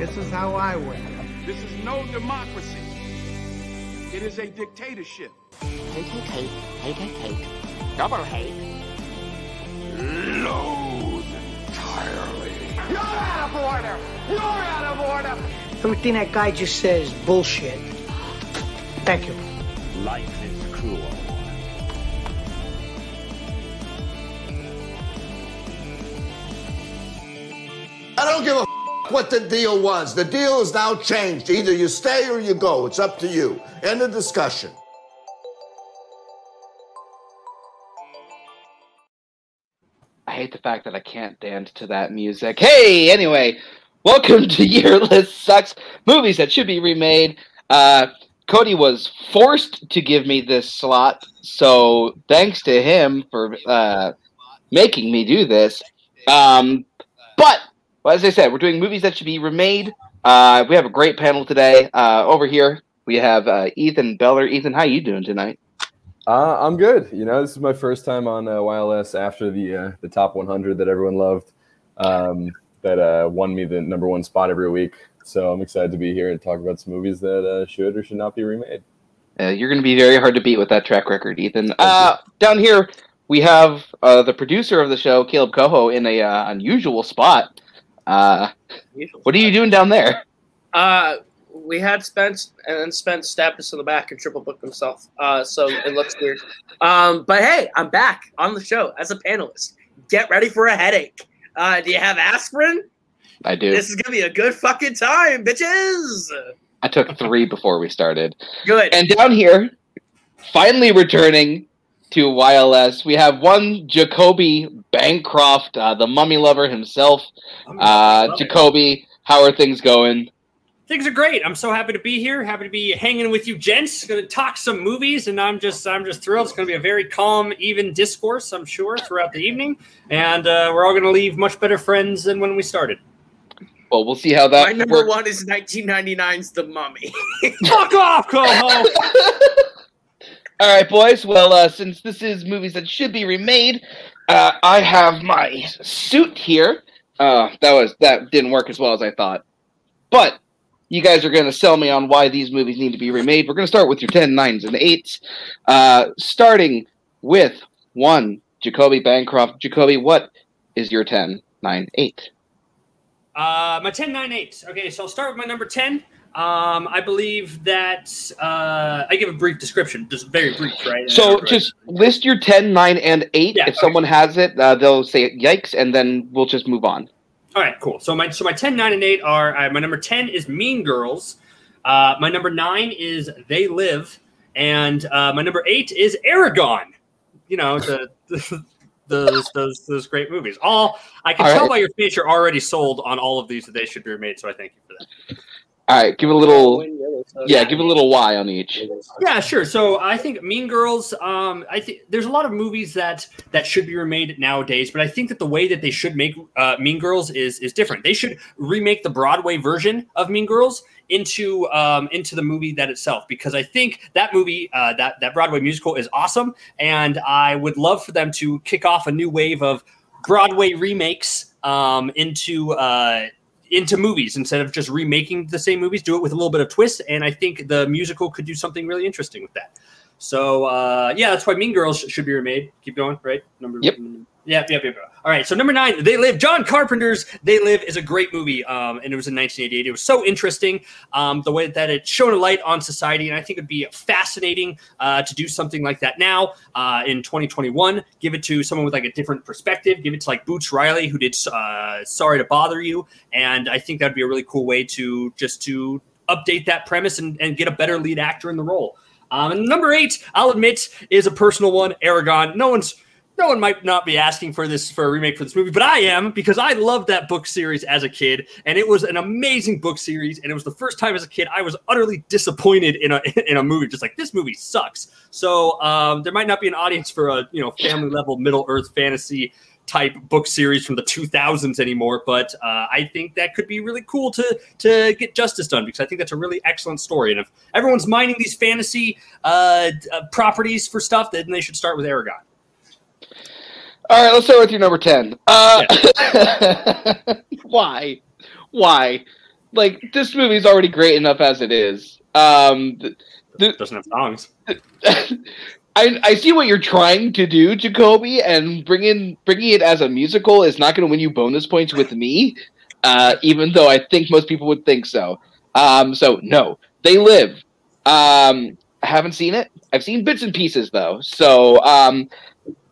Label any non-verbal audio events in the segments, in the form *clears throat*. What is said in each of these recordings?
This is how I win. This is no democracy. It is a dictatorship. Hate, hate, hate, hate, hate, hate. Double hate. Loathe entirely. You're out of order! You're out of order! Everything that guy just says bullshit. Thank you. Life is cruel. I don't give a what the deal was. The deal is now changed. Either you stay or you go. It's up to you. End of discussion. I hate the fact that I can't dance to that music. Hey, anyway, welcome to *laughs* Yearless Sucks Movies That Should Be Remade. Uh, Cody was forced to give me this slot, so thanks to him for uh, making me do this. Um, but, well, as I said, we're doing movies that should be remade. Uh, we have a great panel today. Uh, over here, we have uh, Ethan Beller. Ethan, how you doing tonight? Uh, I'm good. You know, this is my first time on uh, YLS after the uh, the top 100 that everyone loved, um, that uh, won me the number one spot every week. So I'm excited to be here and talk about some movies that uh, should or should not be remade. Uh, you're going to be very hard to beat with that track record, Ethan. Uh, down here, we have uh, the producer of the show, Caleb Coho, in a uh, unusual spot. Uh, what are you doing down there? Uh, we had Spence, and then Spence stabbed us in the back and triple booked himself. Uh, so it looks weird. Um, but hey, I'm back on the show as a panelist. Get ready for a headache. Uh, do you have aspirin? I do. This is gonna be a good fucking time, bitches. I took three before we started. Good. And down here, finally returning to YLS, we have one Jacoby Bancroft, uh, the mummy lover himself. Uh, Jacoby, how are things going? Things are great. I'm so happy to be here. Happy to be hanging with you, gents. Going to talk some movies, and I'm just I'm just thrilled. It's going to be a very calm, even discourse, I'm sure, throughout the evening, and uh, we're all going to leave much better friends than when we started. Well, we'll see how that. My number works. one is 1999's The Mummy. *laughs* Fuck off, Coho. *laughs* All right, boys. Well, uh, since this is movies that should be remade, uh, I have my suit here. Uh, that was that didn't work as well as I thought, but you guys are going to sell me on why these movies need to be remade. We're going to start with your 10, 9s, and 8s, uh, starting with one Jacoby Bancroft. Jacoby, what is your 10, 9, 8? Uh, my 10, 9, 8. Okay, so I'll start with my number 10. Um, I believe that uh, I give a brief description, just very brief, right? So Right. just list your 10, 9, and 8. Yeah, if someone has it, uh, they'll say yikes, and then we'll just move on. All right, cool. So my so my 10, 9, and 8 are uh, my number 10 is Mean Girls. Uh, my number 9 is They Live. And uh, my number 8 is Eragon. You know, the, the *laughs* those those those great movies. All I can All tell right. by your face you're already sold on all of these that they should be remade, so I thank you for that. All right, give a little, yeah, give a little Y on each. Yeah, sure. So I think Mean Girls. Um, I think there's a lot of movies that that should be remade nowadays, but I think that the way that they should make uh, Mean Girls is is different. They should remake the Broadway version of Mean Girls into um, into the movie that itself because I think that movie uh, that that Broadway musical is awesome, and I would love for them to kick off a new wave of Broadway remakes um, into. Uh, into movies. Instead of just remaking the same movies do it with a little bit of twist and i think the musical could do something really interesting with that. So uh, yeah that's why mean girls should be remade. Keep going right? Number Yep. Yep, yep, yep. yep. All right, so number nine, They Live. John Carpenter's They Live is a great movie, um, and it was in 1988. It was so interesting, um, the way that it shone a light on society, and I think it'd be fascinating uh, to do something like that now uh, in 2021. Give it to someone with like a different perspective. Give it to like Boots Riley, who did uh, Sorry to Bother You, and I think that'd be a really cool way to just to update that premise and, and get a better lead actor in the role. Um, and number eight, I'll admit, is a personal one. Eragon. No one's no one might not be asking for this for a remake for this movie, but I am because I loved that book series as a kid, and it was an amazing book series. And it was the first time as a kid I was utterly disappointed in a *laughs* in a movie, just like this movie sucks. So um, there might not be an audience for a you know family level Middle Earth fantasy type book series from the 2000s anymore, but uh, I think that could be really cool to to get justice done because I think that's a really excellent story. And if everyone's mining these fantasy uh, uh, properties for stuff, then they should start with Eragon. All right, let's start with your number ten. Uh, *laughs* why? Why? like this movie's already great enough as it is. Um, th- th- Doesn't have songs. *laughs* I I see what you're trying to do, Jacoby, and bringing bringing it as a musical is not going to win you bonus points with me. Uh, even though I think most people would think so. Um, so no, they live. Um, I haven't seen it. I've seen bits and pieces though, so um,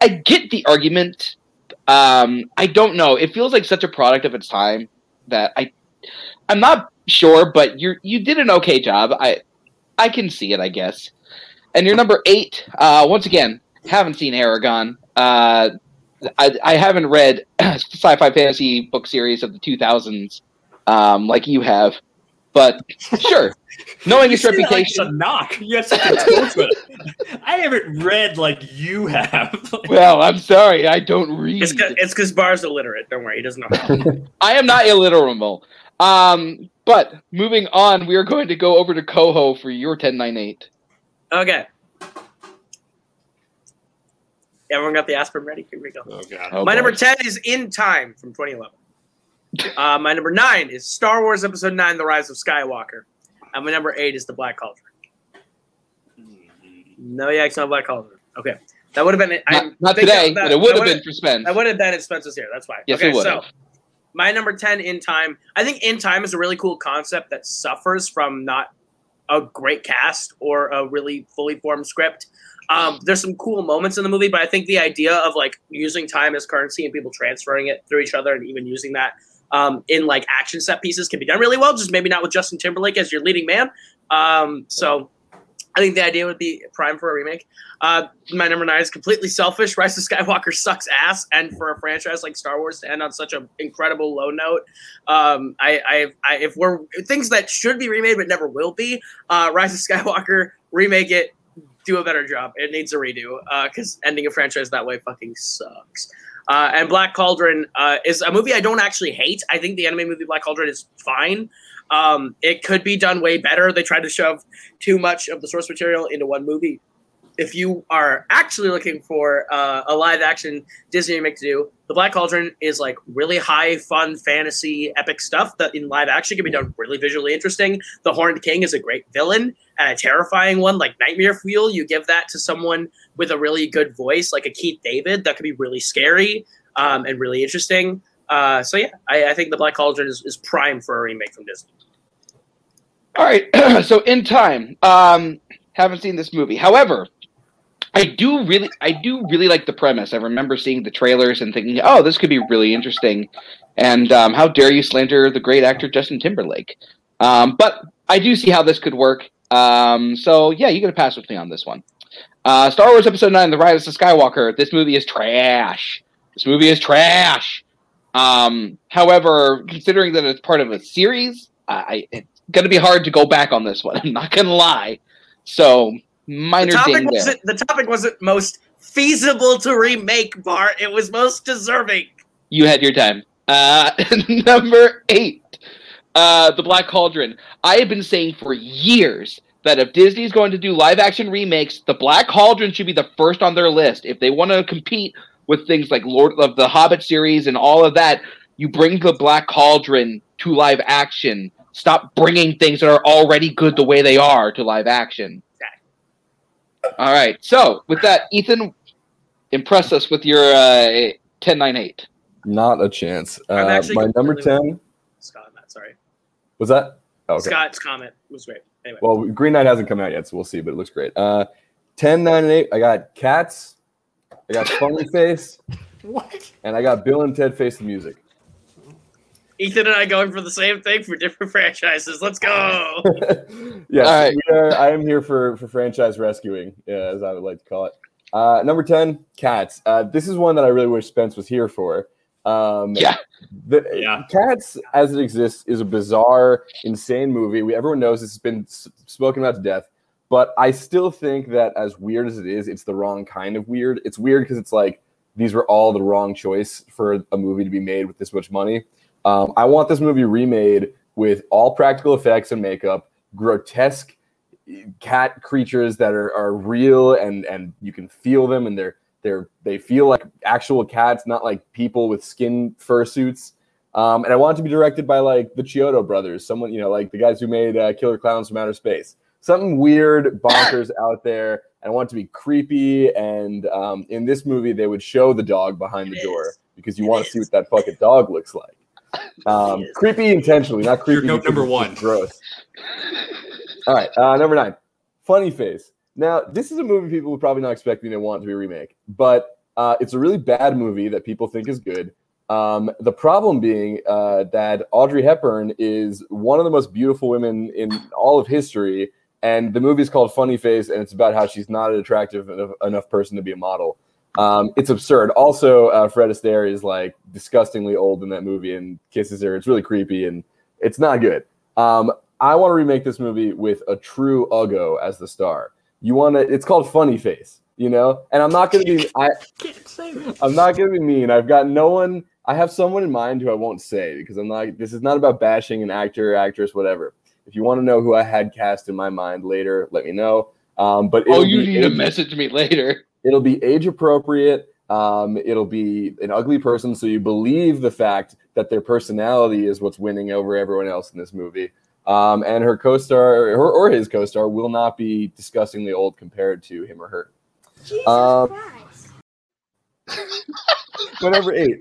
I get the argument. Um, I don't know. It feels like such a product of its time that I, I'm not sure, but you you did an okay job. I I can see it, I guess. And your number eight, uh, once again, haven't seen Eragon. Uh, I, I haven't read *clears throat* sci-fi fantasy book series of the 2000s um, like you have, but sure. Knowing You its say that like reputation, a knock. You have such a tone to it. I haven't read like you have. *laughs* well, I'm sorry, I don't read. It's cause, it's because Bar's illiterate. Don't worry, he doesn't know. *laughs* I am not illiterable. Um, but moving on, we are going to go over to Coho for your 1098. okay. Everyone got the aspirin ready? Here we go. Oh god. Oh, my boy. number 10 is In Time from 2011. Uh, my number 9 is Star Wars Episode 9 The Rise of Skywalker. And my number 8 is The Black Cauldron. No, yeah, it's not Black Cauldron. Okay. That would have been it. I Not, not today, that- but it would have been for Spence. That would have been if Spence was here. That's why. Yes, okay, it would so my number 10 in time. I think in time is a really cool concept that suffers from not a great cast or a really fully formed script. Um, there's some cool moments in the movie, but I think the idea of like using time as currency and people transferring it through each other and even using that um, in like action set pieces can be done really well. Just maybe not with Justin Timberlake as your leading man. Um, so I think the idea would be prime for a remake. Uh, my number nine is completely selfish. Rise of Skywalker sucks ass, and for a franchise like Star Wars to end on such an incredible low note, um, I, I, I, if we're things that should be remade but never will be, uh, Rise of Skywalker remake it, do a better job. It needs a redo because ending a franchise that way fucking sucks. Uh, and Black Cauldron uh, is a movie I don't actually hate. I think the anime movie Black Cauldron is fine. Um, it could be done way better. They tried to shove too much of the source material into one movie. If you are actually looking for uh, a live action Disney remake to do, The Black Cauldron is like really high, fun, fantasy, epic stuff that in live action can be done really visually interesting. The Horned King is a great villain and a terrifying one, like Nightmare Fuel. You give that to someone with a really good voice, like a Keith David, that could be really scary um, and really interesting. Uh, so yeah, I, I think The Black Cauldron is, is prime for a remake from Disney. All right, *clears throat* so in time, um, haven't seen this movie. However, I do really, I do really like the premise. I remember seeing the trailers and thinking, "Oh, this could be really interesting." And um, how dare you slander the great actor Justin Timberlake? Um, but I do see how this could work. Um, so yeah, you get a pass with me on this one. Uh, Star Wars Episode Nine: The Rise of Skywalker. This movie is trash. This movie is trash. Um, however, considering that it's part of a series, I, it's going to be hard to go back on this one. *laughs* I'm not going to lie. So minor the topic wasn't the topic wasn't most feasible to remake, Bart. It was most deserving. You had your time. Uh, *laughs* number eight, uh, The Black Cauldron. I have been saying for years that if Disney's going to do live action remakes, The Black Cauldron should be the first on their list. If they want to compete with things like Lord of the Hobbit series and all of that, you bring The Black Cauldron to live action. Stop bringing things that are already good the way they are to live action. All right. So, with that, Ethan, impress us with your uh, 1098. Not a chance. Uh, my number 10 Scott, on that, sorry. was that? Oh, okay. Scott's comment was great. Anyway, Well, Green Knight hasn't come out yet, so we'll see, but it looks great. Uh, 10, 9, and 8. I got Cats. I got Funny Face. *laughs* What? And I got Bill and Ted Face the Music. Ethan and I going for the same thing for different franchises. Let's go. *laughs* yes, All right. we are, I am here for, for franchise rescuing, yeah, as I would like to call it. Uh, number 10, Cats. Uh, this is one that I really wish Spence was here for. Um, Yeah. The, Yeah. Cats, as it exists, is a bizarre, insane movie. We everyone knows this has been s- spoken about to death, but I still think that as weird as it is, it's the wrong kind of weird. It's weird because it's like these were all the wrong choice for a movie to be made with this much money. Um, I want this movie remade with all practical effects and makeup, grotesque cat creatures that are, are real and and you can feel them and they're they're they feel like actual cats, not like people with skin fursuits. Um, and I want it to be directed by like the Chiodo brothers, someone you know, like the guys who made uh, Killer Clowns from Outer Space. Something weird, *coughs* bonkers out there. And I want it to be creepy. And um, in this movie, they would show the dog behind the door because you want to see what that fucking dog looks like. Um, creepy intentionally, not creepy. note number one. Gross. All right, uh, number nine, Funny Face. Now, this is a movie people would probably not expect me to want to be a remake, but uh, it's a really bad movie that people think is good. Um, the problem being uh, that Audrey Hepburn is one of the most beautiful women in all of history, and the movie is called Funny Face, and it's about how she's not an attractive enough, enough person to be a model. Um, it's absurd. Also, uh, Fred Astaire is like disgustingly old in that movie and kisses her. It's really creepy and it's not good. Um, I want to remake this movie with a true Ugo as the star. You want to? It's called Funny Face, you know. And I'm not gonna be. I. Can't say that. I'm not gonna be mean. I've got no one. I have someone in mind who I won't say because I'm not. This is not about bashing an actor, actress, whatever. If you want to know who I had cast in my mind later, let me know. Um, but Oh, you need to message me later. It'll be age appropriate. Um, it'll be an ugly person, so you believe the fact that their personality is what's winning over everyone else in this movie. Um, and her co-star, her or his co-star, will not be disgustingly old compared to him or her. Um, *laughs* but number eight,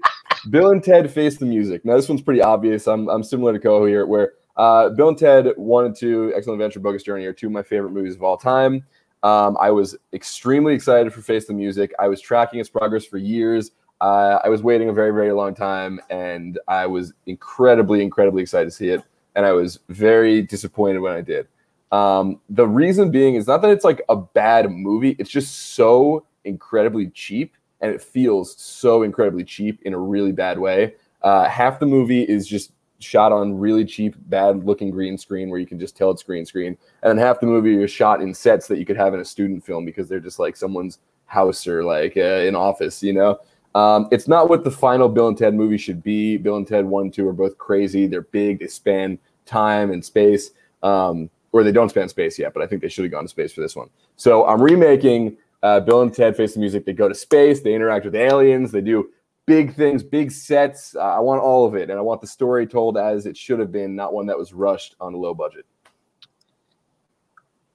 Bill and Ted Face the Music. Now this one's pretty obvious. I'm I'm similar to Coho here, where uh, Bill and Ted One and Two, Excellent Adventure, Bogus Journey are two of my favorite movies of all time. Um, I was extremely excited for Face the Music. I was tracking its progress for years. Uh, I was waiting a very very long time, and I was incredibly incredibly excited to see it. And I was very disappointed when I did. Um, the reason being is not that it's like a bad movie; it's just so incredibly cheap, and it feels so incredibly cheap in a really bad way. Uh, half the movie is just shot on really cheap, bad-looking green screen where you can just tell it's green screen, and then half the movie is shot in sets that you could have in a student film because they're just like someone's house or like uh, an office, you know. Um, it's not what the final Bill and Ted movie should be. Bill and Ted one and two are both crazy. They're big. They span time and space, um, or they don't span space yet. But I think they should have gone to space for this one. So I'm remaking uh, Bill and Ted Face the Music. They go to space. They interact with aliens. They do big things, big sets. Uh, I want all of it, and I want the story told as it should have been, not one that was rushed on a low budget.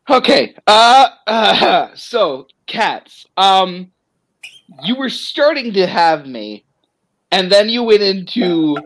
Okay. Uh, uh *laughs* so cats. Um you were starting to have me and then you went into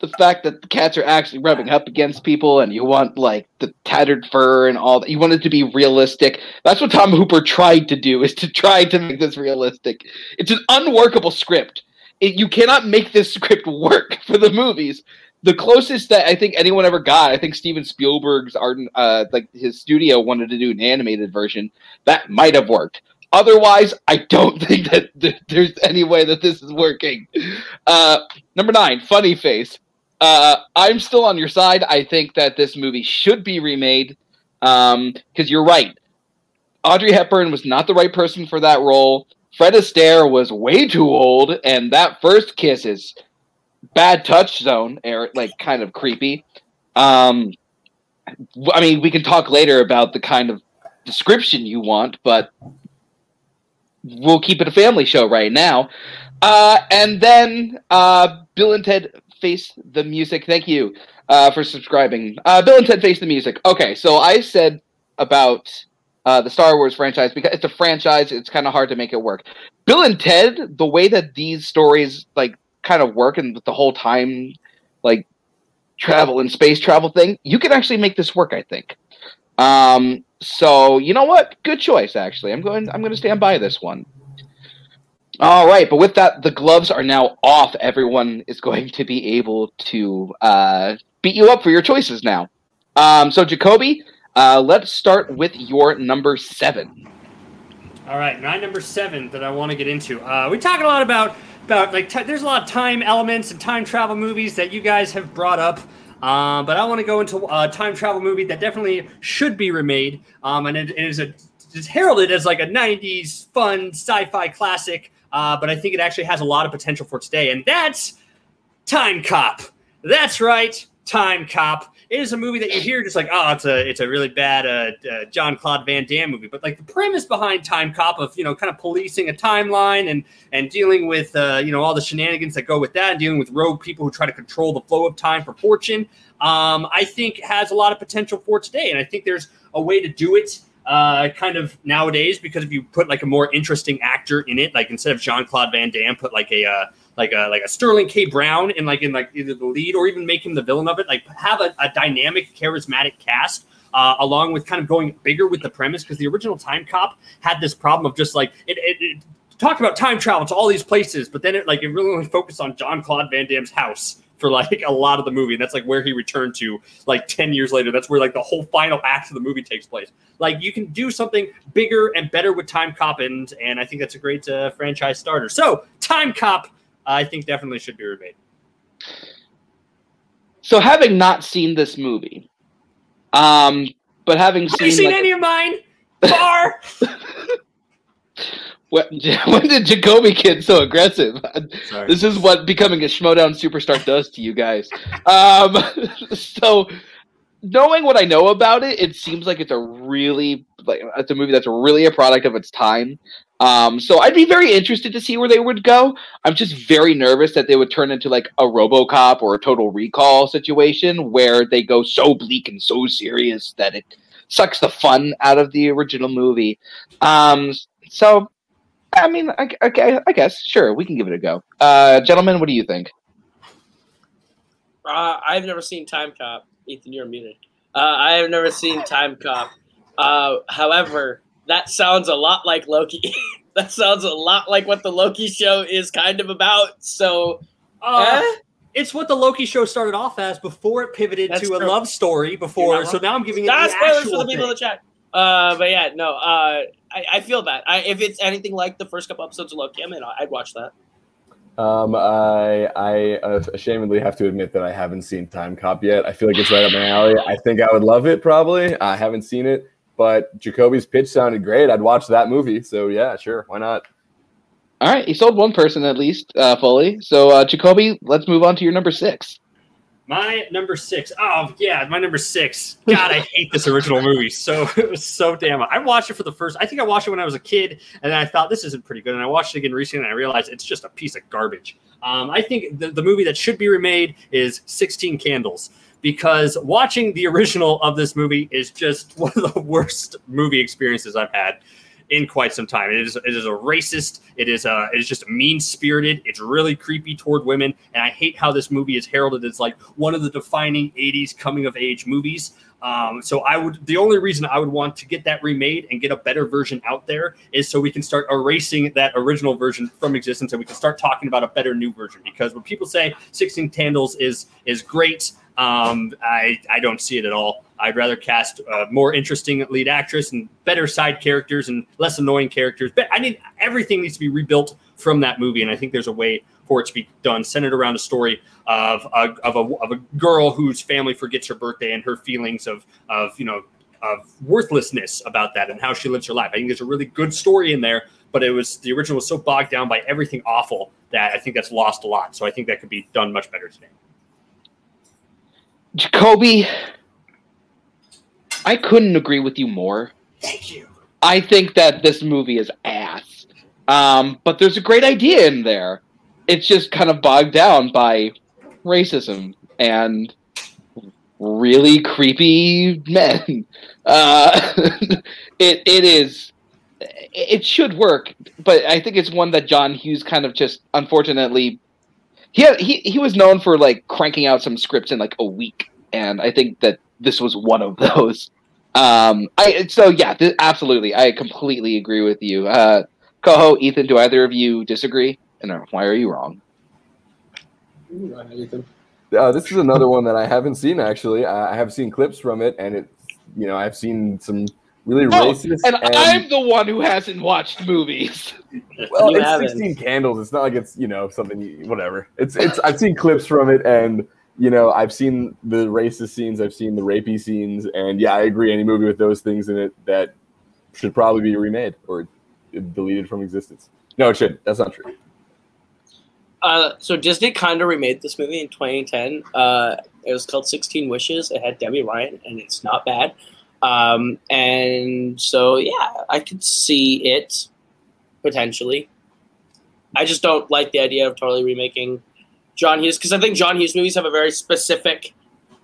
the fact that the cats are actually rubbing up against people and you want like the tattered fur and all that. You want it to be realistic. That's what Tom Hooper tried to do is to try to make this realistic. It's an unworkable script. It, you cannot make this *laughs* script work for the movies the closest that I think anyone ever got, I think Steven Spielberg's art, uh, like his studio wanted to do an animated version. That might have worked. Otherwise, I don't *laughs* think that th- there's any way that this is working. Uh, number nine, Funny Face. Uh, I'm still on your side. I think that this movie should be remade because you're right. Audrey Hepburn was not the right person for that role. Fred Astaire was way too old, and that first kiss is bad touch zone, or like kind of creepy. Um, I mean, we can talk later about the kind of description you want, but we'll keep it a family show right now. Uh, and then uh, Bill and Ted Face the Music. Thank you uh, for subscribing. Uh, Bill and Ted Face the Music. Okay, so I said about uh, the Star Wars franchise because it's a franchise. It's kind of hard to make it work. Bill and Ted, the way that these stories like kind of work and the whole time like travel and space travel thing, you can actually make this work. I think. Um, so you know what? Good choice. Actually, I'm going. I'm going to stand by this one. All right, but with that, the gloves are now off. Everyone is going to be able to uh, beat you up for your choices now. Um, so, Jacoby, uh, let's start with your number seven. All right, my number seven that I want to get into. Uh, we talking a lot about about like ti there's a lot of time elements and time travel movies that you guys have brought up. Um, but I want to go into a time travel movie that definitely should be remade. Um, and it, it is a it's heralded as like a '90s fun sci-fi classic. Uh, but I think it actually has a lot of potential for today, and that's Time Cop. That's right, Time Cop. It is a movie that you hear just like, oh, it's a it's a really bad uh, uh, John Claude Van Damme movie. But like the premise behind Time Cop of you know kind of policing a timeline and and dealing with uh, you know all the shenanigans that go with that, and dealing with rogue people who try to control the flow of time for fortune, um, I think has a lot of potential for today. And I think there's a way to do it uh, kind of nowadays because if you put like a more interesting actor in it, like instead of Jean Claude Van Damme, put like a uh, like a like a Sterling K. Brown in like in like either the lead or even make him the villain of it. Like have a, a dynamic, charismatic cast. Uh, along with kind of going bigger with the premise, because the original Time Cop had this problem of just like it, it, it talked about time travel to all these places, but then it like it really only focused on John Claude Van Damme's house for like *laughs* a lot of the movie. And that's like where he returned to like 10 years later. That's where like the whole final act of the movie takes place. Like you can do something bigger and better with Time Cop, and, and I think that's a great uh, franchise starter. So, Time Cop, I think definitely should be remade. So, having not seen this movie, um, but having Have seen, you seen like, any of mine? Bar. *laughs* when, *laughs* when did Jacoby get so aggressive? Sorry. This is what becoming a Schmodown superstar does to you guys. Um, *laughs* so, knowing what I know about it, it seems like it's a really like it's a movie that's really a product of its time. Um, so I'd be very interested to see where they would go. I'm just very nervous that they would turn into like a RoboCop or a Total Recall situation where they go so bleak and so serious that it sucks the fun out of the original movie. Um, so I mean, I, I, I guess sure we can give it a go. Uh, gentlemen, what do you think? Uh, I've never seen Time Cop. Ethan, you're muted. Uh, I have never seen Time Cop. Uh, however, that sounds a lot like Loki. *laughs* that sounds a lot like what the Loki show is kind of about. So, Uh, eh? It's what the Loki show started off as before it pivoted That's to a love story. Before, so now I'm giving it Nah, the spoilers for the people in thing. the chat. Uh, but yeah, no. Uh, I, I feel that. I, if it's anything like the first couple episodes of Loki, I'm in. I'd watch that. Um, I I uh, ashamedly have to admit that I haven't seen Time Cop yet. I feel like it's right up my alley. I think I would love it. Probably I haven't seen it, but Jacoby's pitch sounded great. I'd watch that movie. So yeah, sure, why not? All right, he sold one person at least uh, fully. So uh, Jacoby, let's move on to your number six. My number six. Oh yeah, my number six. God, I hate this original movie. So it was *laughs* so damn. I watched it for the first. I think I watched it when I was a kid, and then I thought this isn't pretty good. And I watched it again recently, and I realized it's just a piece of garbage. Um, I think the, the movie that should be remade is Sixteen Candles because watching the original of this movie is just *laughs* one of the worst movie experiences I've had in quite some time. It is it is a racist. It is uh, a it is just mean spirited. It's really creepy toward women, and I hate how this movie is heralded as like one of the defining '80s coming of age movies. Um, so I would the only reason I would want to get that remade and get a better version out there is so we can start erasing that original version from existence and we can start talking about a better new version. Because when people say 16 Candles is is great, um, I I don't see it at all. I'd rather cast a more interesting lead actress and better side characters and less annoying characters. But I need everything needs to be rebuilt from that movie, and I think there's a way to be done, centered around a story of a, of a, of a girl whose family forgets her birthday and her feelings of of you know of worthlessness about that and how she lives her life. I think there's a really good story in there, but it was the original was so bogged down by everything awful that I think that's lost a lot. So I think that could be done much better today. Jacoby, I couldn't agree with you more. Thank you. I think that this movie is ass. Um, but there's a great idea in there. It's just kind of bogged down by racism and really creepy men. *laughs* Uh, *laughs* it it is. It should work, but I think it's one that John Hughes kind of just unfortunately. He, had, he he was known for like cranking out some scripts in like a week, and I think that this was one of *laughs* those. Um, I so yeah, th- absolutely, I completely agree with you. Uh, Coho, Ethan, do either of you disagree? And uh, why are you wrong? Uh, this is another one that I haven't seen actually. I I have seen clips from it, and it, you know, I've seen some really Oh, racist. and, I'm the one who hasn't watched movies. *laughs* well, You it's haven't. 16 candles. It's not like it's you know something you, whatever. It's it's I've seen clips from it, and you know I've seen the racist scenes. I've seen the rapey scenes, and yeah, I agree. Any movie with those things in it that should probably be remade or deleted from existence. No, it should. That's not true. Uh, so Disney kind of remade this movie in 2010. Uh, It was called Sixteen Wishes. It had Debby Ryan, and it's not bad. Um, and so yeah, I could see it potentially. I just don't like the idea of totally remaking John Hughes because I think John Hughes movies have a very specific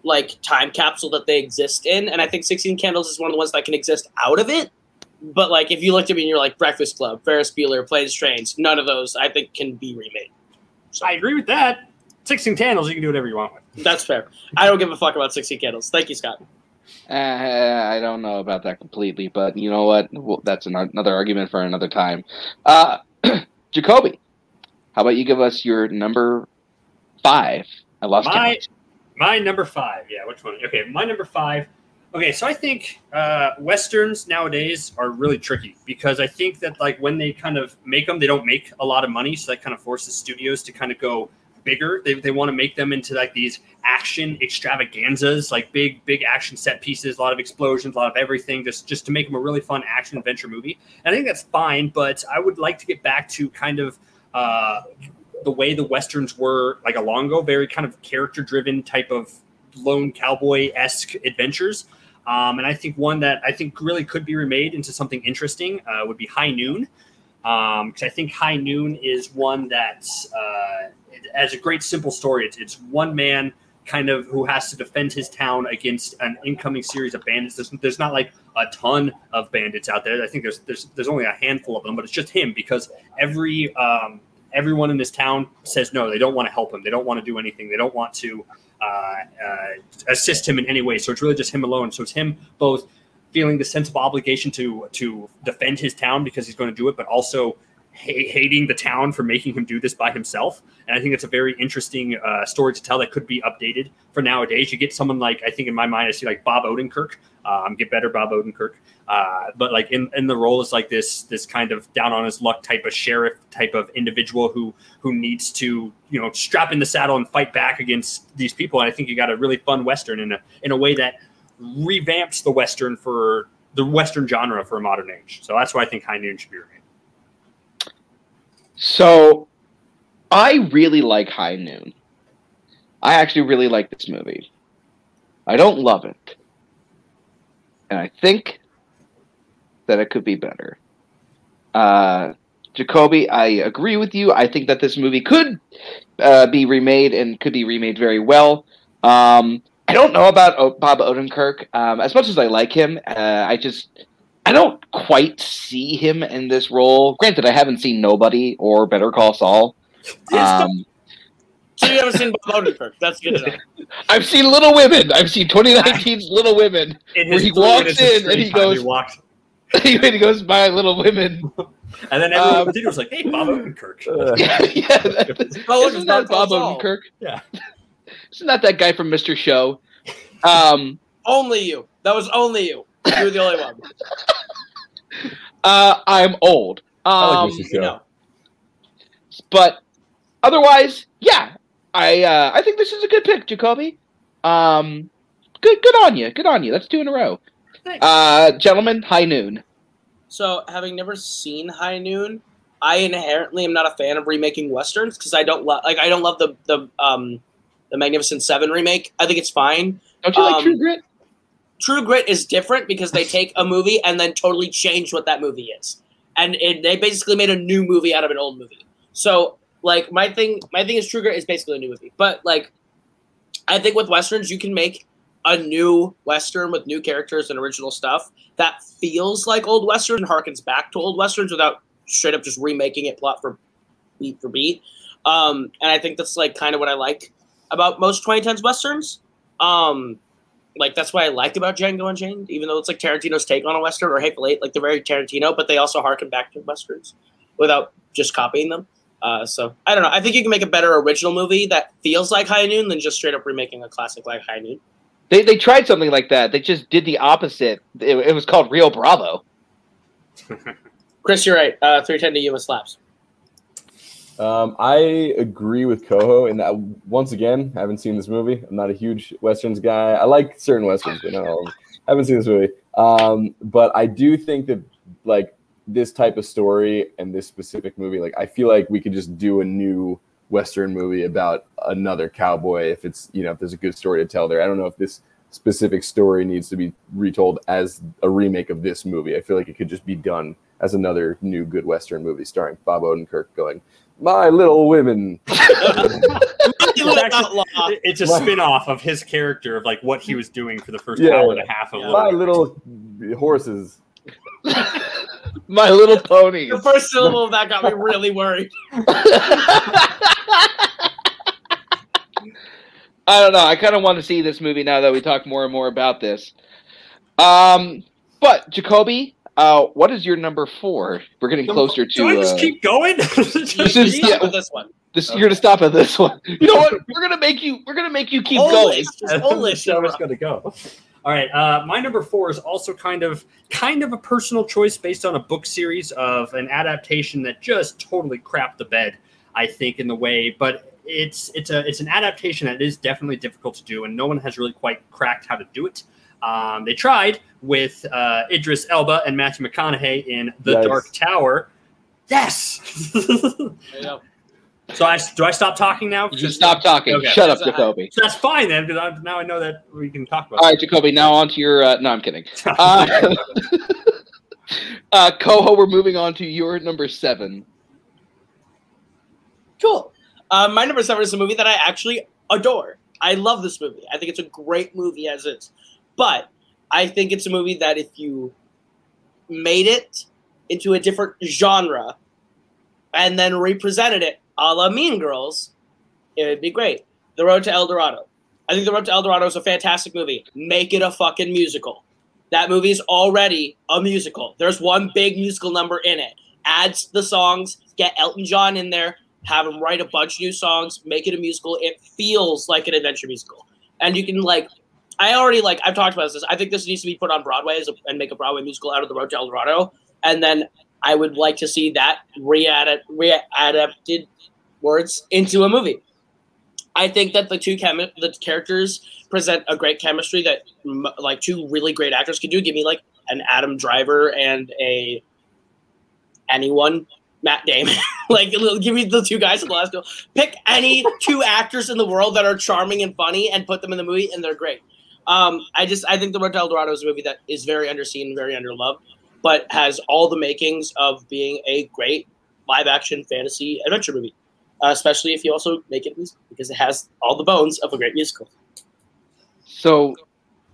like time capsule that they exist in, and I think Sixteen Candles is one of the ones that can exist out of it. But like, if you looked at me and you're like Breakfast Club, Ferris Bueller, Planes, Trains, none of those I think can be remade. I agree with that. Sixteen Candles, you can do whatever you want with. That's fair. I don't give a fuck about Sixteen Candles. Thank you, Scott. Uh, I don't know about that completely, but you know what? Well, that's an, another argument for another time. Uh, *clears throat* Jacoby, how about you give us your number five? I lost My count. my number five. Yeah, which one? Okay, my number five. Okay, so I think uh, westerns nowadays are really tricky because I think that like when they kind of make them, they don't make a lot of money, so that kind of forces studios to kind of go bigger. They, they want to make them into like these action extravaganzas, like big big action set pieces, a lot of explosions, a lot of everything, just just to make them a really fun action adventure movie. And I think that's fine, but I would like to get back to kind of uh, the way the westerns were like a long ago, very kind of character driven type of lone cowboy esque adventures. Um, and I think one that I think really could be remade into something interesting uh, would be High Noon. Because I think High Noon is one that uh, has a great simple story. It's, it's one man kind of who has to defend his town against an incoming series of bandits. There's, there's not like a ton of bandits out there. I think there's there's there's only a handful of them, but it's just him because every um, everyone in this town says no. They don't want to help him. They don't want to do anything. They don't want to Uh, uh, assist him in any way. So it's really just him alone. So it's him both feeling the sense of obligation to to defend his town because he's going to do it, but also ha- hating the town for making him do this by himself. And I think it's a very interesting uh, story to tell that could be updated for nowadays. You get someone like I think in my mind I see like Bob Odenkirk, um, get better Bob Odenkirk, uh, but like in, in the role is like this this kind of down on his luck type of sheriff type of individual who who needs to you know strap in the saddle and fight back against these people. And I think you got a really fun western in a in a way that revamps the western for the western genre for a modern age. So that's why I think High Noon should be. So, I really like High Noon. I actually really like this movie. I don't love it. And I think that it could be better. Uh, Jacoby, I agree with you. I think that this movie could uh, be remade and could be remade very well. Um, I don't know about o- Bob Odenkirk. Um, as much as I like him, uh, I just I don't quite see him in this role. Granted, I haven't seen Nobody or Better Call Saul. Um, So you haven't seen Bob Odenkirk? That's good enough. *laughs* I've seen Little Women. I've seen 2019's *laughs* Little Women, where he walks in and he screen time, goes, walks, *laughs* he goes by Little Women. and then everyone Um, in the was like, "Hey, Bob Odenkirk." Uh, yeah, yeah. That, Oh, isn't that Bob Saul. Odenkirk? Yeah. Isn't that that guy from Mr. Show? Um, Only you. That was only you. You were the only one. Uh, I'm old. I Um, like Mr. You know. but otherwise, yeah, I uh, I think this is a good pick, Jacoby. Um, good good on you, good on you. That's two in a row. Thanks. Uh, gentlemen, high noon. So, having never seen High Noon, I inherently am not a fan of remaking westerns because I don't love like I don't love the the um the Magnificent Seven remake. I think it's fine. Don't you like Um, True Grit? True Grit is different because they *laughs* take a movie and then totally change what that movie is, and it, they basically made a new movie out of an old movie. So, like my thing, my thing is True Grit is basically a new movie, but like I think with westerns you can make a new western with new characters and original stuff that feels like old western and harkens back to old westerns without straight up just remaking it plot for beat for beat. Um, and I think that's like kind of what I like about most 2010s westerns. Um, like that's what I like about Django Unchained, even though it's like Tarantino's take on a western or Hateful Eight, like they're very Tarantino, but they also harken back to westerns without just copying them. Uh, so I don't know. I think you can make a better original movie that feels like High Noon than just straight up remaking a classic like High Noon. They they tried something like that. They just did the opposite. It, it was called Rio Bravo. *laughs* Chris, you're right. Uh, 310 to Yuma slaps. Um, I agree with Coho in that once again, I haven't seen this movie. I'm not a huge westerns guy. I like certain westerns, but no, I haven't seen this movie. Um, but I do think that like this type of story and this specific movie, like I feel like we could just do a new western movie about another cowboy if it's you know if there's a good story to tell there. I don't know if this specific story needs to be retold as a remake of this movie. I feel like it could just be done as another new good western movie starring Bob Odenkirk going, "My Little Women." *laughs* It's, actually- it's a spin-off of his character of like what he was doing for the first Yeah. hour and a half of My Little little horses. *laughs* My Little Pony. The first syllable of that got me really worried. *laughs* I don't know. I kind of want to see this movie now that we talk more and more about this. Um, but Jacoby, uh, what is your number four? We're getting closer to. Do I just uh, keep going? *laughs* This is Stop yeah, this one. this, you're gonna stop at this one. *laughs* You know what? *laughs* We're gonna make you. We're gonna make you keep going. Polish, just the Polish. show is going to go. All right, uh, my number four is also kind of kind of a personal choice based on a book series of an adaptation that just totally crapped the bed. I think in the way, but it's it's a it's an adaptation that is definitely difficult to do, and no one has really quite cracked how to do it. Um, they tried with uh, Idris Elba and Matthew McConaughey in The Yes. Dark Tower. Yes. so I do I stop talking now? You stop talking. Okay. Shut up, Jacoby. So that's fine then, because now I know that we can talk about. All right, Jacoby. Now on to your. Uh, no, I'm kidding. *laughs* Uh, *laughs* uh, Coho, we're moving on to your number seven. Cool. Uh, my number seven is a movie that I actually adore. I love this movie. I think it's a great movie as is. But I think it's a movie that if you made it into a different genre and then represented it a la Mean Girls, it would be great. The Road to El Dorado. I think The Road to El Dorado is a fantastic movie. Make it a fucking musical. That movie is already a musical. There's one big musical number in it. Adds the songs, get Elton John in there, have him write a bunch of new songs, make it a musical. It feels like an adventure musical. And you can like I already like I've talked about this. I think this needs to be put on Broadway a, and make a Broadway musical out of the Road to El Dorado. And then I would like to see that re-adapt, re-adapted words into a movie. I think that the two chemi- the characters present a great chemistry that like two really great actors could do. Give me like an Adam Driver and a anyone Matt Damon. *laughs* like give me the two guys in the last two. Pick any two actors in the world that are charming and funny and put them in the movie and they're great. Um, I just I think The Road to El Dorado is a movie that is very underseen, very underloved, but has all the makings of being a great live action fantasy adventure movie. Uh, especially if you also make it musical because it has all the bones of a great musical. So,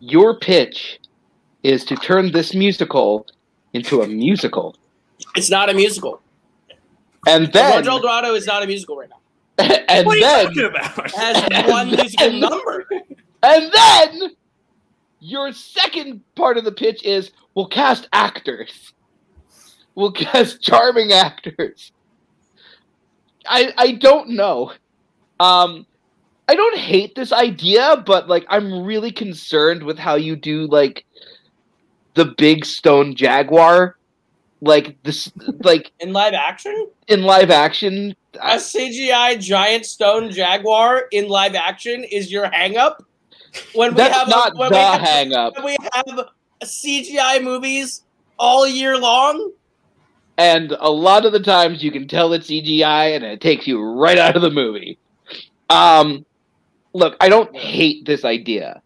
your pitch is to turn this musical into a musical, It's not a musical. and then Road to El Dorado is not a musical right now. *laughs* and What are you then talking about? It has *laughs* one musical number. and then your second part of the pitch is we'll cast actors. We'll cast *laughs* charming actors. I I don't know. Um I don't hate this idea, but like I'm really concerned with how you do like the big stone jaguar like this like In live action, in live action a CGI giant stone jaguar in live action is your hang When we that's have not a, when the we have, hang up when we have CGI movies all year long. and a lot of the times you can tell it's CGI and it takes you right out of the movie. Um, look, I don't hate this idea,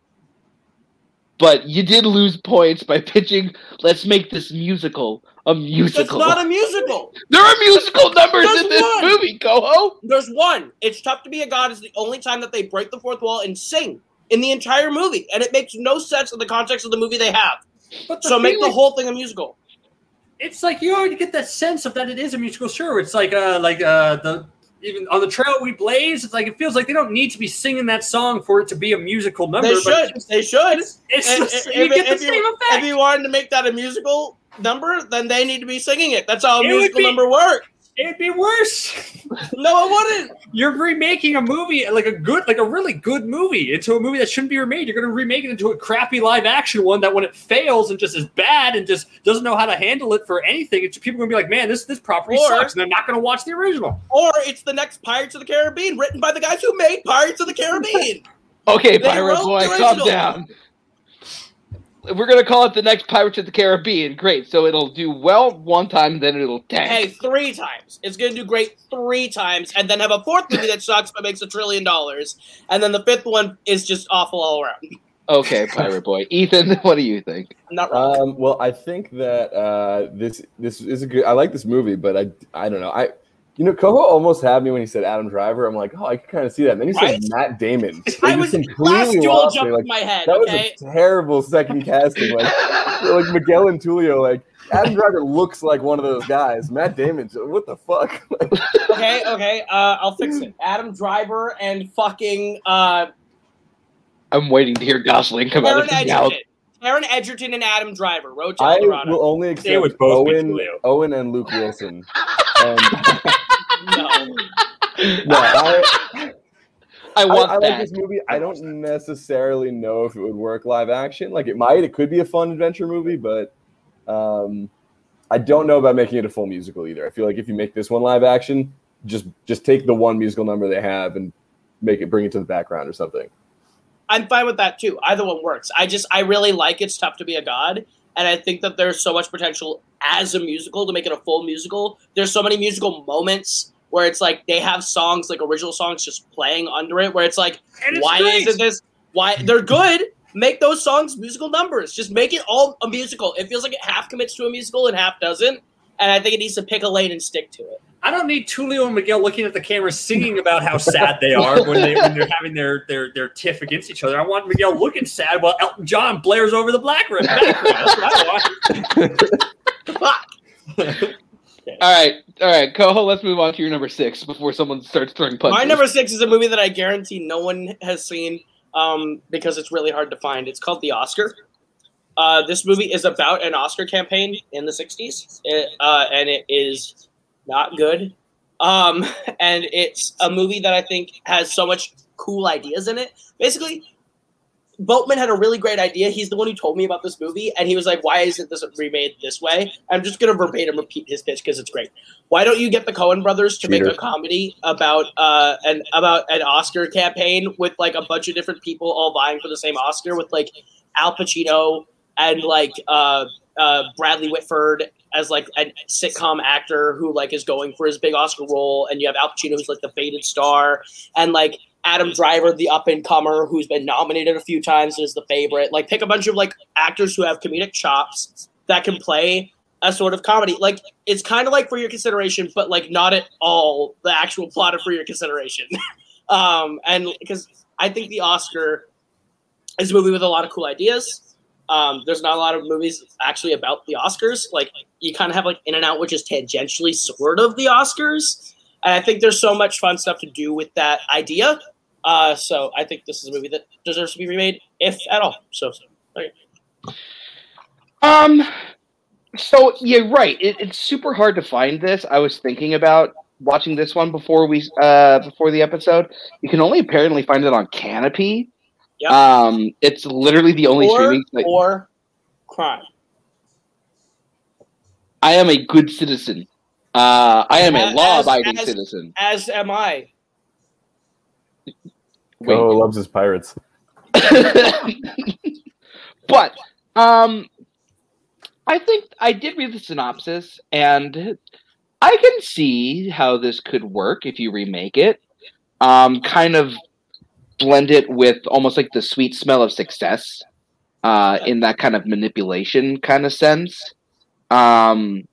but you did lose points by pitching. Let's make this musical a musical. It's not a musical. there are musical numbers There's in this one. movie, Coho. There's one. It's tough to be a god is the only time that they break the fourth wall and sing in the entire movie, and it makes no sense in the context of the movie they have. But the So make the whole thing a musical. it's like you already get that sense of that it is a musical. Sure, it's like uh like uh the even on the trail we blaze. It's like it feels like they don't need to be singing that song for it to be a musical number. They but should. They should. It's, it's And just, if- you if- get the if you- same If you wanted to make that a musical number, then they need to be singing it. That's how a It musical be- number works. It'd be worse. No, it wouldn't. You're remaking a movie like a good, like a really good movie into a movie that shouldn't be remade. You're going to remake it into a crappy live action one that when it fails and just is bad and just doesn't know how to handle it for anything, it's people going to be like, man, this this property Or- sucks, and they're not going to watch the original. Or it's the next Pirates of the Caribbean, written by the guys who made Pirates of the Caribbean. *laughs* Okay, They pirate wrote boy, the calm down. We're gonna call it the next Pirates of the Caribbean. Great. So it'll do well one time, then it'll tank. Hey, three times. It's gonna do great three times, and then have a fourth movie that sucks but makes a trillion dollars, and then the fifth one is just awful all around. Okay, Pirate Boy. *laughs* Ethan, *laughs* what do you think? I'm not wrong. Um, well, I think that uh, this this is a good. I like this movie, but I I don't know. I you know, Coho almost had me when he said Adam Driver. I'm like, oh, I can kind of see that. And then he Right? said Matt Damon. *laughs* I was last duel lost jumped Like, in my head. that was a terrible second casting. Like, *laughs* like Miguel and Tulio. Like Adam Driver looks like one of those guys. Matt Damon. What the fuck? *laughs* okay, okay. Uh, I'll fix it. Adam Driver and fucking uh, I'm waiting to hear Gosling come out Taron of his mouth. Egerton. Taron Egerton and Adam Driver. Road to I El Dorado. will only accept both be Owen, Tulio. Owen and Luke Wilson. And, No. *laughs* no, I, I I, want I like that. this movie. I don't necessarily know if it would work live action. Like it might. It could be a fun adventure movie, but um, I don't know about making it a full musical either. I feel like if you make this one live action, just just take the one musical number they have and make it bring it to the background or something. I'm fine with that too. Either one works. I just I really like It's Tough to Be a God, and I think that there's so much potential as a musical to make it a full musical. There's so many musical moments where it's like they have songs like original songs just playing under it, where it's like, it's why great. isn't this? Why they're good? Make those songs musical numbers. Just make it all a musical. It feels like it half commits to a musical and half doesn't, and I think it needs to pick a lane and stick to it. I don't need Tulio and Miguel looking at the camera singing about how sad they *laughs* are when, they, when they're having their, their, their tiff against each other. I want Miguel looking sad while Elton John blares over the black background. That's what I want. *laughs* *laughs* All right, all right, Coho. Let's move on to your number six before someone starts throwing punches. My number six is a movie that I guarantee no one has seen um, because it's really hard to find. It's called The Oscar. Uh, this movie is about an Oscar campaign in the 60s, It, uh, and it is not good. Um, *laughs* and it's a movie that I think has so much cool ideas in it. Basically, Boatman had a really great idea. He's the one who told me about this movie, and he was like, "Why isn't this remade this way?" I'm just gonna verbatim repeat his pitch because it's great. Why don't you get the Coen brothers to make a comedy about uh an about an Oscar campaign with like a bunch of different people all vying for the same Oscar with like Al Pacino and like uh uh Bradley Whitford as like a sitcom actor who like is going for his big Oscar role, and you have Al Pacino who's like the faded star, and like Adam Driver, the up and comer who's been nominated a few times is the favorite. Like pick a bunch of like actors who have comedic chops that can play a sort of comedy. Like it's kind of like for your consideration, but like not at all the actual plot of for your consideration. *laughs* um, and because I think the Oscar is a movie with a lot of cool ideas. Um, there's not a lot of movies actually about the Oscars. Like you kind of have like In and Out, which is tangentially sort of the Oscars. And I think there's so much fun stuff to do with that idea. Uh, so I think this is a movie that deserves to be remade, if at all. So, okay. Um, so you're right. It, it's super hard to find this. I was thinking about watching this one before we uh before the episode. You can only apparently find it on Kanopy. Yep. Um, it's literally the only or, streaming. site- or crime. I am a good citizen. Uh, I am a law-abiding as- citizen. As am I. Wait. Oh, loves his pirates. *laughs* but um I think I did read the synopsis and I can see how this could work if you remake it. Um kind of blend it with almost like the sweet smell of success uh in that kind of manipulation kind of sense. Um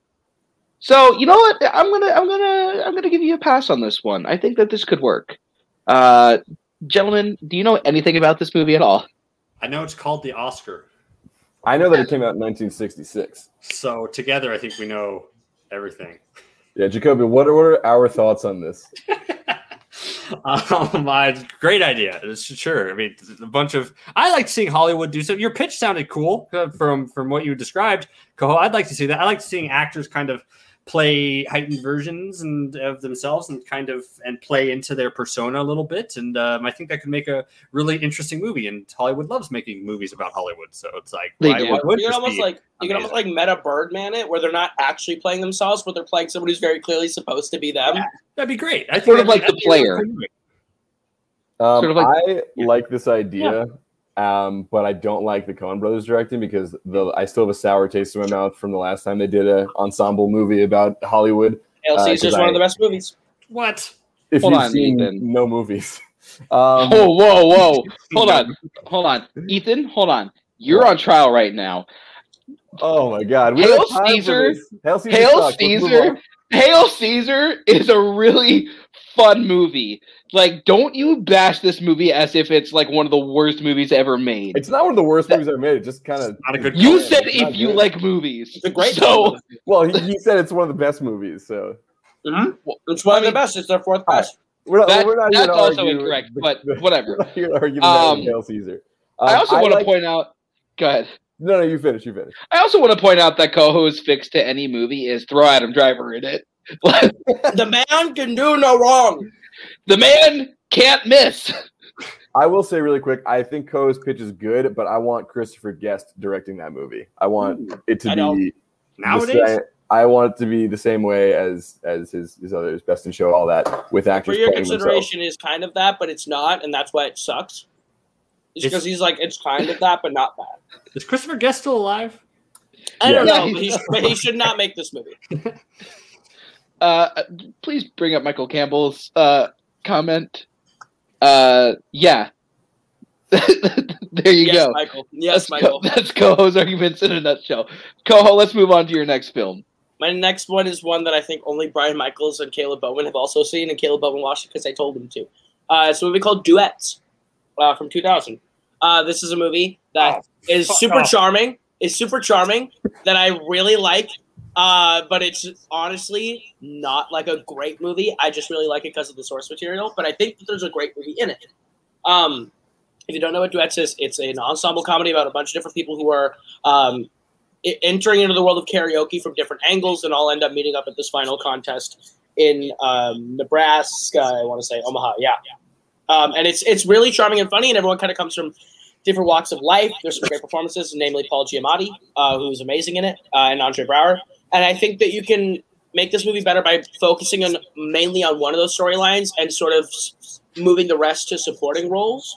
so you know what I'm going to I'm going to I'm going to give you a pass on this one. I think that this could work. Uh gentlemen, do you know anything about this movie at all? I know it's called the Oscar. I know that it came out in 1966. So together, I think we know everything. Yeah, Jacoby, what are, what are our thoughts on this? *laughs* Um, I, great idea. It's sure. I mean, a bunch of. I like seeing Hollywood do so. Your pitch sounded cool uh, from from what you described, Coho. I'd like to see that. I like seeing actors kind of play heightened versions and of themselves and kind of and play into their persona a little bit. And um, I think that could make a really interesting movie. And Hollywood loves making movies about Hollywood, so it's like They why, why would you can almost like you can almost like meta Birdman it, where they're not actually playing themselves, but they're playing someone who's very clearly supposed to be them. Yeah. That'd be great. I think Sort of like the player. Um, Sort of like- I like this idea. Um, but I don't like the Coen Brothers directing because the I still have a sour taste in my mouth from the last time they did a ensemble movie about Hollywood. Hail Uh, Caesar's 'cause one of the best movies. What? If Hold you've on, seen Ethan. no movies, *laughs* um, Whoa, whoa, whoa! Hold on, hold on, Ethan. Hold on. You're on trial right now. oh my God, we Hail don't have time Caesar. this. Hail Caesar! Hail sucks. Let's move Caesar. Hail Caesar is a really fun movie. Like, don't you bash this movie as if it's like one of the worst movies ever made. It's not one of the worst movies ever made. It just kind of Not a good You call. said It's if you good. like movies. It's a great So. Well, he, he said it's one of the best movies. So Mhm. It's one of the best. It's their fourth best. we're not. That- we're not that's also argue incorrect, the- but whatever. *laughs* We're not here to argue the Um, Hail Caesar. I Um, also want to like- point out. Go ahead. No, no, you finish. You finish. I also want to point out that Coho's fix to any movie is throw Adam Driver in it. Like, *laughs* the man can do no wrong. the man can't miss. *laughs* I will say really quick. I think Coe's pitch is good, but I want Christopher Guest directing that movie. I want it to I be don't. Nowadays, sa- I want it to be the same way as as his his others, Best in Show, all that with actors. For your playing themselves. consideration is kind of that, but it's not, and that's why it sucks. It's It's- because he's like, it's kind of that, but not that. is Christopher Guest still alive? I don't Yeah. know, but he, but he should not make this movie. *laughs* Uh, please bring up Michael Campbell's uh, comment. Uh, yeah. *laughs* there you yes, go. Michael. Yes, that's Michael. Co- that's Coho's arguments in a nutshell. Coho, let's move on to your next film. My next one is one that I think only Brian Michaels and Caleb Bowen have also seen, and Caleb Bowen watched it because I told him to. Uh, it's a movie called Duets uh, from 2000. Uh, this is a movie that is fuck super off. charming. Is super charming that I really like, uh, but it's honestly not like a great movie. I just really like it because of the source material. But I think that there's a great movie in it. Um, if you don't know what Duets is, it's an ensemble comedy about a bunch of different people who are um, entering into the world of karaoke from different angles, and all end up meeting up at this final contest in um, Nebraska. I want to say Omaha, yeah. Um, and it's it's really charming and funny, and everyone kind of comes from different walks of life. There's some great performances, namely Paul Giamatti, uh, who's amazing in it, uh, and Andre Braugher. And I think that you can make this movie better by focusing on mainly on one of those storylines and sort of moving the rest to supporting roles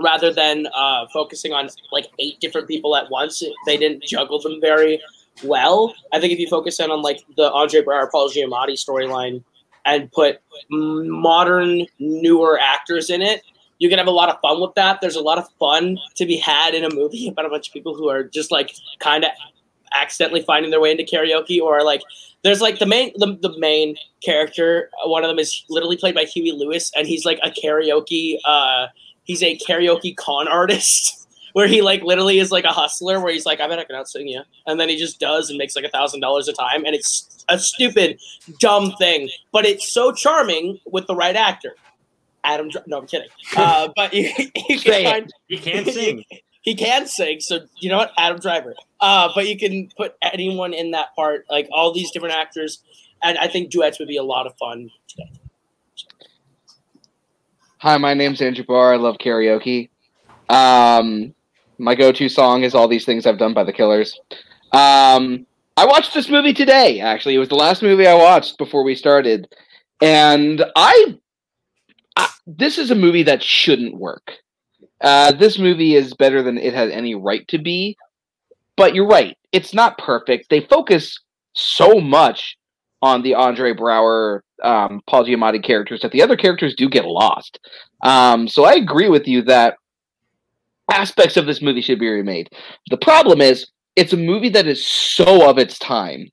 rather than uh, focusing on like eight different people at once. They didn't juggle them very well. I think if you focus in on like the Andre Braugher, Paul Giamatti storyline and put modern, newer actors in it, you can have a lot of fun with that. There's a lot of fun to be had in a movie *laughs* about a bunch of people who are just like kind of accidentally finding their way into karaoke or like there's like the main the, the main character uh, one of them is literally played by huey lewis and he's like a karaoke uh he's a karaoke con *laughs* artist where he like literally is like a hustler where he's like i bet i can outsing you and then he just does and makes like a thousand dollars a time and it's a stupid dumb thing but it's so charming with the right actor adam Dr- no i'm kidding uh but you, *laughs* you can it. find He can't sing. *laughs* he can sing, so you know what, Adam Driver. Uh, but you can put anyone in that part, like all these different actors, and I think duets would be a lot of fun. Today. Hi, my name's Andrew Barr. I love karaoke. Um, my go-to song is "All These Things I've Done" by The Killers. Um, I watched this movie today. Actually, it was the last movie I watched before we started, and I, I this is a movie that shouldn't work. Uh, this movie is better than it has any right to be, but you're right. It's not perfect. They focus so much on the Andre Braugher, um, Paul Giamatti characters that the other characters do get lost. Um, so I agree with you that aspects of this movie should be remade. The problem is it's a movie that is so of its time.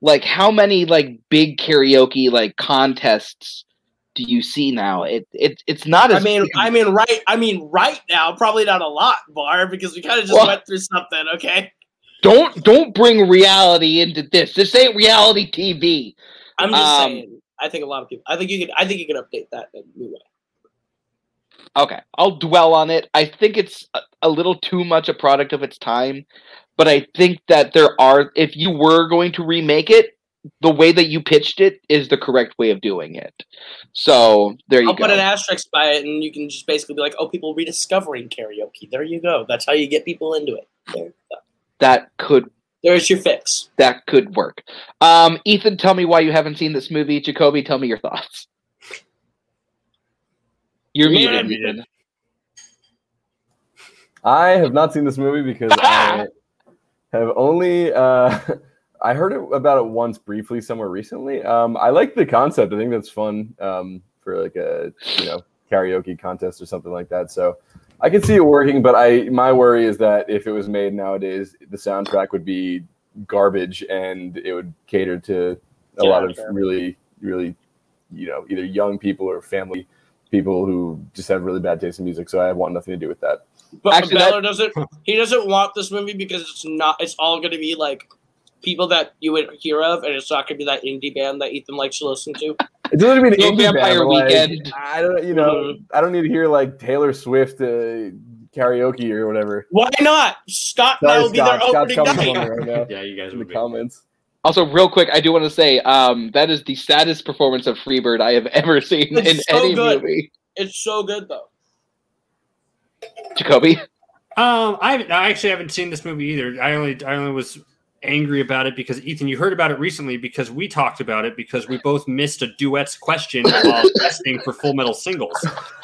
Like how many like big karaoke like contests do you see now? It it it's not I mean, I mean, right. I mean, right now, probably not a lot, Bar, because we kind of just Well- went through something. Okay, don't don't bring reality into this. This ain't reality TV. I'm just Um, saying. I think a lot of people. I think you could. I think you could update that in a new way. Okay, I'll dwell on it. I think it's a, a little too much a product of its time, but I think that there are if you were going to remake it, the way that you pitched it is the correct way of doing it. So there you go. I'll put an asterisk by it, and you can just basically be like, "Oh, people rediscovering karaoke." There you go. That's how you get people into it. There, that could there's your fix. that could work. Um, Ethan, tell me why you haven't seen this movie. Jacoby, tell me your thoughts. You're Yeah, muted, muted. Ethan. I have not seen this movie because *laughs* I have only uh, *laughs* I heard it, about it once briefly somewhere recently. Um, I like the concept. I think that's fun um, for like a you know karaoke contest or something like that. So I can see it working, but I my worry is that if it was made nowadays, the soundtrack would be garbage and it would cater to a Yeah, lot of sure. really really you know either young people or family people who just have really bad taste in music. So I want nothing to do with that. But Actually, Beller doesn't. He doesn't want this movie because it's not. It's all going to be like people that you would hear of, and it's not going to be that indie band that Ethan likes to listen to. It doesn't mean No indie band, Vampire but, like, Weekend. I don't, you know, I don't need to hear like Taylor Swift uh, karaoke or whatever. Why not? Scott and Sorry, will be Scott. their Scott's opening coming night. right now *laughs* Yeah, you guys in the would be. comments. Also, real quick, I do want to say um, that is the saddest performance of Freebird I have ever seen It's in so any good. movie. It's so good though. Jacoby, Um, I, I actually haven't seen this movie either. I only I only was angry about it because Ethan, you heard about it recently because we talked about it because we both missed a duets question *laughs* while testing for Full Metal Singles,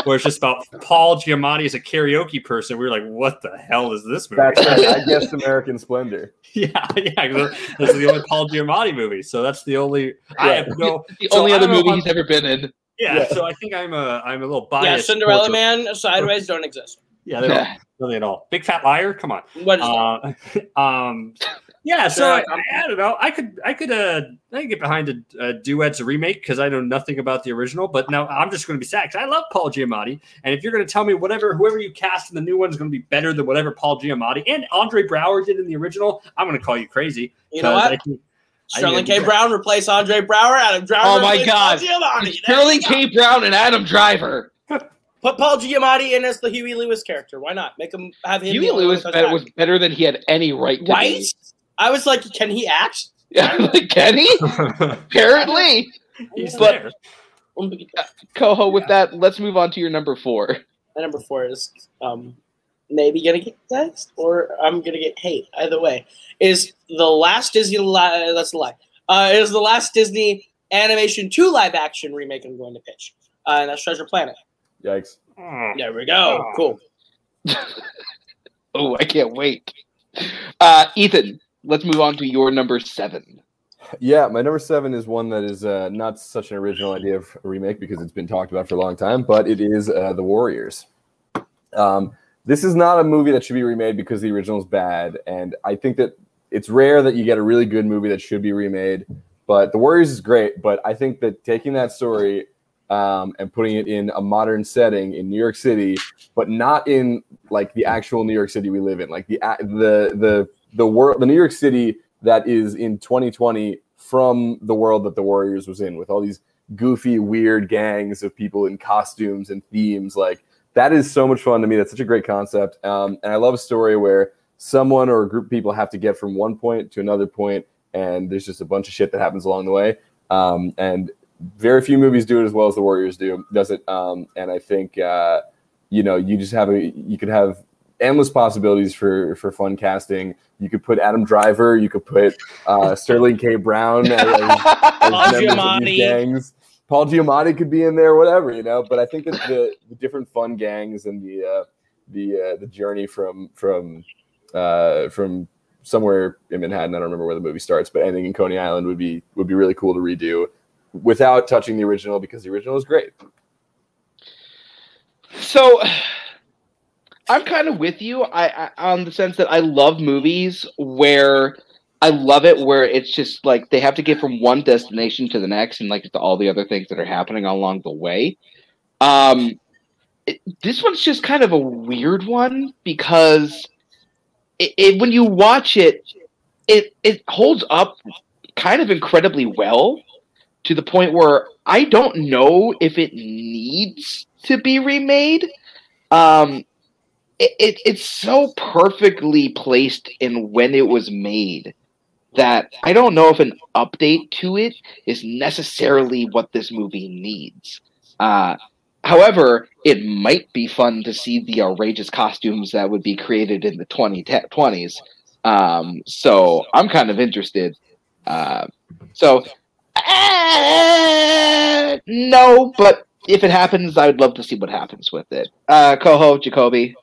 where it's just about Paul Giamatti as a karaoke person. We were like, "What the hell is this movie?" That's right. I guessed *laughs* American Splendor. yeah, yeah. 'cause This is the only Paul Giamatti movie, so that's the only. I have no. the So only other movie he's ever been in. Yeah, Yeah. so I think I'm a I'm a little Yeah, biased. Cinderella towards- Man, Sideways don't exist. Yeah, they don't really at all. Big fat liar. Come on. What is that? Uh, *laughs* um, yeah, so I, I, I don't know. I could, I could, uh, I could get behind a, a duets remake because I know nothing about the original. But now I'm just going to be sad 'cause I love Paul Giamatti, and if you're going to tell me whatever, whoever you cast in the new one is going to be better than whatever Paul Giamatti and Andre Braugher did in the original, I'm going to call you crazy. You know what? I think- Sterling K. Brown replace Andre Braugher. Adam Driver. Oh my God. Paul Sterling. K. Brown and Adam Driver. *laughs* Put Paul Giamatti in as the Huey Lewis character. Why not? Make him have him. Huey Lewis one bet- that's was better than he had any right to right. be. I was like, can he act? Yeah, like, can he? *laughs* Apparently. He's But- there. Coho, with that, let's move on to your number four. My number four is um, maybe gonna get text or I'm gonna get hate. Either way, is the last Disney. Li- that's a lie. Uh, is the last Disney animation two live action remake I'm going to pitch, uh, and that's Treasure Planet. Yikes. Oh. There we go. Cool. *laughs* Oh, I can't wait. Uh, Ethan, let's move on to your number seven. Yeah, my number seven is one that is uh, not such an original idea of a remake because it's been talked about for a long time, but it is uh, The Warriors. Um, this is not a movie that should be remade because the original is bad, and I think that it's rare that you get a really good movie that should be remade. But The Warriors is great, but I think that taking that story um, and putting it in a modern setting in New York City, but not in like the actual New York City we live in, like the the the the world, the New York City that is in 2020 from the world that the Warriors was in, with all these goofy, weird gangs of people in costumes and themes. Like that is so much fun to me. That's such a great concept, um, and I love a story where someone or a group of people have to get from one point to another point, and there's just a bunch of shit that happens along the way. Um, and very few movies do it as well as the Warriors do does it. Um, and I think uh, you know you just have a you could have endless possibilities for for fun casting. You could put Adam Driver, you could put uh, *laughs* Sterling K. Brown as, as *laughs* Paul members Giamatti. gangs. Paul Giamatti could be in there, whatever you know. But I think that the, the different fun gangs and the uh, the uh, the journey from from uh, from somewhere in Manhattan. I don't remember where the movie starts, but ending in Coney Island would be would be really cool to redo without touching the original because the original is great. So I'm kind of with you. I, I on the sense that I love movies where I love it where it's just like they have to get from one destination to the next and like to all the other things that are happening along the way. Um, it, this one's just kind of a weird one because it, it when you watch it, it it holds up kind of incredibly well to the point where I don't know if it needs to be remade. Um, it, it it's so perfectly placed in when it was made that I don't know if an update to it is necessarily what this movie needs. Uh, however, it might be fun to see the outrageous costumes that would be created in the 2020s. Um, so I'm kind of interested. Uh, so uh, no, but if it happens, I would love to see what happens with it. Uh, Coho, Jacoby.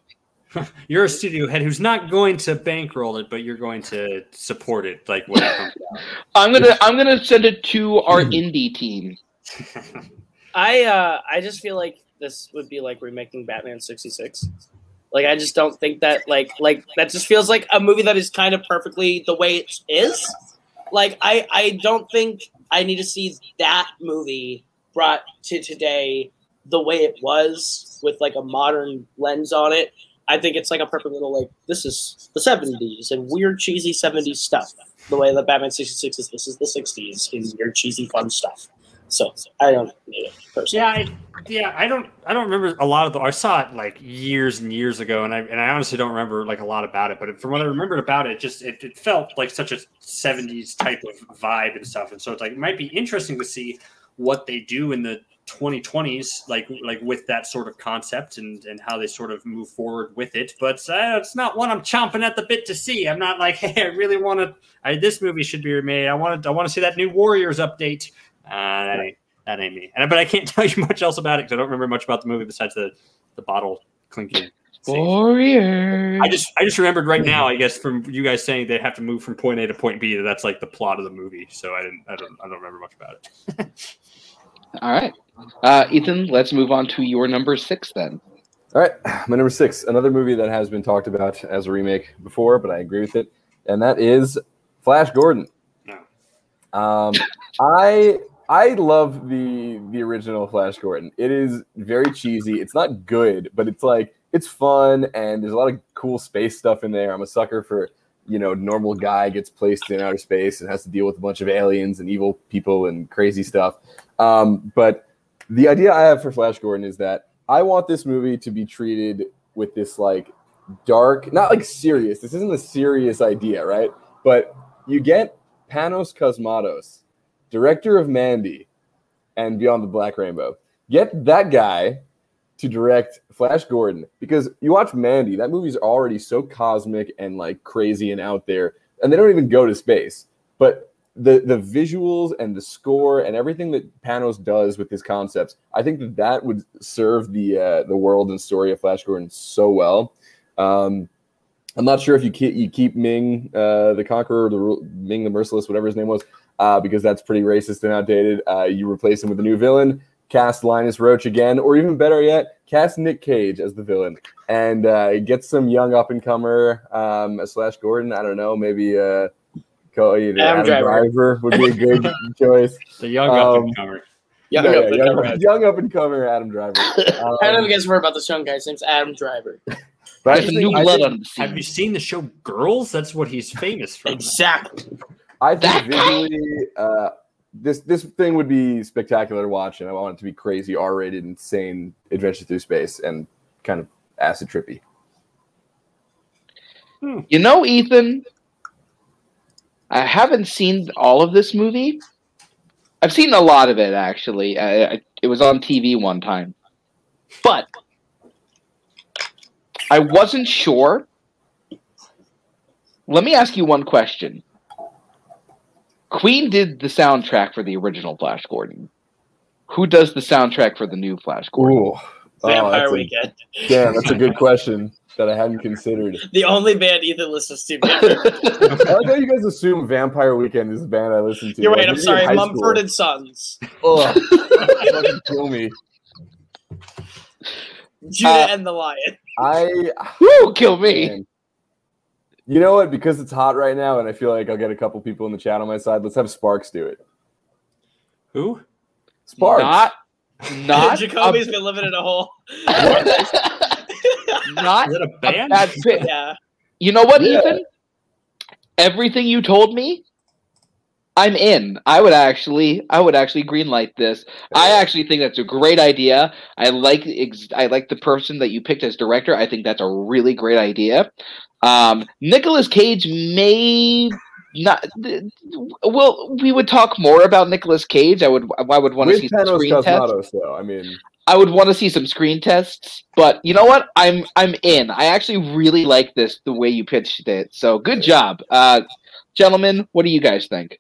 *laughs* You're a studio head who's not going to bankroll it, but you're going to support it, like when it comes out. *laughs* I'm gonna I'm gonna send it to our *laughs* indie team. I uh I just feel like this would be like remaking Batman 66. Like I just don't think that like like that just feels like a movie that is kind of perfectly the way it is. Like I I don't think I need to see that movie brought to today the way it was with like a modern lens on it. I think it's like a perfect little like this is the 70s and weird cheesy 70s stuff. The way that Batman 66 is this is the 60s in weird cheesy fun stuff. So I don't need it personally. Yeah, I, yeah, I don't, I don't remember a lot of the. I saw it like years and years ago, and I and I honestly don't remember like a lot about it. But from what I remembered about it, just it, it felt like such a '70s type of vibe and stuff. And so it's like it might be interesting to see what they do in the 2020s, like like with that sort of concept and and how they sort of move forward with it. But uh, it's not one I'm chomping at the bit to see. I'm not like, *laughs* hey, I really want to. I, this movie should be remade. I want to. I want to see that new Warriors update. Uh, that ain't that ain't me. And but I can't *laughs* tell you much else about it because I don't remember much about the movie besides the the bottle clinking. Warriors. I just I just remembered right now. I guess from you guys saying they have to move from point A to point B. That's like the plot of the movie. So I didn't I don't I don't remember much about it. *laughs* All right, uh, Ethan. Let's move on to your number six then. All right, my number six, another movie that has been talked about as a remake before, but I agree with it, and that is Flash Gordon. No. Um, I I love the the original Flash Gordon. It is very cheesy. It's not good, but it's like it's fun and there's a lot of cool space stuff in there. I'm a sucker for you know normal guy gets placed in outer space and has to deal with a bunch of aliens and evil people and crazy stuff. Um, but the idea I have for Flash Gordon is that I want this movie to be treated with this like dark, not like serious. This isn't a serious idea, right? But you get Panos Cosmatos, director of Mandy and Beyond the Black Rainbow. Get that guy to direct Flash Gordon because you watch Mandy, that movie's already so cosmic and like crazy and out there, and they don't even go to space. But the the visuals and the score and everything that Panos does with his concepts, I think that that would serve the uh, the world and story of Flash Gordon so well. Um, I'm not sure if you keep you keep Ming uh, the Conqueror, the Ming the Merciless, whatever his name was, uh, because that's pretty racist and outdated. Uh, you replace him with a new villain, cast Linus Roache again, or even better yet, cast Nick Cage as the villain, and uh, get some young up and comer um, slash Gordon. I don't know, maybe you know, Adam Adam, Driver. Driver. would be a good *laughs* choice. The young up Um, and comer. Young Yeah, up yeah, and young, comer. young up and comer Adam Driver. *laughs* I don't know if Um, you guys heard about this young guy. His name's Adam Driver. *laughs* but I There's just some new think- I blood think- on the Have you seen the show Girls? That's what he's famous for. Exactly. I think That visually, uh, this this thing would be spectacular to watch, and I want it to be crazy, R-rated, insane adventure through space, and kind of acid trippy. You know, Ethan, I haven't seen all of this movie. I've seen a lot of it actually. I, I, it was on TV one time, but I wasn't sure. Let me ask you one question. Queen did the soundtrack for the original Flash Gordon. Who does the soundtrack for the new Flash Gordon? Ooh, Oh, Vampire that's a- Weekend. damn, that's a good question *laughs* that I hadn't considered. *laughs* The only band Ethan listens to. *laughs* I like how you guys assume Vampire Weekend is the band I listen to. You're Like, right. I'm maybe in sorry. high Mumford school. and Sons. Ugh, *laughs* fucking kill me. Judah Uh, and the Lion. I Woo, kill me. Man. You know what? Because it's hot right now, and I feel like I'll get a couple people in the chat on my side. Let's have Sparks do it. Who? Sparks. Not, not, Jacoby's a, been living in a hole. Not Is it a a bad fit. Yeah. You know what, Yeah. Ethan? Everything you told me, I'm in. I would actually, I would actually greenlight this. I actually think that's a great idea. I like, ex- I like the person that you picked as director. I think that's a really great idea. Um, Nicolas Cage may not. Well, we would talk more about Nicolas Cage. I would, I would want to With see some Panos screen tests. Cosmatos, though. I mean, I would want to see some screen tests, but you know what? I'm I'm in. I actually really like this the way you pitched it. So good job, uh, gentlemen. What do you guys think?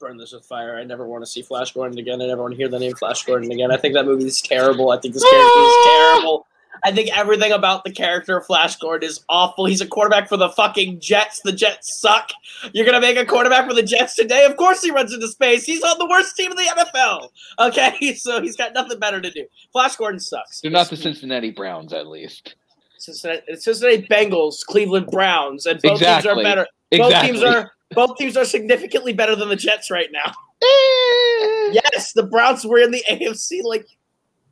Burn this with fire. I never want to see Flash Gordon again. I never want to hear the name Flash Gordon again. I think that movie is terrible. I think this character is terrible. I think everything about the character of Flash Gordon is awful. He's a quarterback for the fucking Jets. The Jets suck. You're gonna make a quarterback for the Jets today? Of course he runs into space. He's on the worst team in the NFL. Okay, *laughs* so he's got nothing better to do. Flash Gordon sucks. They're not the Cincinnati Browns, at least. Cincinnati, Cincinnati Bengals, Cleveland Browns, and both teams are Exactly. better. Both Exactly. teams are both teams are significantly better than the Jets right now. *laughs* Eh. yes, the Browns were in the AFC like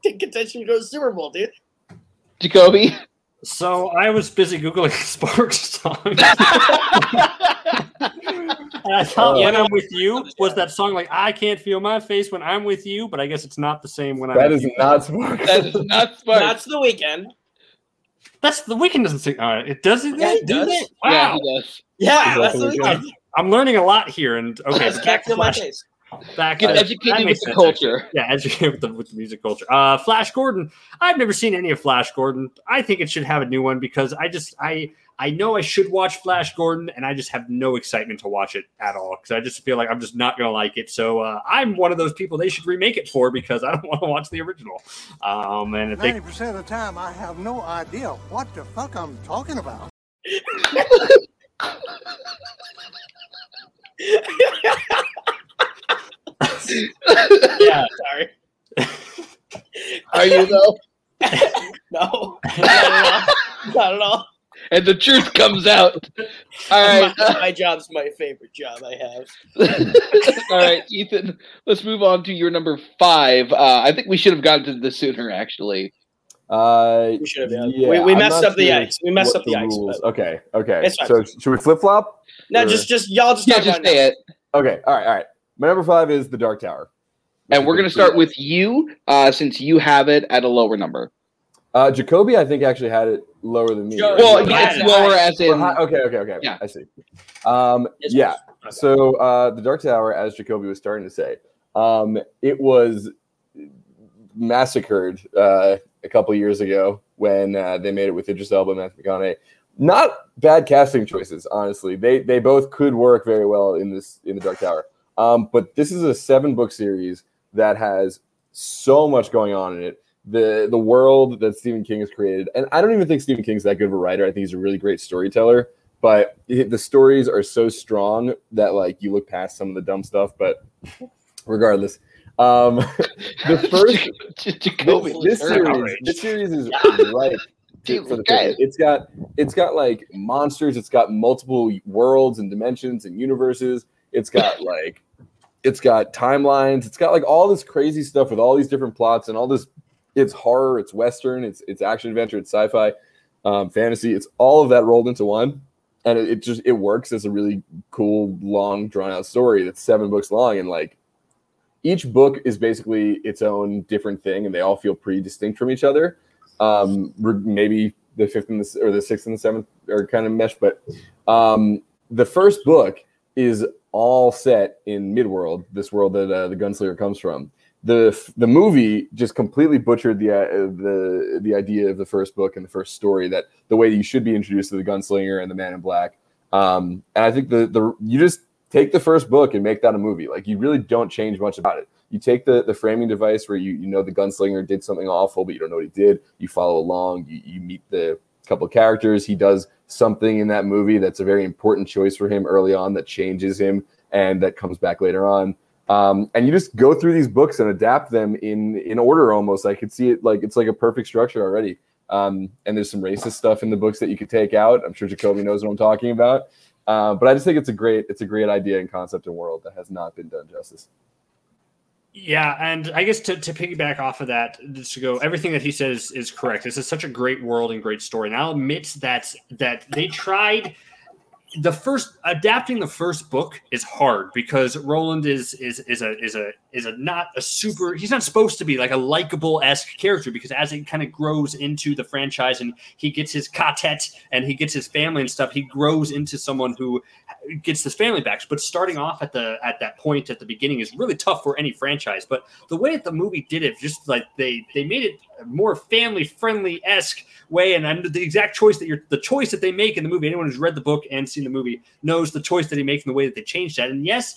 in contention to go to Super Bowl, dude. Jacoby. So I was busy googling *laughs* Sparks songs. and I thought Yeah. "When I'm with You" was that song like "I can't feel my face when I'm with you," but I guess it's not the same when I'm. That with is you. not Sparks. That is not smart. *laughs* That's the Weeknd. That's the Weeknd doesn't sing. All right, it doesn't. Yeah, it do does. that? Yeah, he does. Yeah, Is that's the the Weeknd? Weeknd. I'm learning a lot here. And okay, back to my face. Back Get educated with the sense, culture. actually. Yeah, educated with the, with the music culture. Uh, Flash Gordon. I've never seen any of Flash Gordon. I think it should have a new one because I just I I know I should watch Flash Gordon and I just have no excitement to watch it at all because I just feel like I'm just not gonna like it. So uh, I'm one of those people they should remake it for because I don't *laughs* want to watch the original. Um, and if they 90% of the time, I have no idea what the fuck I'm talking about. *laughs* yeah, sorry. *laughs* Are you though? *laughs* No, not at all. Not at all. And the truth comes out. All right. my, my job's my favorite job I have. *laughs* All right, Ethan. Let's move on to your number five. Uh, I think we should have gotten to this sooner, actually. Uh, We should have. yeah, we, we messed not up the sure ice. We messed up the, ice. but- Okay, okay. So should we flip flop? No, Or- just just y'all just Yeah, just say it. Okay, all right, all right. My number five is the Dark Tower. And we're going to start with you, uh, since you have it at a lower number. Uh, Jacoby, I think actually had it lower than me. Right? Well, Yeah, yeah, it's lower as in. hi- okay, okay, okay. Yeah. I see. Um, yeah. So uh, the Dark Tower, as Jacoby was starting to say, um, it was massacred uh, a couple years ago when uh, they made it with Idris Elba and Matthew McConaughey. Not bad casting choices, honestly. They they both could work very well in this in the Dark Tower. Um, but this is a seven book series that has so much going on in it. The the world that Stephen King has created, and I don't even think Stephen King's that good of a writer. I think he's a really great storyteller. But it, the stories are so strong that like you look past some of the dumb stuff. But regardless, um, *laughs* the first this, this series, this series is *laughs* right Dude, for the okay. It's got it's got like monsters. It's got multiple worlds and dimensions and universes. It's got *laughs* like it's got timelines. It's got like all this crazy stuff with all these different plots and all this. It's horror. It's western. It's it's action adventure. It's sci-fi, um, fantasy. It's all of that rolled into one, and it, it just it works as a really cool, long, drawn out story that's seven books long and like each book is basically its own different thing, and they all feel pretty distinct from each other. Um, maybe the fifth and the or the sixth and the seventh are kind of mesh, but um, the first book is all set in Midworld, this world that uh, the Gunslinger comes from. The the movie just completely butchered the uh, the the idea of the first book and the first story that the way you should be introduced to the Gunslinger and the Man in Black. Um, and I think the the you just take the first book and make that a movie. Like you really don't change much about it. You take the the framing device where you you know the gunslinger did something awful, but you don't know what he did. You follow along. You, you meet the couple of characters. He does something in that movie that's a very important choice for him early on that changes him and that comes back later on. Um, and you just go through these books and adapt them in in order almost. I could see it like it's like a perfect structure already. Um, and there's some racist stuff in the books that you could take out. I'm sure Jacoby knows what I'm talking about. Uh, but I just think it's a great it's a great idea and concept and world that has not been done justice. Yeah, and I guess to, to piggyback off of that, just to go, everything that he says is correct. This is such a great world and great story. And I'll admit that that they tried the first adapting the first book is hard because Roland is is is a is a is a not a super he's not supposed to be like a likable esque character because as it kind of grows into the franchise and he gets his quartet and he gets his family and stuff, he grows into someone who gets his family back. But starting off at the at that point at the beginning is really tough for any franchise. But the way that the movie did it, just like they they made it more family friendly esque way, and, and the exact choice that you're the choice that they make in the movie. Anyone who's read the book and seen the movie knows the choice that he makes in the way that they changed that. And yes.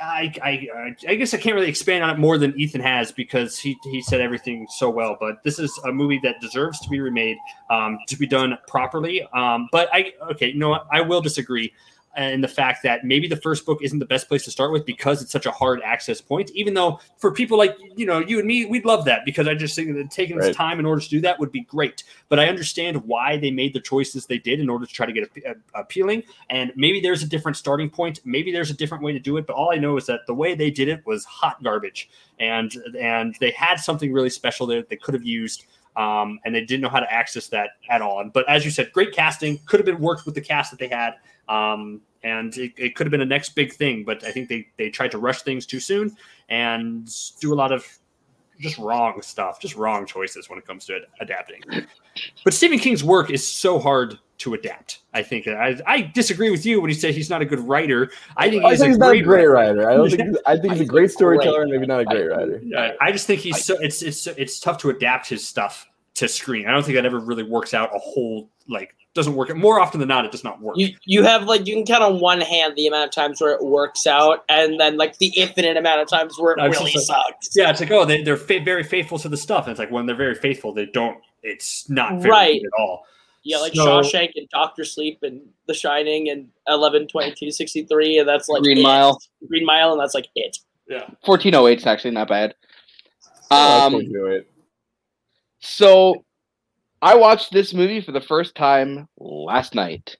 I, I I guess I can't really expand on it more than Ethan has because he he said everything so well. But this is a movie that deserves to be remade, um, to be done properly. Um, but I okay, you know what? I will disagree in the fact that maybe the first book isn't the best place to start with because it's such a hard access point. Even though for people like you know you and me, we'd love that because I just think that taking Right. this time in order to do that would be great. But I understand why they made the choices they did in order to try to get a, a- appealing. And maybe there's a different starting point. Maybe there's a different way to do it. But all I know is that the way they did it was hot garbage, and and they had something really special that they could have used. Um, and they didn't know how to access that at all. But as you said, great casting could have been worked with the cast that they had. Um, and it, it could have been a next big thing, but I think they, they tried to rush things too soon and do a lot of just wrong stuff, just wrong choices when it comes to adapting. But Stephen King's work is so hard to adapt. I think I, I disagree with you when you say he's not a good writer. I think I he's, think a he's not a great, great writer. writer. I don't think he's, I think he's a *laughs* great storyteller and maybe not a great I- writer. Yeah, I just think he's so it's it's it's tough to adapt his stuff to screen. I don't think that ever really works out a whole like doesn't work. More often than not, it does not work. You you have like you can count on one hand the amount of times where it works out, and then like the infinite amount of times where it That's really like- sucks. Yeah, it's like oh, they, they're fa- very faithful to the stuff. And it's like when they're very faithful, they don't. It's not very Right. at all. Yeah, like So- Shawshank and Doctor Sleep and The Shining and Eleven Twenty Two Sixty Three, and that's like Green it. Mile. Green Mile, and that's like it. Yeah. 1408 is actually not bad. Oh, Um, I do it. So I watched this movie for the first time last night.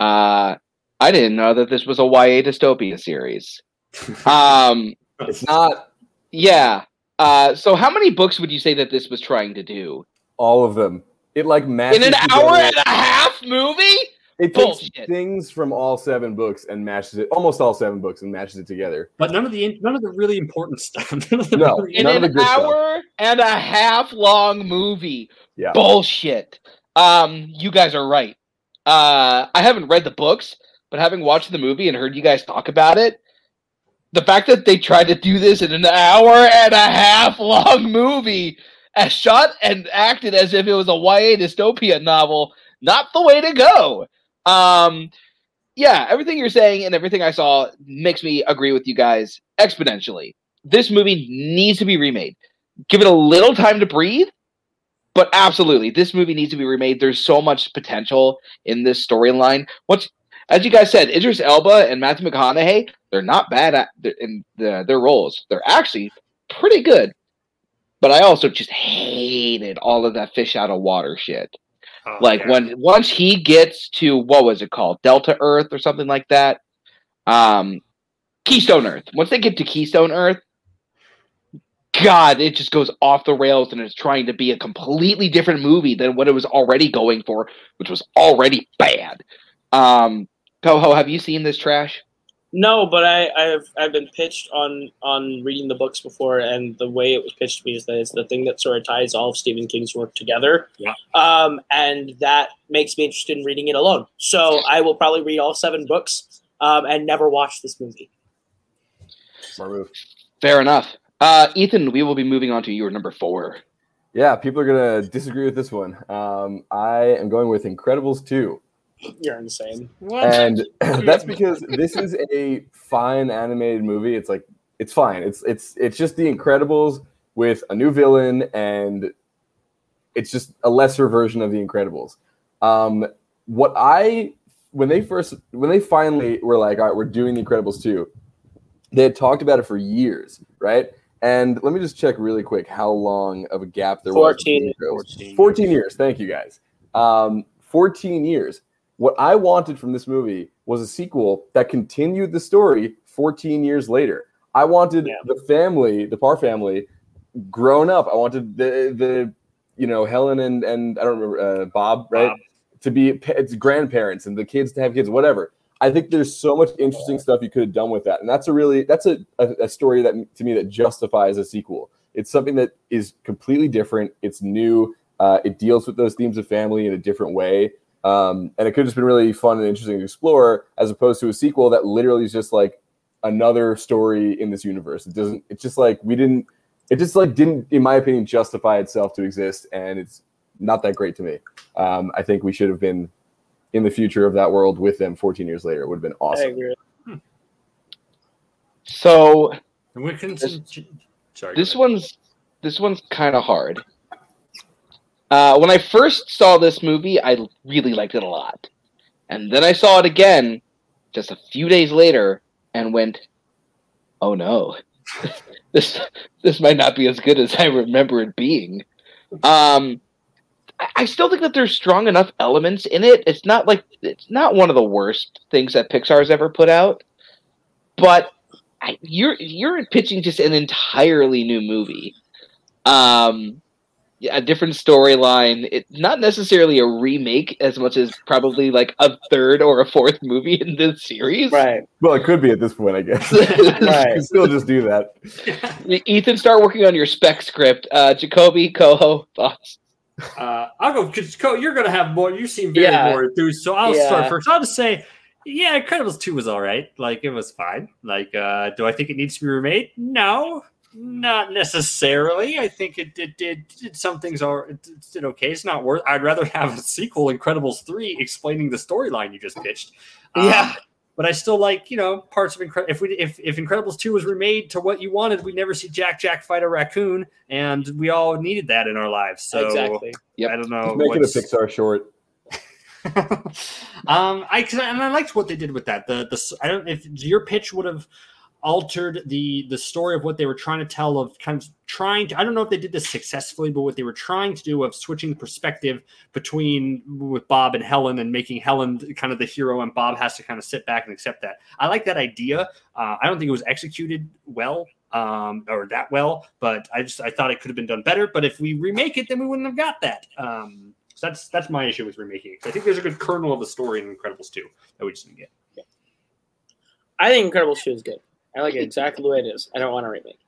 Uh, I didn't know that this was a YA dystopia series. *laughs* Um, It's not yeah. Uh, so how many books would you say that this was trying to do all of them. It like in an together- hour and a half movie? It takes Bullshit. things from all seven books and matches it, almost all seven books, and matches it together. But none of the none of the really important stuff. *laughs* None of the No. really- In None of an the good stuff. hour and a half long movie. Yeah. Bullshit. Um, you guys are right. Uh, I haven't read the books, but having watched the movie and heard you guys talk about it, the fact that they tried to do this in an hour and a half long movie, as shot and acted as if it was a YA dystopia novel, not the way to go. Um, yeah, everything you're saying and everything I saw makes me agree with you guys exponentially. This movie needs to be remade. Give it a little time to breathe, but absolutely, this movie needs to be remade. There's so much potential in this storyline. What's as you guys said, Idris Elba and Matthew McConaughey, they're not bad at in the, their roles. They're actually pretty good. But I also just hated all of that fish out of water shit. Oh, Like yeah. when once he gets to what was it called, Delta Earth or something like that, um, Keystone Earth. Once they get to Keystone Earth, God, it just goes off the rails and it's trying to be a completely different movie than what it was already going for, which was already bad. Um, Coho, have you seen this trash? No, but I, I've I've been pitched on on reading the books before, and the way it was pitched to me is that it's the thing that sort of ties all of Stephen King's work together. Yeah. Um, and that makes me interested in reading it alone. So I will probably read all seven books, um, and never watch this movie. Smart move. Fair enough. Uh, Ethan, we will be moving on to your number four. Yeah, people are gonna disagree with this one. Um, I am going with Incredibles two. You're insane. What? and *laughs* that's because this is a fine animated movie. It's like it's fine. It's it's it's just The Incredibles with a new villain, and it's just a lesser version of The Incredibles. Um, what I when they first when they finally were like, all right, we're doing The Incredibles too. they had talked about it for years, right? And let me just check really quick how long of a gap there was. 14. between The Incredibles. 14 years. Thank you guys. Um, 14 years. What I wanted from this movie was a sequel that continued the story 14 years later. I wanted Yeah. the family, the Parr family, grown up. I wanted the the you know Helen and and I don't remember uh, Bob right Bob. to be it's grandparents and the kids to have kids, whatever. I think there's so much interesting stuff you could have done with that, and that's a really that's a, a, a story that to me that justifies a sequel. It's something that is completely different. It's new. Uh, it deals with those themes of family in a different way, um, and it could have just been really fun and interesting to explore, as opposed to a sequel that literally is just like another story in this universe. It doesn't. It's just like we didn't. It just like didn't, in my opinion, justify itself to exist, and it's not that great to me. Um, I think we should have been in the future of that world with them 14 years later. It would have been I awesome. agree. So And we can. This- Sorry. this one's this one's kind of hard. Uh, when I first saw this movie, I really liked it a lot, and then I saw it again just a few days later and went, "Oh no, *laughs* this this might not be as good as I remember it being." Um, I, still think that there's strong enough elements in it. It's not like it's not one of the worst things that Pixar's ever put out, but I, you're you're pitching just an entirely new movie, um, a different storyline. It not necessarily a remake as much as probably like a third or a fourth *laughs* movie in this series. Right. Well, it could be at this point, I guess. *laughs* Right. you can still just do that. Ethan, start working on your spec script. Uh, Jacoby, Coho, thoughts. Uh, I'll go because Co, you're going to have more. You seem very Yeah. more enthused, so I'll Yeah. start first. I'll just say, yeah, Incredibles two was all right. Like it was fine. Like, uh, do I think it needs to be remade? No, not necessarily. I think it did did, did some things are it did- did okay. It's not worth. I'd rather have a sequel, Incredibles three, explaining the storyline you just pitched. *laughs* Um, Yeah. But I still like, you know, parts of Incredibles. If we if if Incredibles two was remade to what you wanted, we'd never see Jack Jack fight a raccoon, and we all needed that in our lives. So exactly. I don't know. Just make it a Pixar short. *laughs* um, I 'cause I- and I liked what they did with that. The the I don't if your pitch would have altered the the story of what they were trying to tell of kind of trying to I don't know if they did this successfully, but what they were trying to do of switching perspective between with Bob and Helen and making Helen kind of the hero and Bob has to kind of sit back and accept that. I like that idea. Uh, I don't think it was executed well um, or that well, but I just I thought it could have been done better. But if we remake it, then we wouldn't have got that. Um, so that's that's my issue with remaking it. I think there's a good kernel of the story in Incredibles 2 that we just didn't get. I think Incredibles 2 is good. I like it exactly the way it is. I don't want to remake.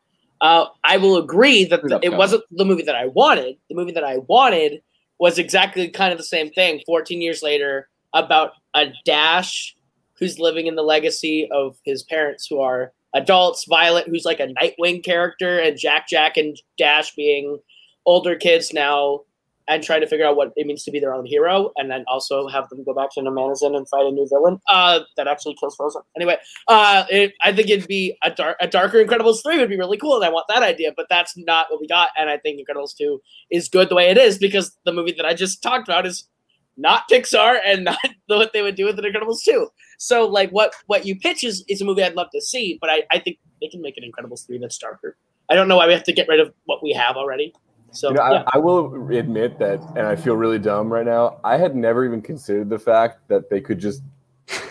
Uh, I will agree that it up, it Colin. wasn't the movie that I wanted. The movie that I wanted was exactly kind of the same thing 14 years later about a Dash who's living in the legacy of his parents who are adults, Violet, who's like a Nightwing character, and Jack Jack and Dash being older kids now and trying to figure out what it means to be their own hero, and then also have them go back to Nomanisan and fight a new villain uh, that actually kills Frozone. Anyway, uh, it, I think it'd be a, dark, a darker Incredibles 3 would be really cool, and I want that idea, but that's not what we got, and I think Incredibles 2 is good the way it is because the movie that I just talked about is not Pixar and *laughs* not what they would do with Incredibles 2. So, like, what what you pitch is, is a movie I'd love to see, but I, I think they can make an Incredibles 3 that's darker. I don't know why we have to get rid of what we have already. So, You know, yeah. I, I will admit that, and I feel really dumb right now. I had never even considered the fact that they could just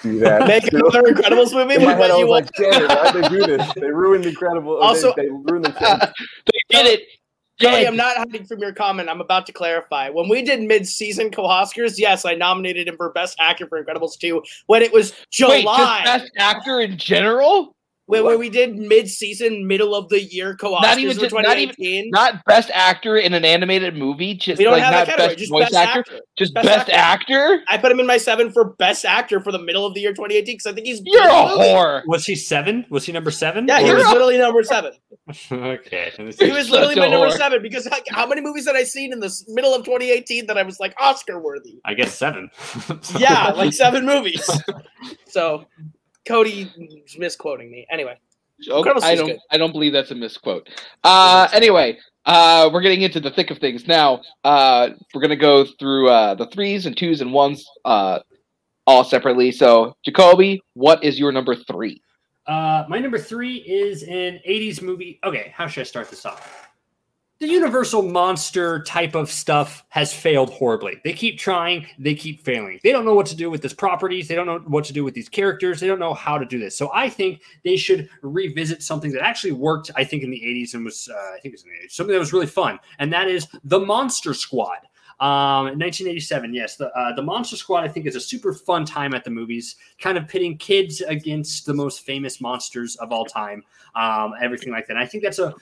do *laughs* that. Make still. another Incredibles movie *laughs* In my head, what I was want. like, damn it, why'd they do this? They ruined Incredible. Also- Also, they, they ruined *laughs* the chance. They did it. Joey, I'm not hiding from your comment. I'm about to clarify. When we did mid-season co-Oscars, yes, I nominated him for Best Actor for Incredibles 2 when it was July. Wait, just best actor in general? When, when we did mid-season, middle of the year co-Oscars Not even just- not even- Not best actor in an animated movie. Just we don't like have not that category. best Just voice best actor. actor. Just Best best, actor. actor. I put him in my seven for Best Actor for the middle of the year 2018 because I think he's You're a movie. whore. Was he seven? Was he number seven? Yeah, he was literally number seven. *laughs* okay. *laughs* He was literally my number whore. seven because like, how many movies had I seen in the middle of 2018 that I was like Oscar worthy? I guess seven. *laughs* Yeah, like seven movies. So Cody's misquoting me. Anyway, Okay, I don't. good. I don't believe that's a misquote. Uh, anyway, uh, we're getting into the thick of things now. Uh, we're gonna go through uh, the threes and twos and ones, uh, all separately. So, Jacoby, what is your number three? Uh, my number three is an 80s movie. Okay, how should I start this off? The Universal monster type of stuff has failed horribly. They keep trying, they keep failing. They don't know what to do with this properties. They don't know what to do with these characters. They don't know how to do this. So I think they should revisit something that actually worked, I think, in the 80s and was, uh, I think it was in the 80s, something that was really fun. And that is The Monster Squad. Um, 1987, yes, the uh, the Monster Squad I think is a super fun time at the movies, kind of pitting kids against the most famous monsters of all time, um, everything like that. And I think that's a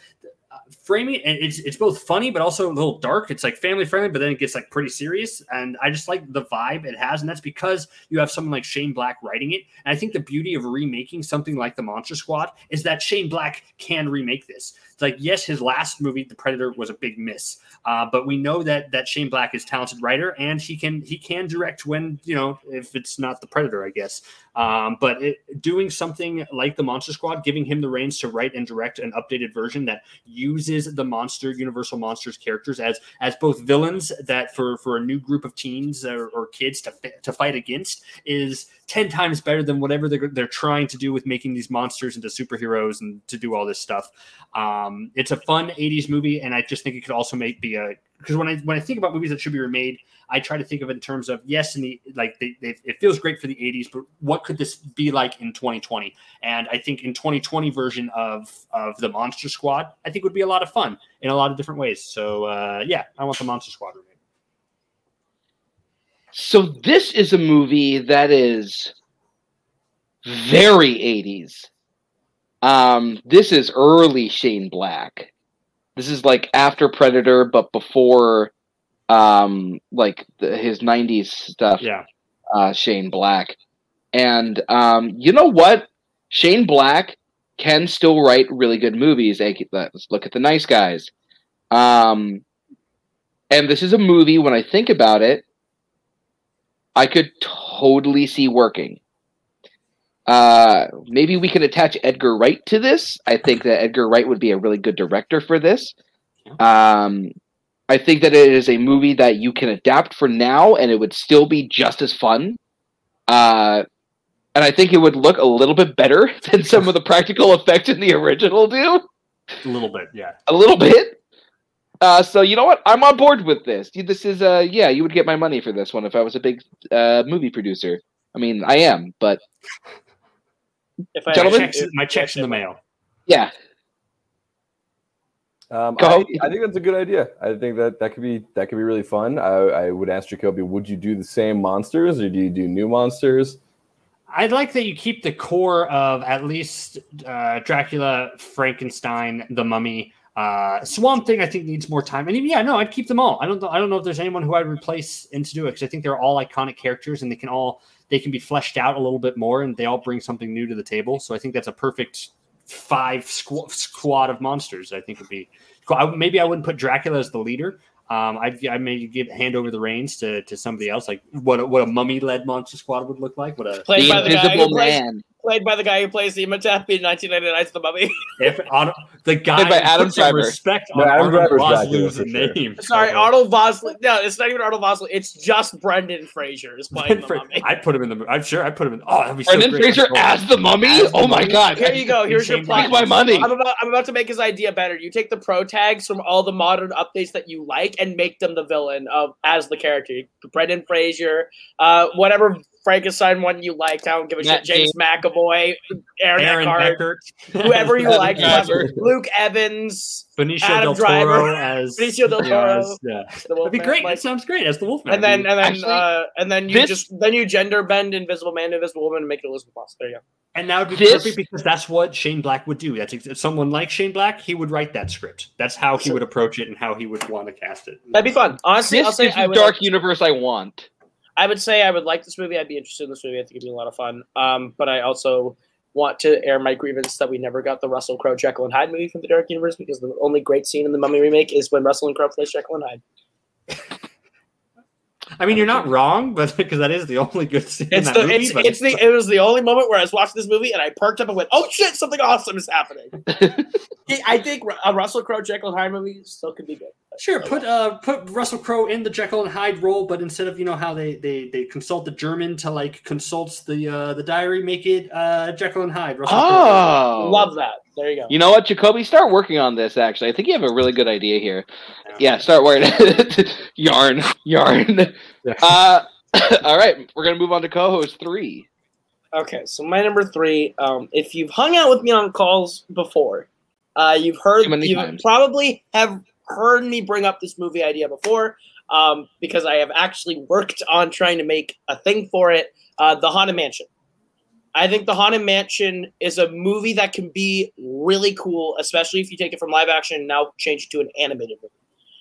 framing and it's it's both funny but also a little dark. It's like family friendly, but then it gets like pretty serious. And I just like the vibe it has, and that's because you have someone like Shane Black writing it. And I think the beauty of remaking something like the Monster Squad is that Shane Black can remake this. Like yes, his last movie, The Predator, was a big miss, uh, but we know that that Shane Black is talented writer and he can he can direct when you know if it's not The Predator, I guess. Um, but it, doing something like the Monster Squad, giving him the reins to write and direct an updated version that uses the monster Universal Monsters characters as as both villains that for for a new group of teens or, or kids to to fight against is ten times better than whatever they're, they're trying to do with making these monsters into superheroes and to do all this stuff. Um, it's a fun '80s movie, and I just think it could also make be a because when I when I think about movies that should be remade, I try to think of it in terms of yes, in the like they, they, it feels great for the 80s, but what could this be like in 2020? And I think in 2020 version of of the Monster Squad, I think would be a lot of fun in a lot of different ways. So uh, yeah, I want the Monster Squad remade. So this is a movie that is very 80s. Um, this is early Shane Black. This is like after Predator, but before um like the, his 90s stuff. Yeah. Uh, Shane Black. And um, you know what? Shane Black can still write really good movies. Let's look at the nice guys. Um, and this is a movie. When I think about it, I could totally see working. Uh, maybe we can attach Edgar Wright to this. I think that Edgar Wright would be a really good director for this. Um, I think that it is a movie that you can adapt for now, and it would still be just as fun. Uh, and I think it would look a little bit better *laughs* than some of the practical effects in the original do. A little bit, yeah. A little bit. Uh, so you know what? I'm on board with this. This is uh, yeah, you would get my money for this one if I was a big uh, movie producer. I mean, I am, but *laughs* If I Gentlemen? my checks, my checks in the mail. yeah, Um, Go. I, I think that's a good idea. I think that that could be that could be really fun. I, I would ask Jacoby, would you do the same monsters or do you do new monsters? I'd like that you keep the core of at least uh, Dracula, Frankenstein, the Mummy, uh, Swamp Thing. I think needs more time. And yeah, no, I'd keep them all. I don't. know- I don't know if there's anyone who I'd replace into do it because I think they're all iconic characters and they can all they can be fleshed out a little bit more and they all bring something new to the table. So I think that's a perfect five squ- squad of monsters. I think would be cool. I, maybe I wouldn't put Dracula as the leader. Um, I'd, I may give hand over the reins to, to somebody else, like what a, what a mummy led monster squad would look like. What a Played the by the Invisible who plays, Man. Played by the guy who plays the Imhotep in 1999's The Mummy. *laughs* if Otto, the guy Played by Adam put Driver. respect No, on Adam Driver's Dracula, Vosloo's sure. name. Sorry, Arnold Vosloo. No, it's not even Arnold Vosloo. It's just Brendan Fraser is playing the Mummy. I'd put him in the. I'm sure I'd put him in. Oh, that'd be so Brendan great. Fraser as the mummy. As the oh my mummy? god! Here you go. Here's your Shane plot. Take my money. I'm about, I'm about to make his idea better. You take the pro tags from all the modern updates that you like and make them the villain of as the character. Brendan Fraser, uh, whatever Frankenstein one you liked. I don't give a Matt shit. James McAvoy, Aaron, Aaron Eckhart, Beckert, whoever you *laughs* like. Driver. Luke Evans, Benicio Adam del Toro Driver. as Benicio del yeah, Toro. as- yeah. the That'd be Wolfman, great. like- that sounds great as the Wolfman. and then and then Actually, uh, and then you this- just then you gender bend Invisible Man, Invisible Woman, and make it Elisabeth Moss. There you go. And that would be This- perfect because that's what Shane Black would do. That's ex- someone like Shane Black. He would write that script. That's how he would approach it and how he would want to cast it. That'd be fun. Honestly, I'll This say is I the would dark universe I want. I would say I would like this movie. I'd be interested in this movie. I think it'd be a lot of fun. Um, but I also want to air my grievance that we never got the Russell Crowe Jekyll and Hyde movie from the Dark Universe because the only great scene in the Mummy remake is when Russell and Crowe plays Jekyll and Hyde. *laughs* I mean, you're not wrong, but because that is the only good scene in It's that the movie. it's, but it's the it was the only moment where I was watching this movie and I perked up and went, "Oh shit, something awesome is happening." *laughs* I think a Russell Crowe Jekyll and Hyde movie still could be good. Sure, put uh put Russell Crowe in the Jekyll and Hyde role, but instead of you know how they they, they consult the German to like consults the uh the diary, make it uh Jekyll and Hyde. Russell Crowe. Oh, Love that. There you go. You know what, Jacoby? Start working on this. Actually, I think you have a really good idea here. Yeah, start working. *laughs* yarn, yarn. Yeah. Uh, *coughs* all right, we're gonna move on to co-host three. Okay, so my number three. Um, if you've hung out with me on calls before, uh, you've heard you probably have heard me bring up this movie idea before, um, because I have actually worked on trying to make a thing for it. Uh, the Haunted Mansion. I think The Haunted Mansion is a movie that can be really cool, especially if you take it from live action and now change it to an animated movie.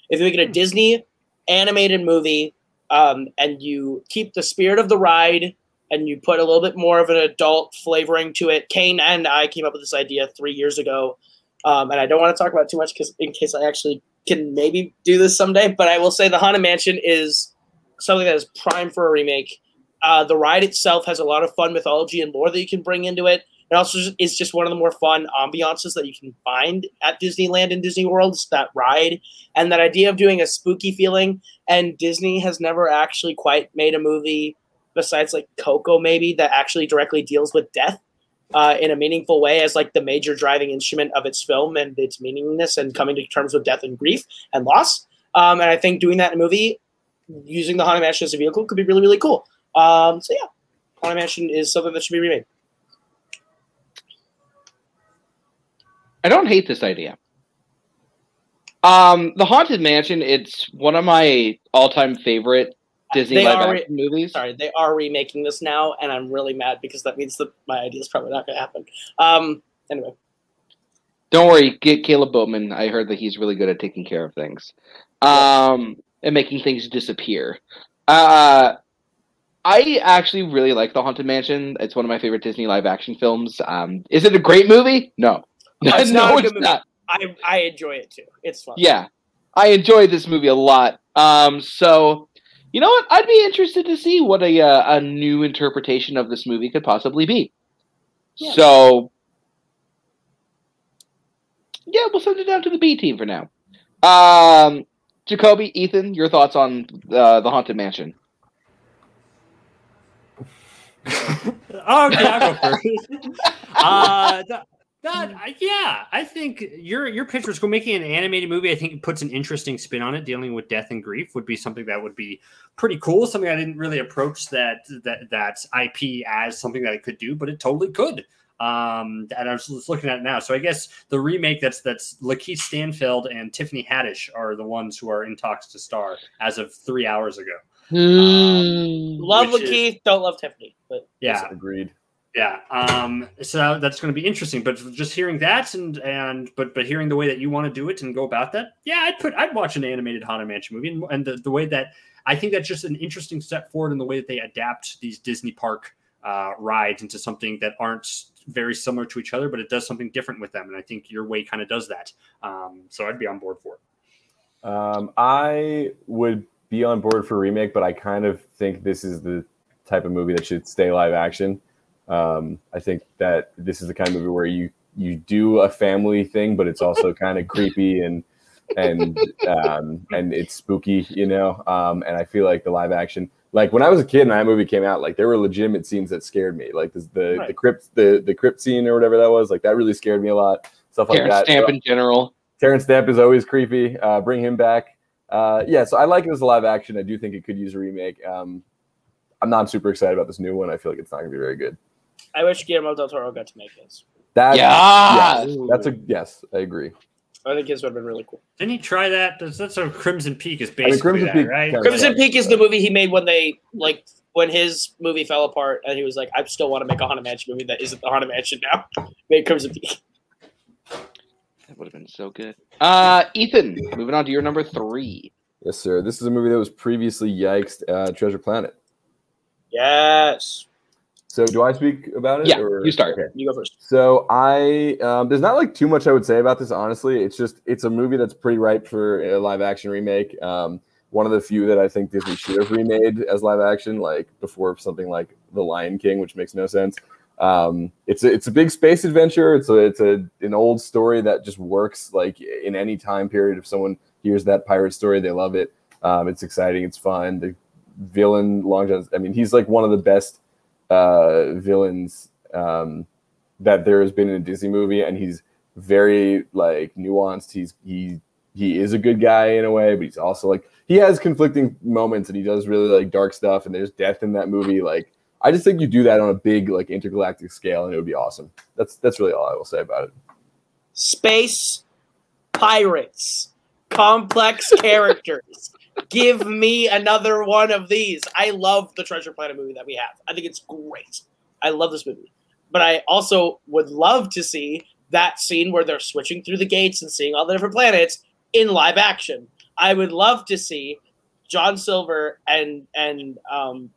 If you make it a Disney animated movie um, and you keep the spirit of the ride and you put a little bit more of an adult flavoring to it, Kane and I came up with this idea three years ago. Um, and I don't want to talk about it too much because in case I actually can maybe do this someday, but I will say The Haunted Mansion is something that is prime for a remake. Uh, the ride itself has a lot of fun mythology and lore that you can bring into it. It also is just one of the more fun ambiances that you can find at Disneyland and Disney World. It's that ride and that idea of doing a spooky feeling. And Disney has never actually quite made a movie besides like Coco, maybe that actually directly deals with death uh, in a meaningful way as like the major driving instrument of its film and its meaninglessness and coming to terms with death and grief and loss. Um, and I think doing that in a movie using the Haunted Mansion as a vehicle could be really, really cool. Um, so yeah, Haunted Mansion is something that should be remade. I don't hate this idea. Um, the Haunted Mansion, it's one of my all-time favorite Disney They live are action movies. Sorry, they are remaking this now, and I'm really mad because that means that my idea is probably not going to happen. Um, anyway, Don't worry, get Caleb Bowman. I heard that he's really good at taking care of things, um, and making things disappear. Uh, I actually really like The Haunted Mansion. It's one of my favorite Disney live action films. Um, is it a great movie? No, it's *laughs* no, not it's not. I I enjoy it too. It's fun. Yeah, I enjoyed this movie a lot. Um, so you know what? I'd be interested to see what a uh, a new interpretation of this movie could possibly be. Yeah. So yeah, we'll send it down to the B team for now. Um, Jacoby, Ethan, your thoughts on uh, the Haunted Mansion? Oh, *laughs* okay, I'll go first. *laughs* uh, that, that, I- yeah, I think your your pitch was go making an animated movie. I think it puts an interesting spin on it. Dealing with death and grief would be something that would be pretty cool. Something I didn't really approach that that that IP as something that it could do, but it totally could. Um, and I was just looking at it now. So I guess the remake that's that's Lakeith Stanfield and Tiffany Haddish are the ones who are in talks to star as of three hours ago. Hmm. Um, love Which is- Lakeith, don't love Tiffany, but Yeah, agreed. Yeah. Um, so that's going to be interesting. But just hearing that and and but but hearing the way that you want to do it and go about that, yeah, I'd put I'd watch an animated Haunted Mansion movie and, and the, the way that I think that's just an interesting step forward in the way that they adapt these Disney park uh, rides into something that aren't very similar to each other, but it does something different with them. And I think your way kind of does that. Um, so I'd be on board for it. Um, I would be on board for remake, but I kind of think this is the type of movie that should stay live action. Um, I think that this is the kind of movie where you you do a family thing, but it's also kind of creepy and and um, and it's spooky, you know. Um, and I feel like the live action, like when I was a kid and that movie came out, like there were legitimate scenes that scared me, like the the Right. crypt the the crypt scene or whatever that was, like that really scared me a lot. Stuff like Terrence that. Stamp So- in general. Terrence Stamp is always creepy. Uh, bring him back. Uh, yeah, so I like it as a live action. I do think it could use a remake. Um, I'm not super excited about this new one. I feel like it's not going to be very good. I wish Guillermo del Toro got to make this. That, Yes! yes, that's a yes. I agree. I think his would have been really cool. Didn't he try that? That's, that's a Crimson Peak is mean, Crimson that, Peak right? kinda Crimson Peak is the movie he made when they like when his movie fell apart, and he was like, "I still want to make a Haunted Mansion movie that isn't the Haunted Mansion now." *laughs* Made Crimson Peak. That would have been so good. Uh, Ethan, moving on to your number three. Yes, sir. This is a movie that was previously yikes. Uh, Treasure Planet. Yes, So, do I speak about it? Yeah, or- you start. Okay. you go first. So I um, there's not like too much I would say about this. Honestly, it's just it's a movie that's pretty ripe for a live action remake. Um, one of the few that I think Disney should have remade as live action, like before something like The Lion King, which makes no sense. Um, it's a, it's a big space adventure. It's a it's a an old story that just works like in any time period. If someone hears that pirate story, they love it. Um, it's exciting. It's fun. The villain Long John. I mean, he's like one of the best uh, villains um, that there has been in a Disney movie, and he's very like nuanced. He's he he is a good guy in a way, but he's also like he has conflicting moments, and he does really like dark stuff. And there's death in that movie. Like I just think you do that on a big like intergalactic scale, and it would be awesome. That's that's really all I will say about it. Space pirates, complex characters. Give me another one of these. I love the Treasure Planet movie that we have. I think it's great. I love this movie. but I also would love to see that scene where they're switching through the gates and seeing all the different planets in live action. I would love to see John Silver and and um,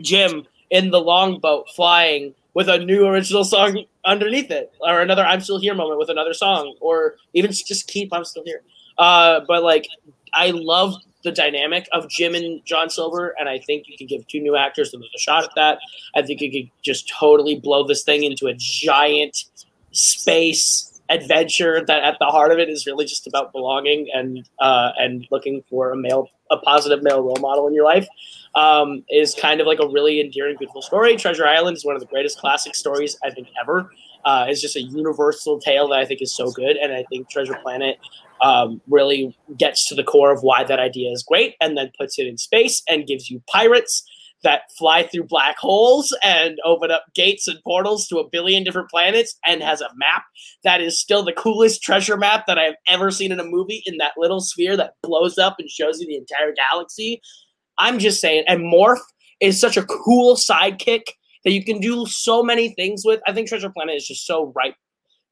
Jim in the longboat flying with a new original song underneath it, or another "I'm Still Here" moment with another song, or even just keep "I'm Still Here." Uh, but like, I love the dynamic of Jim and John Silver, and I think you could give two new actors another shot at that. I think you could just totally blow this thing into a giant space adventure that at the heart of it is really just about belonging and uh, and looking for a male a positive male role model in your life um, is kind of like a really endearing beautiful story treasure island is one of the greatest classic stories i think ever uh, it's just a universal tale that i think is so good and i think treasure planet um, really gets to the core of why that idea is great and then puts it in space and gives you pirates that fly through black holes and open up gates and portals to a billion different planets and has a map that is still the coolest treasure map that I've ever seen in a movie in that little sphere that blows up and shows you the entire galaxy. I'm just saying, and Morph is such a cool sidekick that you can do so many things with. I think Treasure Planet is just so ripe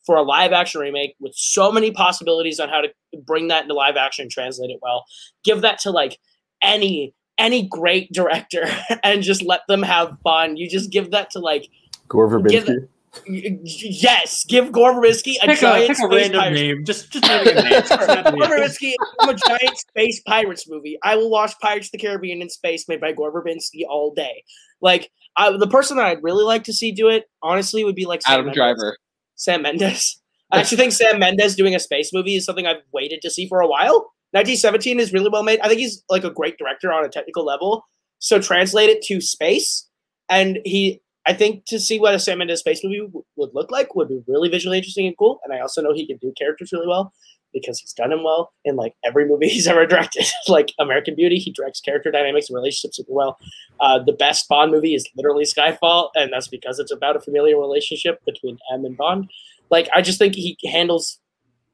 for a live action remake with so many possibilities on how to bring that into live action and translate it well. Give that to like any any great *laughs* director and just let them have fun. You just give that to like Gore Verbinski. Yes, give Gore Verbinski a Pick a, giant pick a space random pirates. name. Just just name a name. *laughs* Gore. Verbinski, I'm a giant space pirates movie. I will watch Pirates of the Caribbean in space made by Gore Verbinski all day. Like I, the person that I'd really like to see do it, honestly, would be like Adam Mendes. Driver. Sam Mendes. I actually think Sam Mendes doing a space movie is something I've waited to see for a while. 1917 is really well made. I think he's like a great director on a technical level. So translate it to space, and he, I think, to see what a Sam Mendes space movie w- would look like would be really visually interesting and cool. And I also know he can do characters really well because he's done him well in like every movie *laughs* he's ever directed. *laughs* like American Beauty, he directs character dynamics and relationships super well. Uh, the best Bond movie is literally Skyfall, and that's because it's about a familial relationship between M and Bond. Like I just think he handles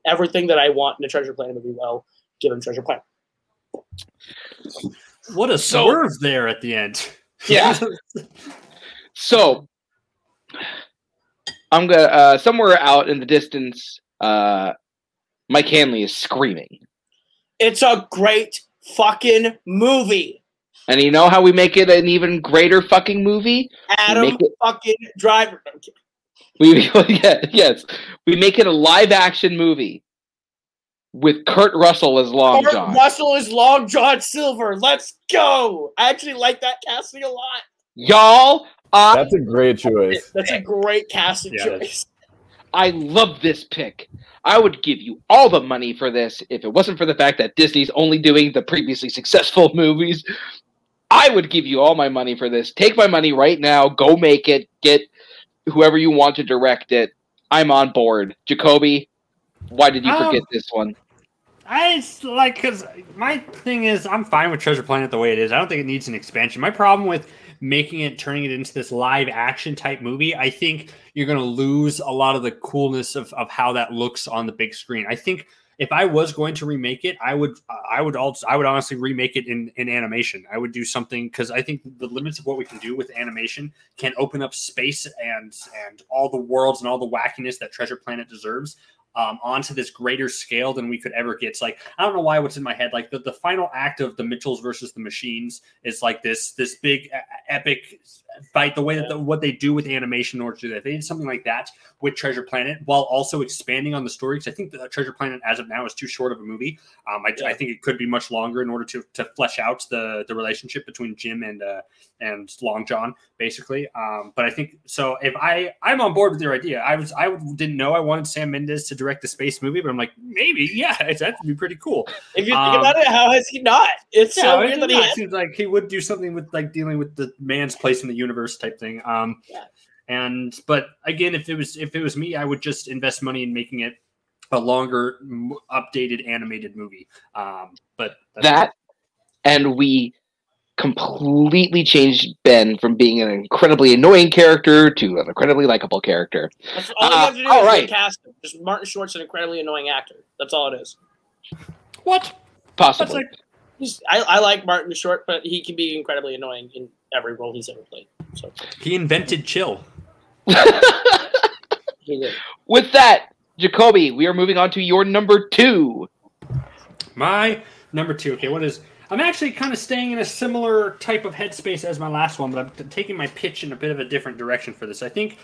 everything that I want in a Treasure Planet movie well. Give him Treasure Planet. What a So- swerve there at the end. Yeah. *laughs* So I'm gonna uh, somewhere out in the distance. Uh, Mike Hanley is screaming, It's a great fucking movie. and you know how we make it an even greater fucking movie? Adam make it- fucking Driver. We *laughs* yeah, yes, we make it a live action movie with Kurt Russell as Long Kurt John. Russell is Long John Silver. Let's go. I actually like that casting a lot. Y'all, I That's a great choice. That's a great casting Yeah, that's- choice. I love this pick. I would give you all the money for this if it wasn't for the fact that Disney's only doing the previously successful *laughs* movies. I would give you all my money for this. Take my money right now. Go make it. Get whoever you want to direct it. I'm on board. Jacoby, why did you Um, forget this one? I it's like because my thing is I'm fine with Treasure Planet the way it is. I don't think it needs an expansion. My problem with making it turning it into this live action type movie, I think you're going to lose a lot of the coolness of of how that looks on the big screen. I think if I was going to remake it, I would I would also I would honestly remake it in in animation. I would do something because I think the limits of what we can do with animation can open up space and and all the worlds and all the wackiness that Treasure Planet deserves um, onto this greater scale than we could ever get. It's like I don't know why what's in my head. Like the, the final act of the Mitchells versus the Machines is like this this big epic fight. The way that the, what they do with animation in order to do that, they did something like that with Treasure Planet while also expanding on the story. Because I think the Treasure Planet as of now is too short of a movie. Um, I, I think it could be much longer in order to to flesh out the the relationship between Jim and uh, and Long John, basically. Um, but I think so. If I I'm on board with your idea, I was I didn't know I wanted Sam Mendes to direct the space movie, but I'm like maybe yeah, *laughs* that would be pretty cool. If you think Um, about it, how has he not? It's Yeah, so weird that he it seems like he would do something with like dealing with the man's place in the universe type thing. Um, Yeah. and but again, if it was if it was me, I would just invest money in making it a longer, m- updated animated movie. Um, but that's- That and we completely changed Ben from being an incredibly annoying character to an incredibly likable character. That's all you Uh, have to do all is right. cast him. Just Martin Short's an incredibly annoying actor. That's all it is. what? Possibly. That's like I, I like Martin Short, but he can be incredibly annoying in every role he's ever played. So he invented chill. He *laughs* did. With that, Jacoby, we are moving on to your number two. My number two. Okay, what is? I'm actually kind of staying in a similar type of headspace as my last one, but I'm taking my pitch in a bit of a different direction for this. I think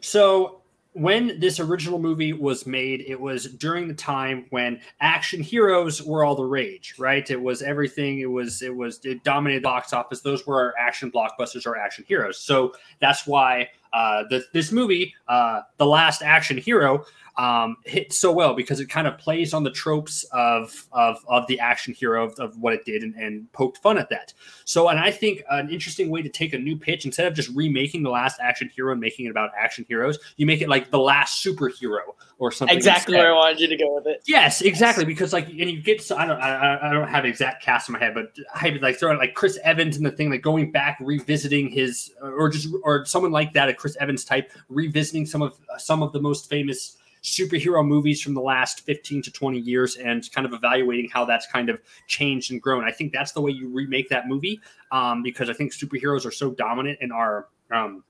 so. When this original movie was made, it was during the time when action heroes were all the rage, right? It was everything. It was it was it dominated the box office. Those were our action blockbusters or action heroes. So that's why uh, the, this movie, uh, The Last Action Hero, um, hit so well because it kind of plays on the tropes of of, of the action hero of, of what it did and, and poked fun at that. So, and I think an interesting way to take a new pitch instead of just remaking the last action hero and making it about action heroes, you make it like the last superhero or something. Exactly instead. where I wanted you to go with it. Yes, exactly. Because like, and you get, so, I don't, I, I don't have exact cast in my head, but I like throwing like Chris Evans in the thing, like going back, revisiting his, or just, or someone like that, a Chris Evans type, revisiting some of some of the most famous superhero movies from the last 15 to 20 years and kind of evaluating how that's kind of changed and grown. I think that's the way you remake that movie um, because I think superheroes are so dominant in our um,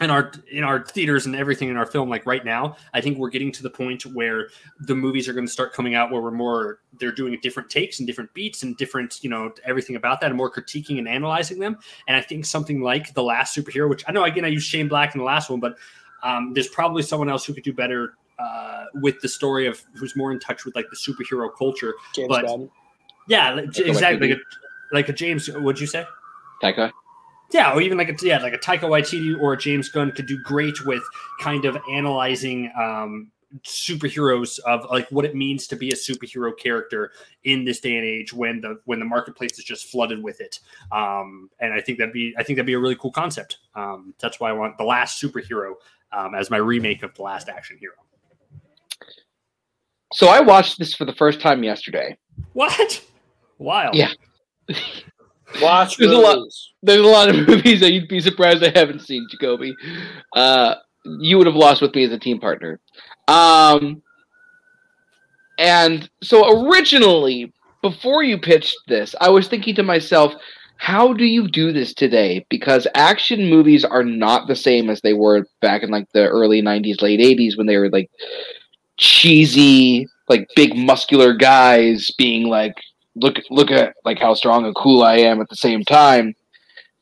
in our in our theaters and everything in our film like right now i think we're getting to the point where the movies are going to start coming out where we're more they're doing different takes and different beats and different you know everything about that and more critiquing and analyzing them and i think something like the last superhero which i know again i used shane black in the last one but um, there's probably someone else who could do better uh, with the story of who's more in touch with like the superhero culture James but Gunn. yeah like, exactly like a, like a james what'd you say Taika. yeah, or even like a yeah, like a Taika Waititi or a James Gunn could do great with kind of analyzing um, superheroes of like what it means to be a superhero character in this day and age when the when the marketplace is just flooded with it. Um, and I think that'd be I think that'd be a really cool concept. Um, that's why I want the last superhero um, as my remake of the last action hero. So I watched this for the first time yesterday. What? Wild. Yeah. *laughs* Watch There's a lot. There's a lot of *laughs* movies that you'd be surprised I haven't seen, Jacoby. Uh, you would have lost with me as a team partner. Um, and so originally, before you pitched this, I was thinking to myself, how do you do this today? Because action movies are not the same as they were back in like the early '90s, late '80s when they were like cheesy, like big muscular guys being like, look, look at like how strong and cool I am at the same time.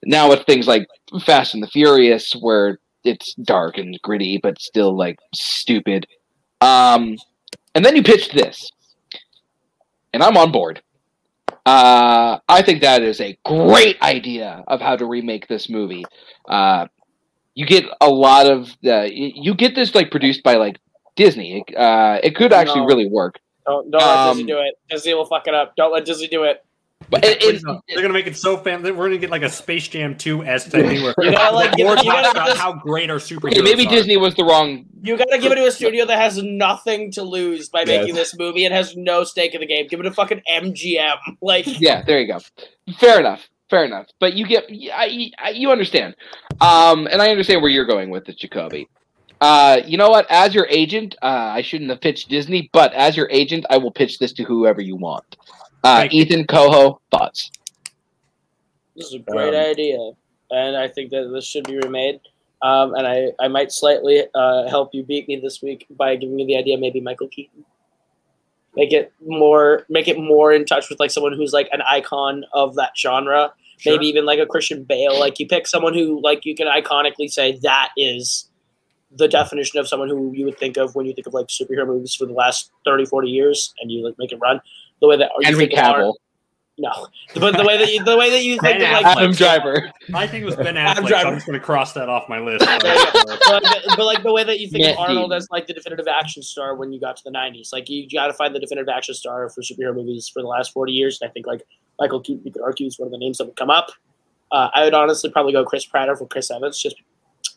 Now with things like Fast and the Furious, where it's dark and gritty, but still like stupid. Um, and then you pitched this, and I'm on board. Uh, I think that is a great idea of how to remake this movie. Uh, you get a lot of the you get this like produced by like Disney. Uh, it could actually No. really work. Don't, don't let Disney Um, do it. Disney will fuck it up. Don't let Disney do it. But it, it. They're gonna make it so fan. We're gonna get like a Space Jam 2 s type thing where *laughs* You gotta, like, more give it- you talks gotta about just- how great our superheroes okay, maybe are. Disney was the wrong. You gotta give it to a studio that has nothing to lose by Yes. making this movie and has no stake in the game. Give it a fucking MGM. *laughs* Like, Yeah, there you go. Fair enough. Fair enough. But you get, I, I, you understand, um, and I understand where you're going with this, Jacoby. Uh, you know what? As your agent, uh, I shouldn't have pitched Disney, but as your agent, I will pitch this to whoever you want. Uh, Thank you. Ethan Coho, thoughts? this is a great Um, idea, and I think that this should be remade. Um, and I, I might slightly uh, help you beat me this week by giving you the idea maybe Michael Keaton. Make it more make it more in touch with like someone who's like an icon of that genre. Sure. Maybe even like a Christian Bale. Like you pick someone who like you can iconically say that is the definition of someone who you would think of when you think of like superhero movies for the last 30, 40 years and you like make it run. The way that you Henry think of Cavill, No. But the way that you the way that you think Ben of like Adam like- Driver. I think it was Ben Affleck. So I'm just gonna cross that off my list. *laughs* There but, but like the way that you think Matt of Arnold Damon. as like the definitive action star when you got to the '90s, like you got to find the definitive action star for superhero movies for the last 40 years. And I think like Michael Keaton, you could argue, is one of the names that would come up. Uh, I would honestly probably go Chris Pratt over Chris Evans, just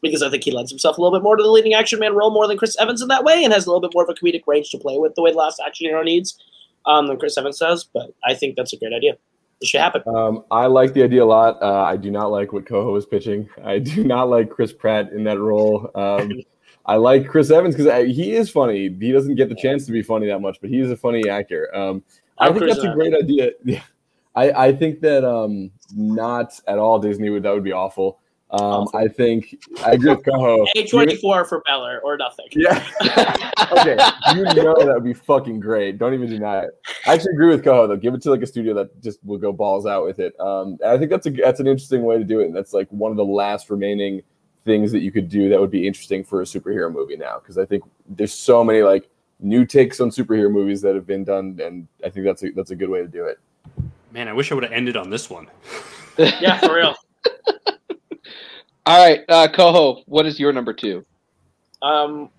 because I think he lends himself a little bit more to the leading action man role more than Chris Evans in that way, and has a little bit more of a comedic range to play with the way the last action hero needs um, than Chris Evans does. But I think that's a great idea. It should happen. Um, I like the idea a lot. Uh, I do not like what Coho is pitching. I do *laughs* not like Chris Pratt in that role. Um, *laughs* I like Chris Evans because he is funny. He doesn't get the chance to be funny that much, but he is a funny actor. Um, I think that's a great idea. *laughs* Yeah, I, I think that um, not at all Disney would that would be awful. Um, I think I agree with Coho. A twenty four for Beller or nothing. Yeah. *laughs* okay. You know that would be fucking great. Don't even deny it. I actually agree with Coho though. Give it to like a studio that just will go balls out with it. Um, and I think that's a that's an interesting way to do it. And that's like one of the last remaining things that you could do that would be interesting for a superhero movie now. Because I think there's so many like new takes on superhero movies that have been done, and I think that's a that's a good way to do it. Man, I wish I would have ended on this one. yeah, for real. *laughs* All right, uh, Coho, what is your number two? Um,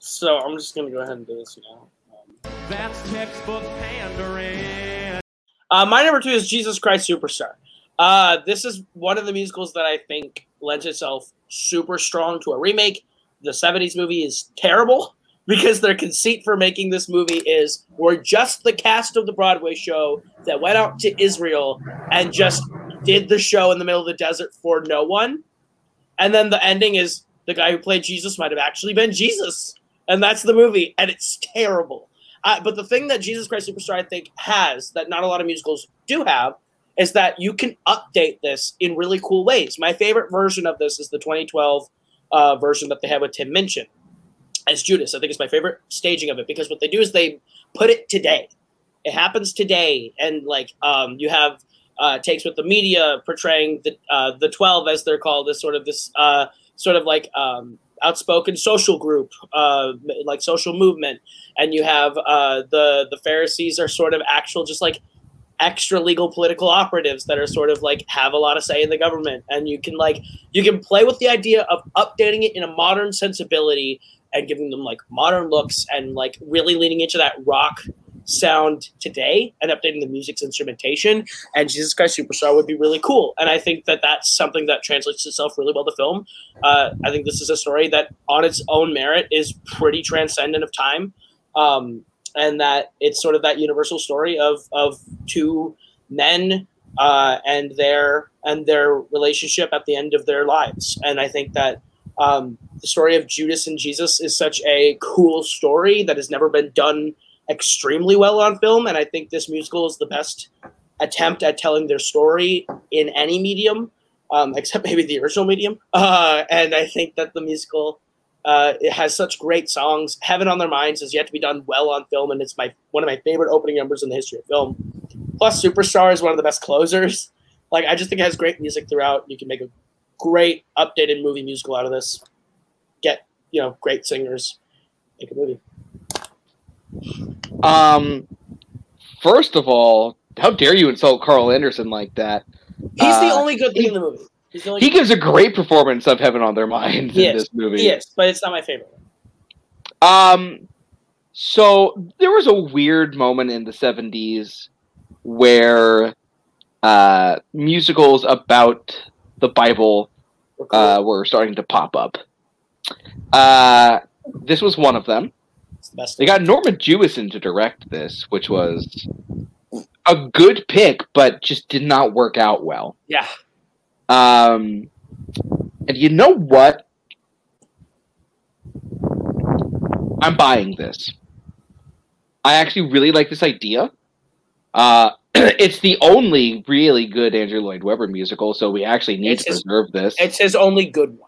so I'm just gonna go ahead and do this now. That's textbook pandering. Uh, my number two is Jesus Christ Superstar. Uh, this is one of the musicals that I think lends itself super strong to a remake. The 70s movie is terrible *laughs* because their conceit for making this movie is we're just the cast of the Broadway show that went out to Israel and just did the show in the middle of the desert for no one. And then the ending is the guy who played Jesus might have actually been Jesus. And that's the movie. And it's terrible. Uh, but the thing that Jesus Christ Superstar, I think, has that not a lot of musicals do have is that you can update this in really cool ways. My favorite version of this is the 2012 uh, version that they had with Tim Minchin as Judas. I think it's my favorite staging of it because what they do is they put it today. It happens today, and like um, you have uh, takes with the media portraying the uh, the twelve as they're called as sort of this uh, sort of like um, outspoken social group, uh, like social movement, and you have uh, the the Pharisees are sort of actual just like extra legal political operatives that are sort of like have a lot of say in the government. And you can like you can play with the idea of updating it in a modern sensibility and giving them like modern looks and like really leaning into that rock sound today and updating the music's instrumentation and jesus christ superstar would be really cool. And i think that that's something that translates itself really well to film. Uh, i think this is a story that on its own merit is pretty transcendent of time um, and that it's sort of that universal story of of two men uh, and their and their relationship at the end of their lives. And i think that um, the story of Judas and Jesus is such a cool story that has never been done extremely well on film, and I think this musical is the best attempt at telling their story in any medium, um, *laughs* except maybe the original medium. Uh, and I think that the musical uh, it has such great songs. Heaven on Their Minds has yet to be done well on film, and it's my one of my favorite opening numbers in the history of film. Plus, Superstar is one of the best closers. *laughs* Like I just think it has great music throughout. You can make a great updated movie musical out of this. Get you know great singers, make a movie. Um, first of all, how dare you insult Carl Anderson like that? He's the Uh, only good thing in the movie. The He gives a great performance of Heaven on Their Minds He in is. this movie. Yes, but it's not my favorite. Um, so there was a weird moment in the '70s where uh, musicals about the Bible uh, were starting to pop up. Uh, this was one of them. Best. They got Norman Jewison to direct this, which was a good pick, but just did not work out well. Yeah. Um, and you know what? I'm buying this. I actually really like this idea. Uh, *clears throat* it's the only really good Andrew Lloyd Webber musical, so we actually need It's to his- preserve this. It's his only good one.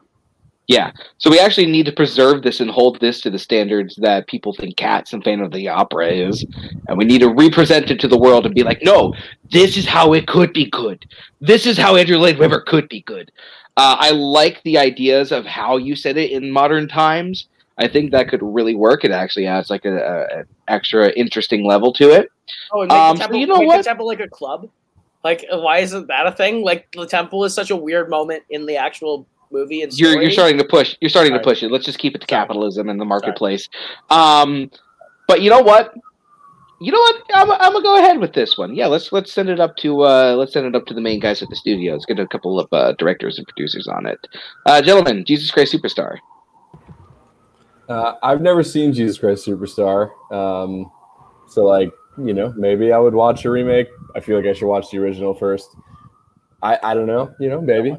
Yeah, so we actually need to preserve this and hold this to the standards that people think Cats and Phantom of the Opera is, and we need to represent it to the world and be like, no, this is how it could be good. This is how Andrew Lloyd Webber could be good. Uh, I like the ideas of how you said it in modern times. I think that could really work. It actually adds like an extra interesting level to it. Oh, and make Um, the so you know make what? the temple like a club. Like, why isn't that a thing? Like, the temple is such a weird moment in the actual movie and You're you're starting to push. You're starting Sorry. to push it. Let's just keep it to capitalism and the marketplace. Um, but you know what? You know what? I'm, I'm gonna go ahead with this one. Yeah, let's let's send it up to uh, let's send it up to the main guys at the studio. Let's get a couple of uh, directors and producers on it. Uh, gentlemen, Jesus Christ Superstar. Uh, I've never seen Jesus Christ Superstar, um, so like you know maybe I would watch a remake. I feel like I should watch the original first. I I don't know, you know maybe.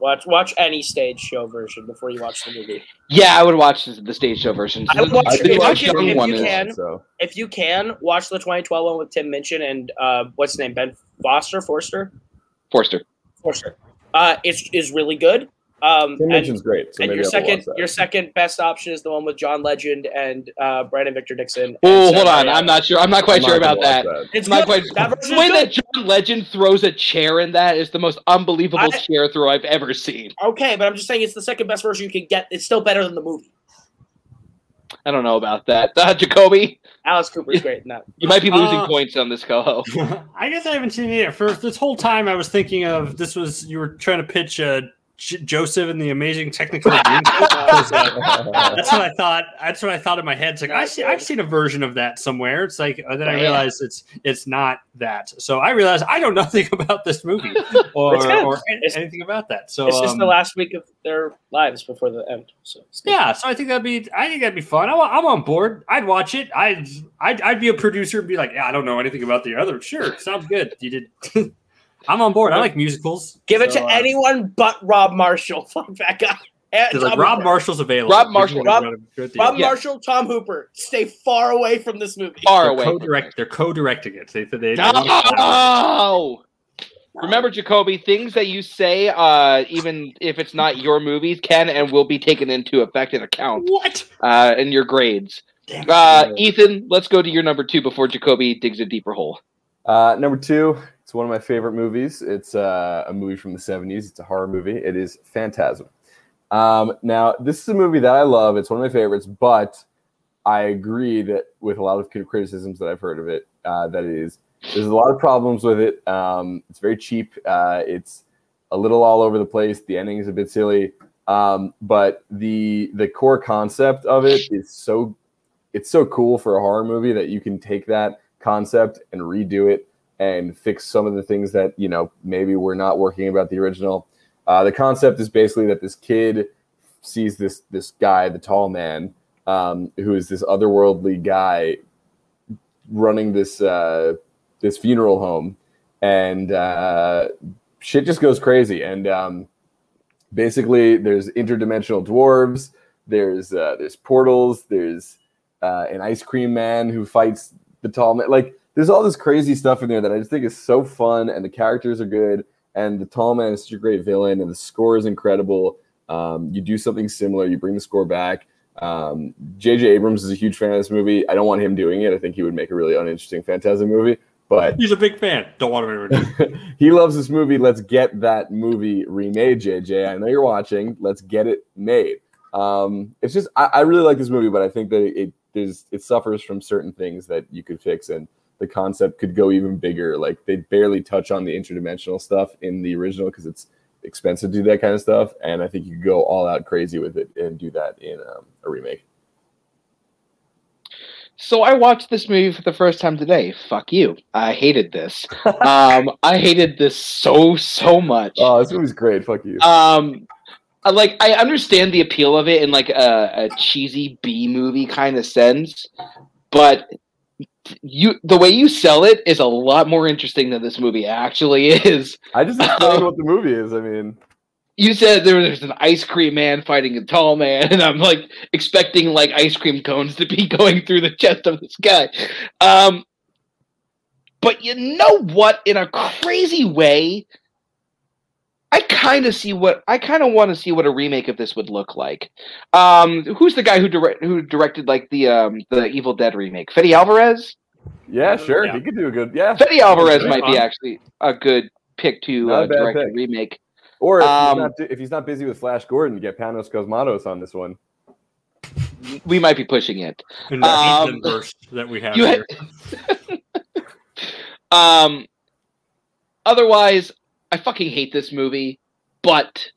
Watch watch any stage show version before you watch the movie. Yeah, I would watch the, the stage show version. I would watch the if you Josh can- if one you is- can. So If you can, watch the 2012 one with Tim Minchin and uh, what's his name? Ben Foster? Forster? Forster. Forster. uh, is is really good. Um, Tim and, Minchin's great. So and your I'll second your second best option is the one with John Legend and uh, Brandon Victor Dixon. Oh, hold on. I'm not sure. I'm not quite I'm sure not about gonna that. It's Not good. quite. That The way good. that John Legend throws a chair in that is the most unbelievable I- chair throw I've ever seen. Okay, but I'm just saying it's the second best version you can get. It's still better than the movie. I don't know about that. *laughs* Uh, Jacoby, Alice Cooper's great in that. you might be losing Uh, points on this coho. *laughs* I guess I haven't seen it yet. For this whole time, I was thinking of this was you were trying to pitch uh, J- Joseph and the Amazing Technicolor Dreamcoat. *laughs* that's what I thought. That's what I thought in my head. It's like I see, I've seen a version of that somewhere. It's like uh, then I realized it's it's not that. So I realized I know nothing *laughs* about this movie or, or anything about that. So it's just um, the last week of their lives before the end. So yeah, so I think that'd be I think that'd be fun. I'm, I'm on board. I'd watch it. I'd, I'd I'd be a producer and be like, yeah, I don't know anything about the other. Sure, sounds good. You did. *laughs* I'm on board. I like musicals. Give it So, to uh, anyone but Rob Marshall. *laughs* Fuck that guy. Like Rob Marshall's available. Rob Marshall- Rob- run a good Rob. Yeah. Marshall, Tom Hooper. Stay far away from this movie. Far They're away. co-direct. They're co-directing it. They, they, they No! *laughs* Remember, Jacoby, things that you say, uh, even if it's not your movies, can and will be taken into effect and account what? uh, in your grades. Damn. Uh, Ethan, let's go to your number two before Jacoby digs a deeper hole. Uh, number two, it's one of my favorite movies. It's uh, a movie from the 70s. It's a horror movie. It is Phantasm. Um, now, this is a movie that I love. It's one of my favorites, but I agree that with a lot of criticisms that I've heard of it, uh, that it is there's a lot of problems with it. Um, it's very cheap. Uh, it's a little all over the place. The ending is a bit silly, um, but the the core concept of it is so it's so cool for a horror movie that you can take that concept and redo it and fix some of the things that you know maybe were not working about the original. Uh, the concept is basically that this kid sees this this guy, the tall man, um, who is this otherworldly guy running this uh, this funeral home, and uh, shit just goes crazy. And um, basically, there's interdimensional dwarves. There's uh, there's portals. There's uh, an ice cream man who fights the tall man. Like there's all this crazy stuff in there that I just think is so fun, and the characters are good, and the tall man is such a great villain, and the score is incredible. Um, you do something similar, you bring the score back. Um, J.J. Abrams is a huge fan of this movie. I don't want him doing it. I think he would make a really uninteresting Phantasm movie, but He's a big fan. Don't want him to. *laughs* he loves this movie. Let's get that movie remade, JJ. I know you're watching. Let's get it made. Um, it's just I, I really like this movie, but I think that it there's it suffers from certain things that you could fix, and the concept could go even bigger. Like they barely touch on the interdimensional stuff in the original because it's expensive to do that kind of stuff, and I think you could go all out crazy with it and do that in um, a remake. So I watched this movie for the first time today. Fuck you. I hated this. *laughs* um, I hated this so so much. Oh, this movie's great. Fuck you. Um, like I understand the appeal of it in like a, a cheesy B movie kind of sense, but you the way you sell it is a lot more interesting than this movie actually is. I just don't explained what the *laughs* movie is. I mean, You said there was an ice cream man fighting a tall man, and I'm like expecting like ice cream cones to be *laughs* going through the chest of this guy. Um, but you know what? In a crazy way, I kind of see what I kind of want to see what a remake of this would look like. Um, who's the guy who direct who directed like the um the Evil Dead remake? Fede Alvarez. yeah, sure, Yeah. he could do a good. Yeah, Fede Alvarez Very might be actually a good pick to Not a uh, bad direct a remake. Or if, Um, he's not, if he's not busy with Flash Gordon, get Panos Cosmatos on this one. We might be pushing it. In the Um, burst that we have you here. *laughs* Um, otherwise, I fucking hate this movie, but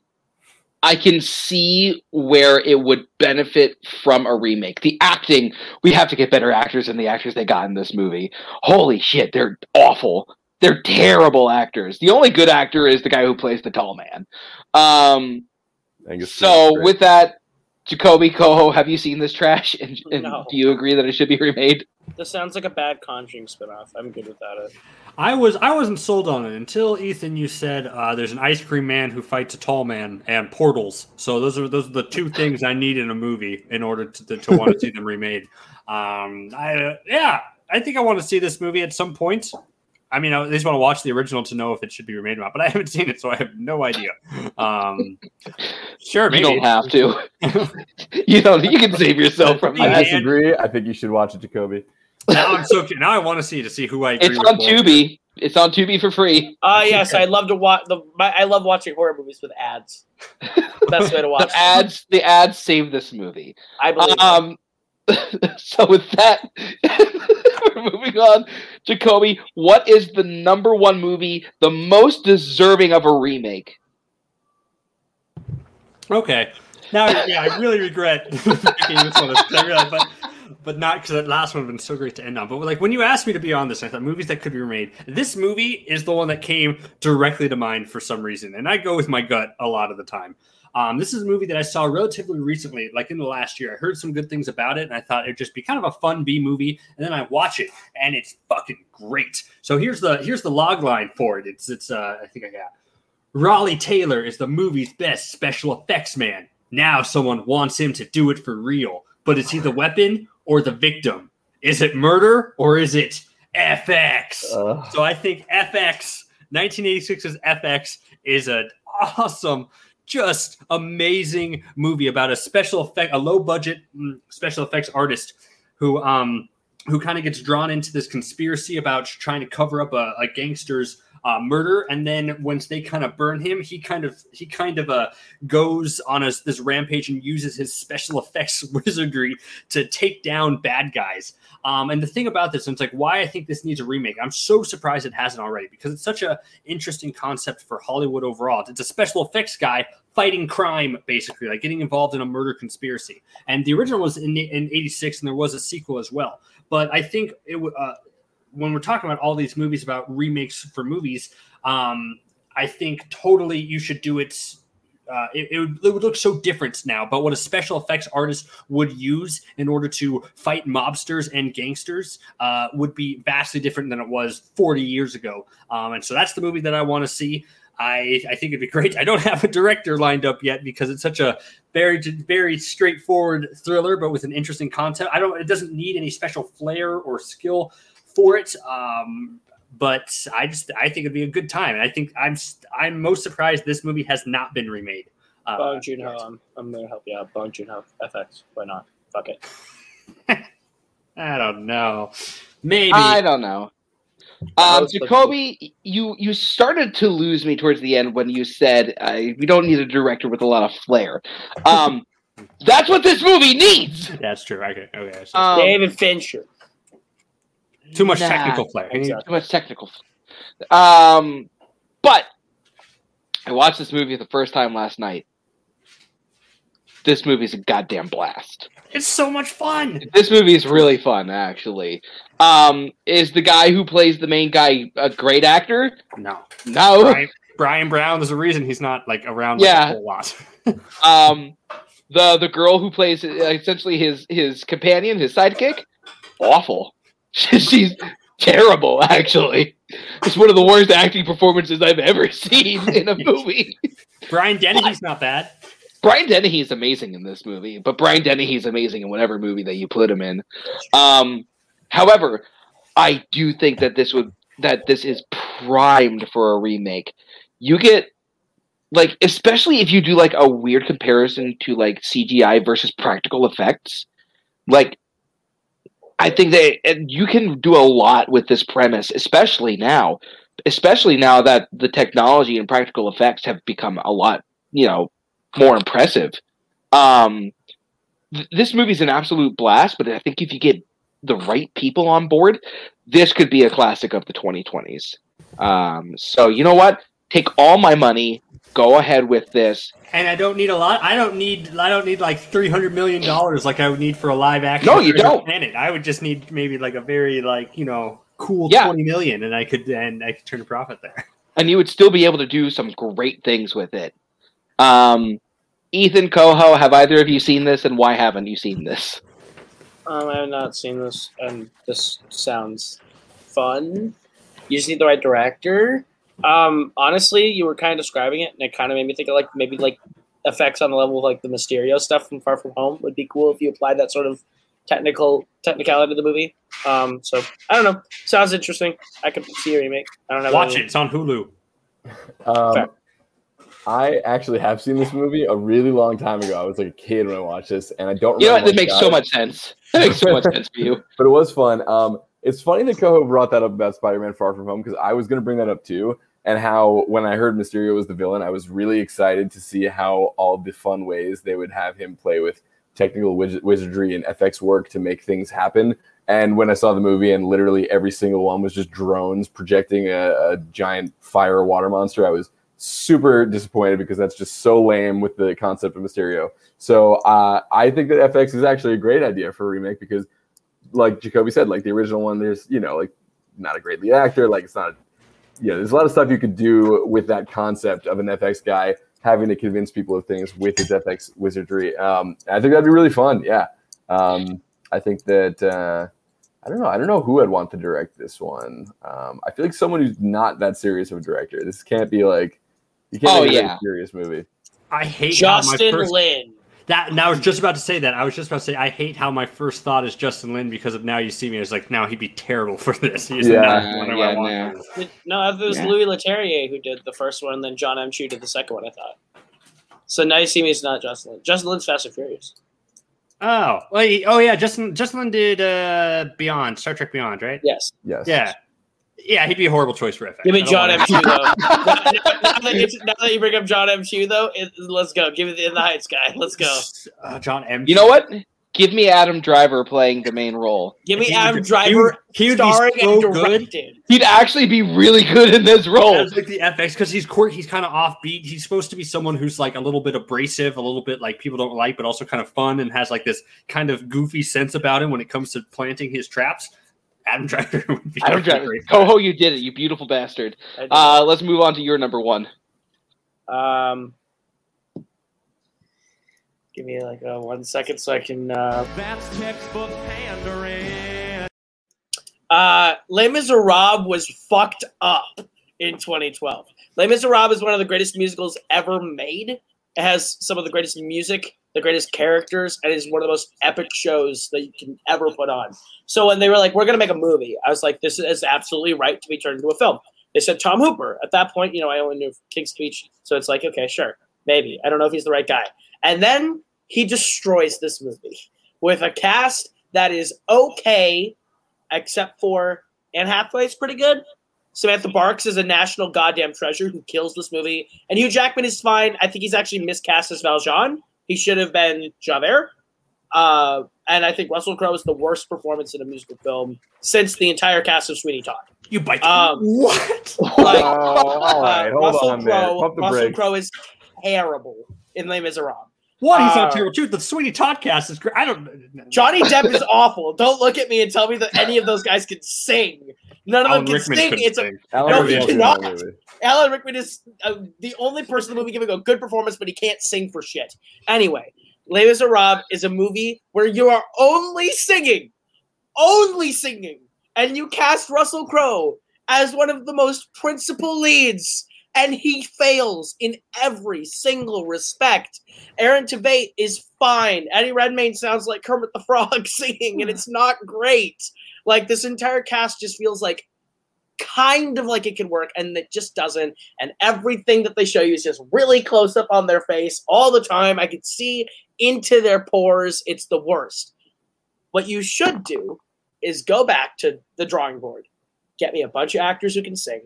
I can see where it would benefit from a remake. The acting, we have to get better actors than the actors they got in this movie. Holy shit, they're awful. They're terrible actors. The only good actor is the guy who plays the tall man. Um, so with that, Jacoby Coho, have you seen this trash? *laughs* And, and No. do you agree that it should be remade? This sounds like a bad Conjuring spinoff. I'm good without it. I was I wasn't sold on it until Ethan. You said uh, there's an ice cream man who fights a tall man and portals. So those are those are the two things I need in a movie in order to, to, to want to see them remade. *laughs* Um, I uh, yeah, I think I want to see this movie at some point. I mean, I just want to watch the original to know if it should be remade or not. But I haven't seen it, so I have no idea. Um, sure, maybe You don't have to. *laughs* you don't. You can save yourself from I disagree. I think you should watch it, Jacoby. now I'm so now I want to see to see who I agree It's with on more. Tubi. It's on Tubi for free. Uh yes, I love to watch the. My, I love watching horror movies with ads. *laughs* Best way to watch. The ads. The ads save this movie. I believe. Um. *laughs* so with that, *laughs* we're moving on. Jacoby, what is the number one movie the most deserving of a remake? Okay. Now, yeah, I really regret *laughs* picking this one. I realized, but, but not because that last one would have been so great to end on. But like when you asked me to be on this, I thought movies that could be remade. This movie is the one that came directly to mind for some reason, and I go with my gut a lot of the time. Um, this is a movie that I saw relatively recently, like in the last year. I heard some good things about it, and I thought it'd just be kind of a fun B movie. And then I watch it, and it's fucking great. So here's the here's the log line for it. It's it's uh, I think I got Rollie Tyler is the movie's best special effects man. Now someone wants him to do it for real. But is he the weapon or the victim? Is it murder or is it FX? Uh, So I think FX, 1986's FX, is an awesome, just amazing movie about a special effect, a low budget mm, special effects artist who um who kind of gets drawn into this conspiracy about trying to cover up a, a gangster's uh, murder, and then once they kind of burn him, he kind of he kind of uh goes on a, this rampage and uses his special *laughs* effects wizardry to take down bad guys. Um, and the thing about this, and it's like why I think this needs a remake. I'm so surprised it hasn't already because it's such a interesting concept for Hollywood overall. It's a special effects guy fighting crime, basically, like getting involved in a murder conspiracy. And the original was in in '86, and there was a sequel as well. But I think it would. Uh, when we're talking about all these movies about remakes for movies, um, I think totally you should do it. Uh, it, it, would, it would look so different now, but what a special effects artist would use in order to fight mobsters and gangsters uh, would be vastly different than it was 40 years ago. Um, and so that's the movie that I want to see. I, I think it'd be great. I don't have a director lined up yet because it's such a very very straightforward thriller, but with an interesting concept. I don't. It doesn't need any special flair or skill for it. Um, but I just I think it'd be a good time. And I think I'm I'm most surprised this movie has not been remade. Uh, Bong Joon Ho, I'm, I'm gonna help you out. Bong Joon Ho, FX. Why not? Fuck it. *laughs* I don't know. Maybe I don't know. Um, Jacoby, you you started to lose me towards the end when you said uh, we don't need a director with a lot of flair. Um, *laughs* that's what this movie needs. that's true. Okay, okay. So Um, David Fincher. Too much nah, technical flair. exactly. Too much technical. Um, but I watched this movie the first time last night. This movie's a goddamn blast. It's so much fun. This movie is really fun, actually. Um, is the guy who plays the main guy a great actor? No, No. Brian, Bryan Brown. There's a reason he's not like around. Like, Yeah. a whole lot. *laughs* Um, the the girl who plays uh, essentially his his companion, his sidekick, awful. *laughs* She's terrible, actually. It's one of the worst acting performances I've ever *laughs* seen in a movie. Brian Dennehy's not bad. Brian Dennehy is amazing in this movie, but Brian Dennehy is amazing in whatever movie that you put him in. Um, however, I do think that this would that this is primed for a remake. You get like especially if you do like a weird comparison to like CGI versus practical effects. Like I think that and you can do a lot with this premise, especially now, especially now that the technology and practical effects have become a lot, you know, more impressive. Um, th- this movie's an absolute blast, but I think if you get the right people on board, this could be a classic of the 2020s. Um, so you know what? Take all my money. Go ahead with this. And I don't need a lot. I don't need. I don't need like three hundred million dollars like I would need for a live action. No, you don't. Planet. I would just need maybe like a very like you know cool Yeah. twenty million, and I could and I could turn a profit there. *laughs* and you would still be able to do some great things with it. Um, Ethan Coho, have either of you seen this, and why haven't you seen this? Um, I have not seen this, and this sounds fun. You just need the right director. Um, honestly, you were kind of describing it, and it kind of made me think of like maybe like effects on the level of like the Mysterio stuff from Far From Home would be cool if you applied that sort of technical technicality to the movie. Um, so I don't know. Sounds interesting. I could see a remake. I don't know. Watch it. It's on Hulu. Um, I actually have seen this movie a really long time ago. I was like a kid when I watched this, and I don't. You know remember what? That makes so it. much sense. That makes so much *laughs* sense for you. but it was fun. Um, it's funny that Coho brought that up about Spider-Man: Far From Home because I was going to bring that up too, and how when I heard Mysterio was the villain, I was really excited to see how all the fun ways they would have him play with technical wiz- wizardry and FX work to make things happen. And when I saw the movie, and literally every single one was just drones projecting a, a giant fire water monster, I was super disappointed because that's just so lame with the concept of Mysterio. So uh, I think that FX is actually a great idea for a remake because, like Jacoby said, like the original one, there's you know like not a great lead actor, like it's not, you know, there's a lot of stuff you could do with that concept of an FX guy having to convince people of things with his FX wizardry. Um, I think that'd be really fun. Yeah, um, I think that. Uh, I don't know. I don't know who I'd want to direct this one. Um, I feel like someone who's not that serious of a director. This can't be like you can't Oh, make a serious movie. I hate how my Justin first, Lin. That and I was just about to say that. I was just about to say I hate how my first thought is Justin Lin because of now you see me. It's like now he'd be terrible for this. He's Yeah. not one of Yeah, my watch no. movies. No, it was Yeah. Louis Leterrier who did the first one, and then John M. Chu did the second one. I thought. So now you see me is not Justin Lin. Justin Lin's Fast and Furious. Oh, well, he- oh yeah, Justin Justin Lin did uh Beyond Star Trek Beyond, right? Yes. Yes. Yeah, yeah, he'd be a horrible choice for FX. Give me John M. him. Chu *laughs* though. now, *laughs* now that *laughs* you, now that you bring up John M. Chu though, it, let's go. Give me the In the Heights guy. Let's go. Uh, John M. You know what? Give me Adam Driver playing the main role. Give me He Adam would- Driver he would- he would starring so and good. directed. He'd actually be really good in this role. That's like the FX because he's quirk. He's kind of offbeat. He's supposed to be someone who's like a little bit abrasive, a little bit like people don't like, but also kind of fun and has like this kind of goofy sense about him when it comes to planting his traps. Adam Driver *laughs* would be Adam a Driver. great. Coho, you did it, you beautiful bastard. Uh, let's move on to your number one. Um, give me like uh, one second so I can. Uh, That's textbook pandering. uh, Les Miserables was fucked up in 2012. Les Miserables is one of the greatest musicals ever made. It has some of the greatest music, the greatest characters, and is one of the most epic shows that you can ever put on. So when they were like, "We're gonna make a movie," I was like, "This is absolutely right to be turned into a film." They said Tom Hooper. At that point, you know, I only knew King's Speech, so it's like, okay, sure, maybe. I don't know if he's the right guy. And then he destroys this movie with a cast that is okay, except for Anne Hathaway's pretty good. Samantha Barks is a national goddamn treasure who kills this movie. And Hugh Jackman is fine. I think he's actually miscast as Valjean. He should have been Javert. Uh, and I think Russell Crowe is the worst performance in a musical film since the entire cast of Sweeney Todd. You bite. Um, what? *laughs* like, Oh, all right, uh, hold Russell on there. Crowe, Pump the Russell. Crowe is terrible in Les Miserables. What? He's Uh, terrible too. The Sweeney Todd cast is great. I don't. Johnny Depp is *laughs* awful. Don't look at me and tell me that any of those guys can sing. None of Alan them can Rickman sing. couldn't It's a sing. Alan No, Rickman he cannot. movie. Alan Rickman is uh, the only person in the movie giving a good performance, but he can't sing for shit. Anyway, Les Miserables is a movie where you are only singing, only singing, and you cast Russell Crowe as one of the most principal leads, and he fails in every single respect. Aaron Tveit is fine. Eddie Redmayne sounds like Kermit the Frog *laughs* singing, and hmm. it's not great. Like this entire cast just feels like kind of like it could work and it just doesn't. And everything that they show you is just really close up on their face all the time. I could see into their pores. It's the worst. What you should do is go back to the drawing board. Get me a bunch of actors who can sing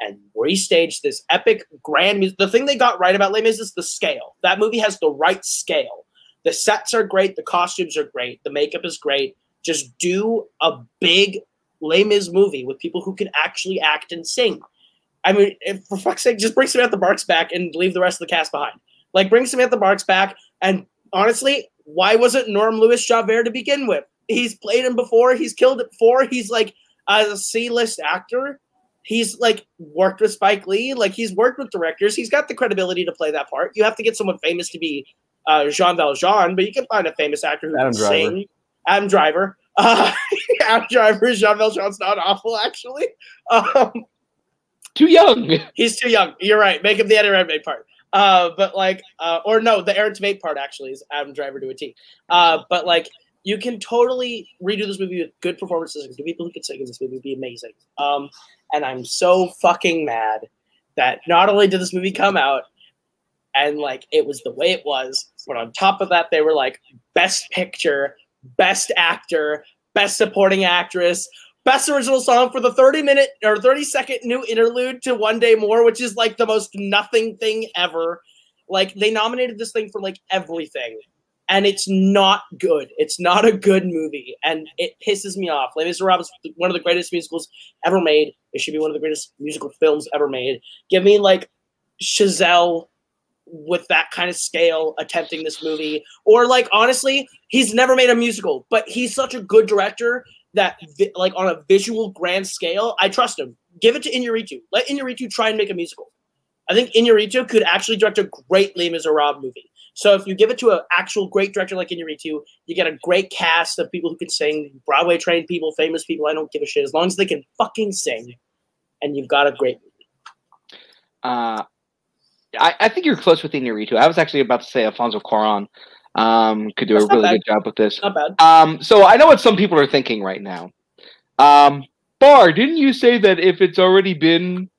and restage this epic grand music the thing they got right about Les Mis is the scale that movie has the right scale the sets are great the costumes are great the makeup is great just do a big Les Mis movie with people who can actually act and sing. I mean, for fuck's sake, just bring Samantha Barks back and leave the rest of the cast behind. Like, bring Samantha Barks back, and honestly, why wasn't Norm Lewis Javert to begin with? He's played him before. He's killed it before. He's like a C-list actor. He's like worked with Spike Lee. Like he's worked with directors. He's got the credibility to play that part. You have to get someone famous to be uh, Jean Valjean, but you can find a famous actor who Adam can Driver. sing. Adam Driver. Uh, *laughs* Adam Driver, Jean Valjean's not awful, actually. Um, Too young. he's too young. You're right. Make him the Eddie Redmayne part. Uh, but like, uh, or no, the Aaron Tveit part actually is Adam Driver to a T. Uh, but like, you can totally redo this movie with good performances and good people who can sing in this movie would be amazing. Um, and I'm so fucking mad that not only did this movie come out and like it was the way it was, but on top of that, they were like best picture, best actor, best supporting actress, best original song for the 30 minute or 30 second new interlude to One Day More, which is like the most nothing thing ever. Like they nominated this thing for like everything and it's not good. It's not a good movie, and it pisses me off. Les Miserables is one of the greatest musicals ever made. It should be one of the greatest musical films ever made. Give me like Chazelle with that kind of scale attempting this movie, or like honestly, he's never made a musical, but he's such a good director that vi- like on a visual grand scale, I trust him. Give it to Inarritu. Let Inarritu try and make a musical. I think Inarritu could actually direct a great Les Miserables movie. So if you give it to an actual great director like Inarritu, you get a great cast of people who can sing, Broadway trained people, famous people. I don't give a shit as long as they can fucking sing, and you've got a great movie. Uh, I, I think you're close with Inarritu. I was actually about to say Alfonso Cuarón um, could do That's a really bad. good job with this. Not bad. Um, so I know what some people are thinking right now. Um, Bar, didn't you say that if it's already been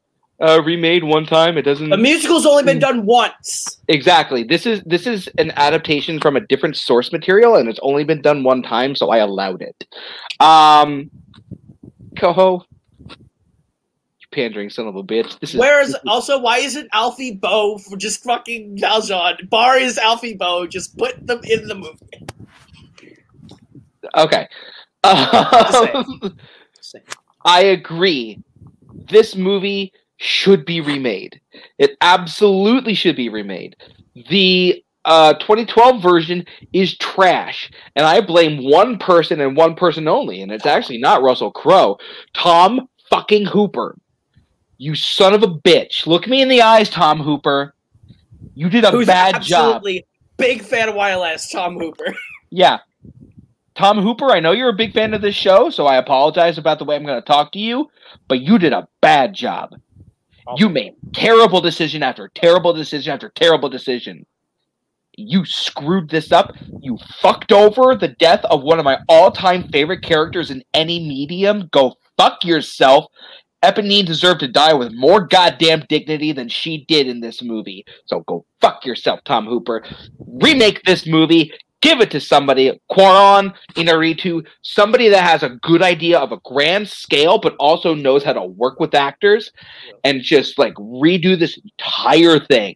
uh, remade one time, it doesn't? The musical's only been done once. Exactly. This is this is an adaptation from a different source material, and it's only been done one time, so I allowed it. Um, Coho, you pandering son of a bitch. This is Where is also why isn't Alfie Boe for just fucking Valjean? Bar is Alfie Boe. Just put them in the movie. Okay. Um, *laughs* I agree. This movie should be remade. It absolutely should be remade. The uh, 2012 version is trash, and I blame one person and one person only, and it's actually not Russell Crowe. Tom fucking Hooper. You son of a bitch. Look me in the eyes, Tom Hooper. You did a Who's bad job. absolutely big fan of YLS, Tom Hooper. *laughs* Yeah. Tom Hooper, I know you're a big fan of this show, so I apologize about the way I'm going to talk to you, but you did a bad job. You made terrible decision after terrible decision after terrible decision. You screwed this up. You fucked over the death of one of my all-time favorite characters in any medium. Go fuck yourself. Eponine deserved to die with more goddamn dignity than she did in this movie. So go fuck yourself, Tom Hooper. Remake this movie. Give it to somebody, Cuarón, Inarritu, somebody that has a good idea of a grand scale, but also knows how to work with actors, and just like redo this entire thing.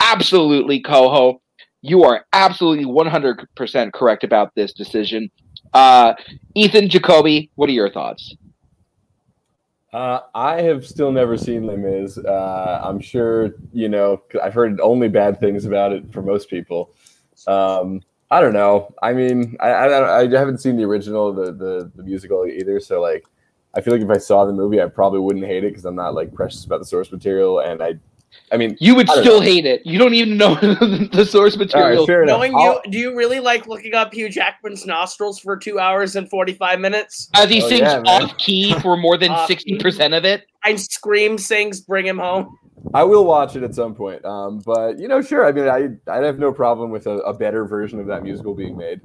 Absolutely, Coho. You are absolutely 100% correct about this decision. Uh, Ethan Jacoby, what are your thoughts? Uh, I have still never seen Les Mis. Uh, I'm sure you know. I've heard only bad things about it for most people. Um, I don't know. I mean, I, I I haven't seen the original, the, the the musical either. So like, I feel like if I saw the movie, I probably wouldn't hate it because I'm not like precious about the source material. And I, I mean, You would still know. hate it. You don't even know *laughs* the source material. fair enough. Knowing you, I'll- do you really like looking up Hugh Jackman's nostrils for two hours and forty-five minutes? As he Oh, sings yeah, off key for more than Uh, 60% of it. And Scream sings "Bring Him Home." I will watch it at some point. Um, but you know, sure. I mean, I I have no problem with a, a better version of that musical being made.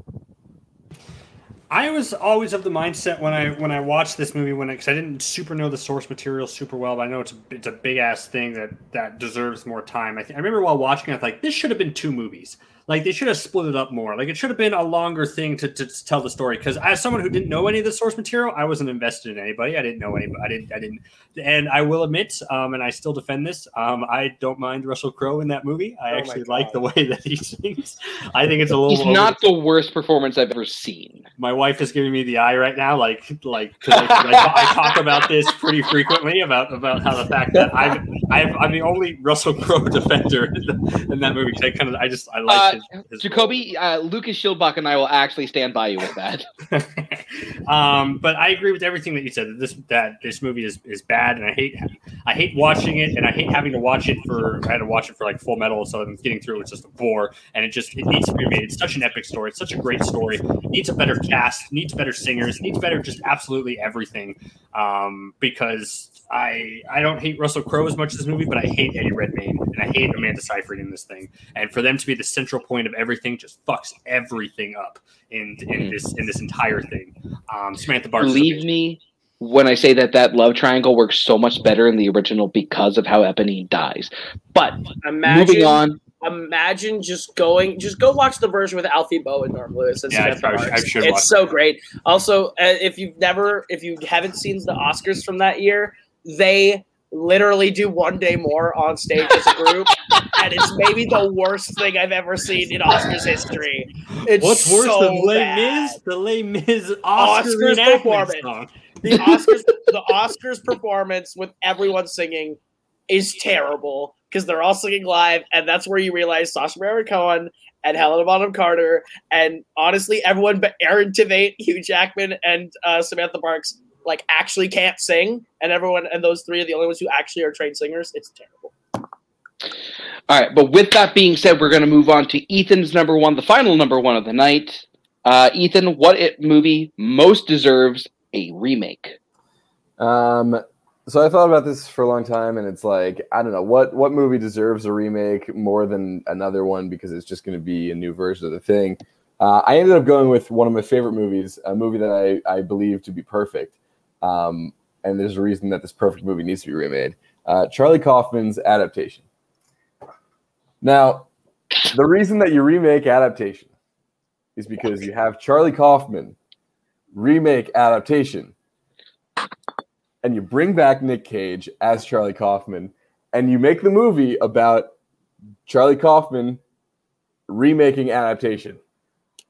I was always of the mindset when I when I watched this movie when because I, didn't super know the source material super well, but I know it's a, it's a big ass thing that that deserves more time. I, th- I remember while watching, it, I was like, this should have been two movies. Like they should have split it up more. Like it should have been a longer thing to, to, to tell the story. Because as someone who didn't know any of the source material, I wasn't invested in anybody. I didn't know anybody. I didn't. I didn't. And I will admit, um, and I still defend this. Um, I don't mind Russell Crowe in that movie. I Oh actually like the way that he sings. I think it's a little. He's over not the worst performance I've ever seen. my wife is giving me the eye right now, like like 'cause I, I, I talk about this pretty frequently about about how the fact that I'm I've, I'm the only Russell Crowe *laughs* defender in, the, in that movie. I kind of I just I like Uh, his, his Jacoby, uh, Lucas Schildbach and I will actually stand by you with that. *laughs* *laughs* um, but I agree with everything that you said. That this that this movie is, is bad, and I hate I hate watching it, and I hate having to watch it for. I had to watch it for like Full Metal, so I'm getting through it was just a bore, and it just it needs to be made. It's such an epic story. It's such a great story. It needs a better cast. Needs better singers. Needs better just absolutely everything. Um, because I I don't hate Russell Crowe as much as this movie, but I hate Eddie Redmayne and I hate Amanda Seyfried in this thing. And for them to be the central point of everything just fucks everything up in in this in this entire thing. Um, Samantha Barks. Believe me when I say that that love triangle works so much better in the original because of how Ebony dies. But Imagine, moving on, Imagine just going, just go watch the version with Alfie Boe and Norm Lewis. and Yeah, I Samantha probably should- I Barks. should watch It's so great. Also, uh, if you've never, if you haven't seen the Oscars from that year, they literally do one day more on stage as a group, and it's maybe the worst thing I've ever seen in Oscars history. It's What's worse so than Les. Mis? The Les Mis Oscar Oscars performance. song. The Oscars, the Oscars performance with everyone singing is terrible because they're all singing live, and that's where you realize Sacha Baron Cohen and Helena Bonham Carter, and honestly, everyone but Aaron Tveit, Hugh Jackman, and uh, Samantha Barks like actually can't sing, and everyone and those three are the only ones who actually are trained singers. It's terrible. all right. But with that being said, we're going to move on to Ethan's number one, the final number one of the night. Uh, Ethan, what it movie most deserves a remake? Um, so I thought about this for a long time, and it's like I don't know what what movie deserves a remake more than another one because it's just going to be a new version of the thing. Uh, I ended up going with one of my favorite movies, a movie that I I believe to be perfect, um, and there's a reason that this perfect movie needs to be remade. Uh, Charlie Kaufman's adaptation. Now, the reason that you remake adaptation is because you have Charlie Kaufman remake adaptation and you bring back Nick Cage as Charlie Kaufman, and you make the movie about Charlie Kaufman remaking adaptation,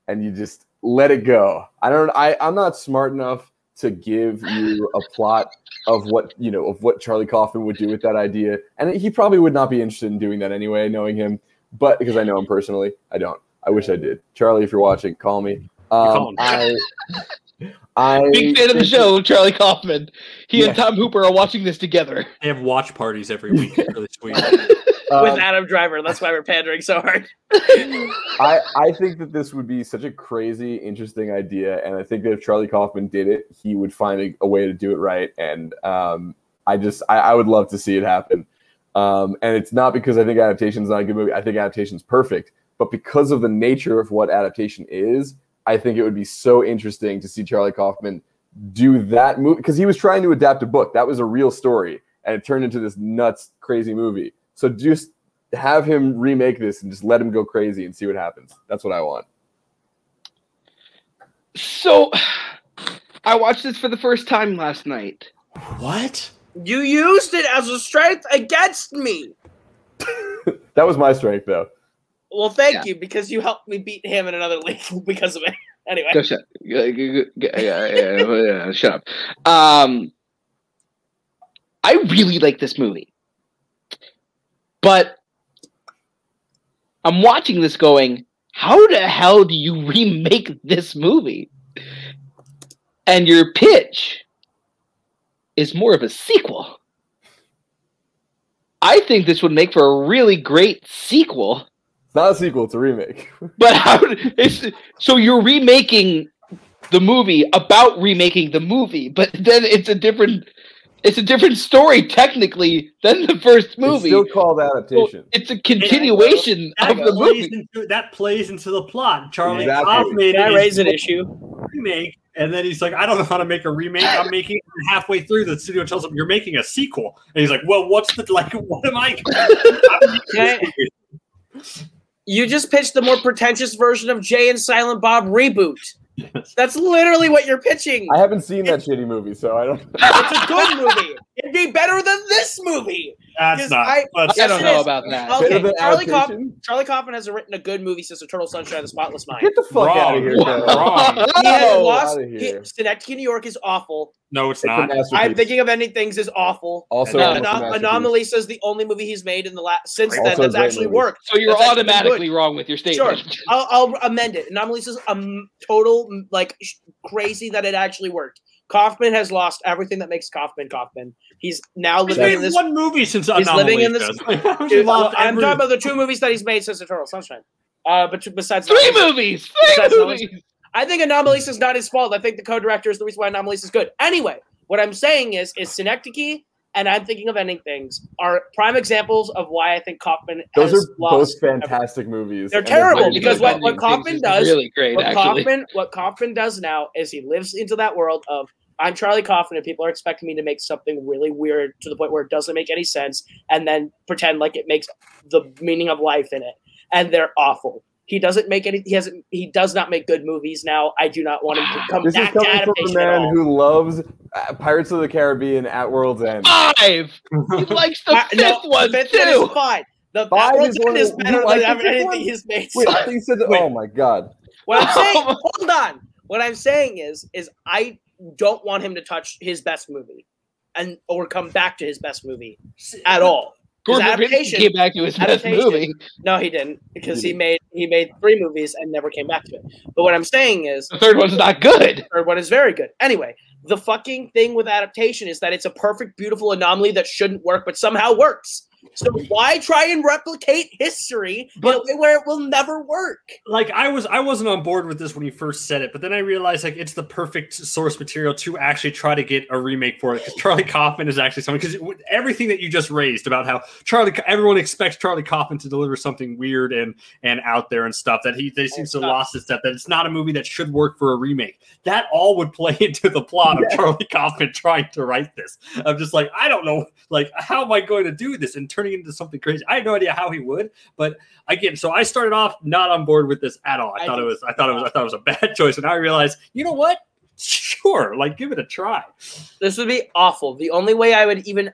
and you just let it go. I don't. I I'm not smart enough to give you a plot of what you know of what Charlie Kaufman would do with that idea, and he probably would not be interested in doing that anyway, knowing him. But because I know him personally, I don't. I wish I did. Charlie, if you're watching, call me. Um. I, I Big fan of the show, Charlie Kaufman. He Yeah. and Tom Hooper are watching this together. They have watch parties every week. It's really sweet. *laughs* um, With Adam Driver, that's why we're pandering so hard. *laughs* I, I think that this would be such a crazy, interesting idea, and I think that if Charlie Kaufman did it, he would find a, a way to do it right. And um, I just, I, I would love to see it happen. Um, and it's not because I think adaptation is not a good movie. I think adaptation is perfect, but because of the nature of what adaptation is, I think it would be so interesting to see Charlie Kaufman do that movie because he was trying to adapt a book that was a real story, and it turned into this nuts, crazy movie. So just have him remake this and just let him go crazy and see what happens. That's what I want. So, I watched this for the first time last night. what? You used it as a strength against me. *laughs* That was my strength, though. Well, thank Yeah. you because you helped me beat him in another *laughs* league because of it. *laughs* Anyway, Go shut. go- go- go- go- yeah, yeah, yeah, yeah, shut up. Um, I really like this movie, but I'm watching this going, how the hell do you *laughs* remake this movie? And your pitch is more of a sequel. I think this would make for a really great sequel. It's not a sequel; it's a remake. *laughs* But how? It's, so you're remaking the movie about remaking the movie, but then it's a different, it's a different story technically than the first movie. It's movie. still called So adaptation. it's a continuation That of the movie. into, that plays into the plot. Charlie Exactly. Kaufman can I raise an issue? remake, and then he's like, "I don't know how to make a remake. I'm making it." Halfway through. The studio tells him, "You're making a sequel," and he's like, "Well, what's the like? *laughs* What am I?" *laughs* I'm making Can this movie." You just pitched the more pretentious version of Jay and Silent Bob reboot. *laughs* That's literally what you're pitching. I haven't seen that shitty movie, so I don't. *laughs* It's a good movie. It'd be better than this movie. That's 'Cause not. I- but- I don't know is. about that. Okay, Charlie, Kauf- adaptation? Charlie Kaufman has written a good movie since The Total Sunshine of the Spotless Mind. Get the fuck Wrong. out of here, Wrong. Taylor. Wrong. He has Oh, lost. outta here. He, Synecdoche, New York is awful. No, it's It's not. I'm thinking of ending things is awful. Also, No. almost Anom- masterpiece. Anomalisa is the only movie he's made in the last since Also then that's actually movie. worked. So you're That's automatically wrong with your Sure, statement. I'll, I'll amend it. Anomalisa is um, total like sh- crazy that it actually worked. Kaufman has lost everything that makes Kaufman Kaufman. He's now He's living made in this. one movie since He's living in this. *laughs* Dude, lost I'm every- talking about the two movies that he's made since Eternal Sunshine. Uh, but besides Three Anomalies- movies. Three besides Anomalies- movies. I think Anomalisa is not his fault. I think the co-director is the reason why Anomalisa is good. Anyway, what I'm saying is, is Synecdoche and I'm thinking of ending things are prime examples of why I think Kaufman Those has are both lost. fantastic movies. They're and terrible because what, what Kaufman does, really great, what actually. Kaufman, what Kaufman does now is he lives into that world of I'm Charlie Kaufman and people are expecting me to make something really weird to the point where it doesn't make any sense, and then pretend like it makes the meaning of life in it, and they're awful. He doesn't make any. He hasn't. He does not make good movies now. I do not want him to come This is back to coming from a adaptation at man who loves uh, Pirates of the Caribbean at World's End. Five. He *laughs* likes the Uh, fifth no, one the fifth too. one is fine. The Five that is one one is of- better you like than the anything one? he's made. Wait, so- I think you said *laughs* that. Oh my god. What I'm saying, *laughs* hold on. What I'm saying is, is I don't want him to touch his best movie, and or come back to his best movie at all. Gordon adaptation- came back to his best movie. No, he didn't because he made he made three movies and never came back to it. But what I'm saying is, The third one's not good. the third one is very good. Anyway, the fucking thing with adaptation is that it's a perfect, beautiful anomaly that shouldn't work, but somehow works. So why try and replicate history in a way where it will never work? like I was I wasn't on board with this when you first said it, but then I realized like it's the perfect source material to actually try to get a remake for it because Charlie Kaufman is actually something because everything that you just raised about how Charlie everyone expects Charlie Kaufman to deliver something weird and and out there and stuff that he they seems to lost his step that it's not a movie that should work for a remake. That all would play *laughs* into the plot of Charlie Kaufman trying to write this. I'm just like I don't know like how am I going to do this and turning it into something crazy? I had no idea how he would, but again, so I started off not on board with this at all. I, I thought it was I thought it was I thought it was a bad *laughs* choice, and I realized, you know what? Sure, like give it a try. This would be awful. The only way I would even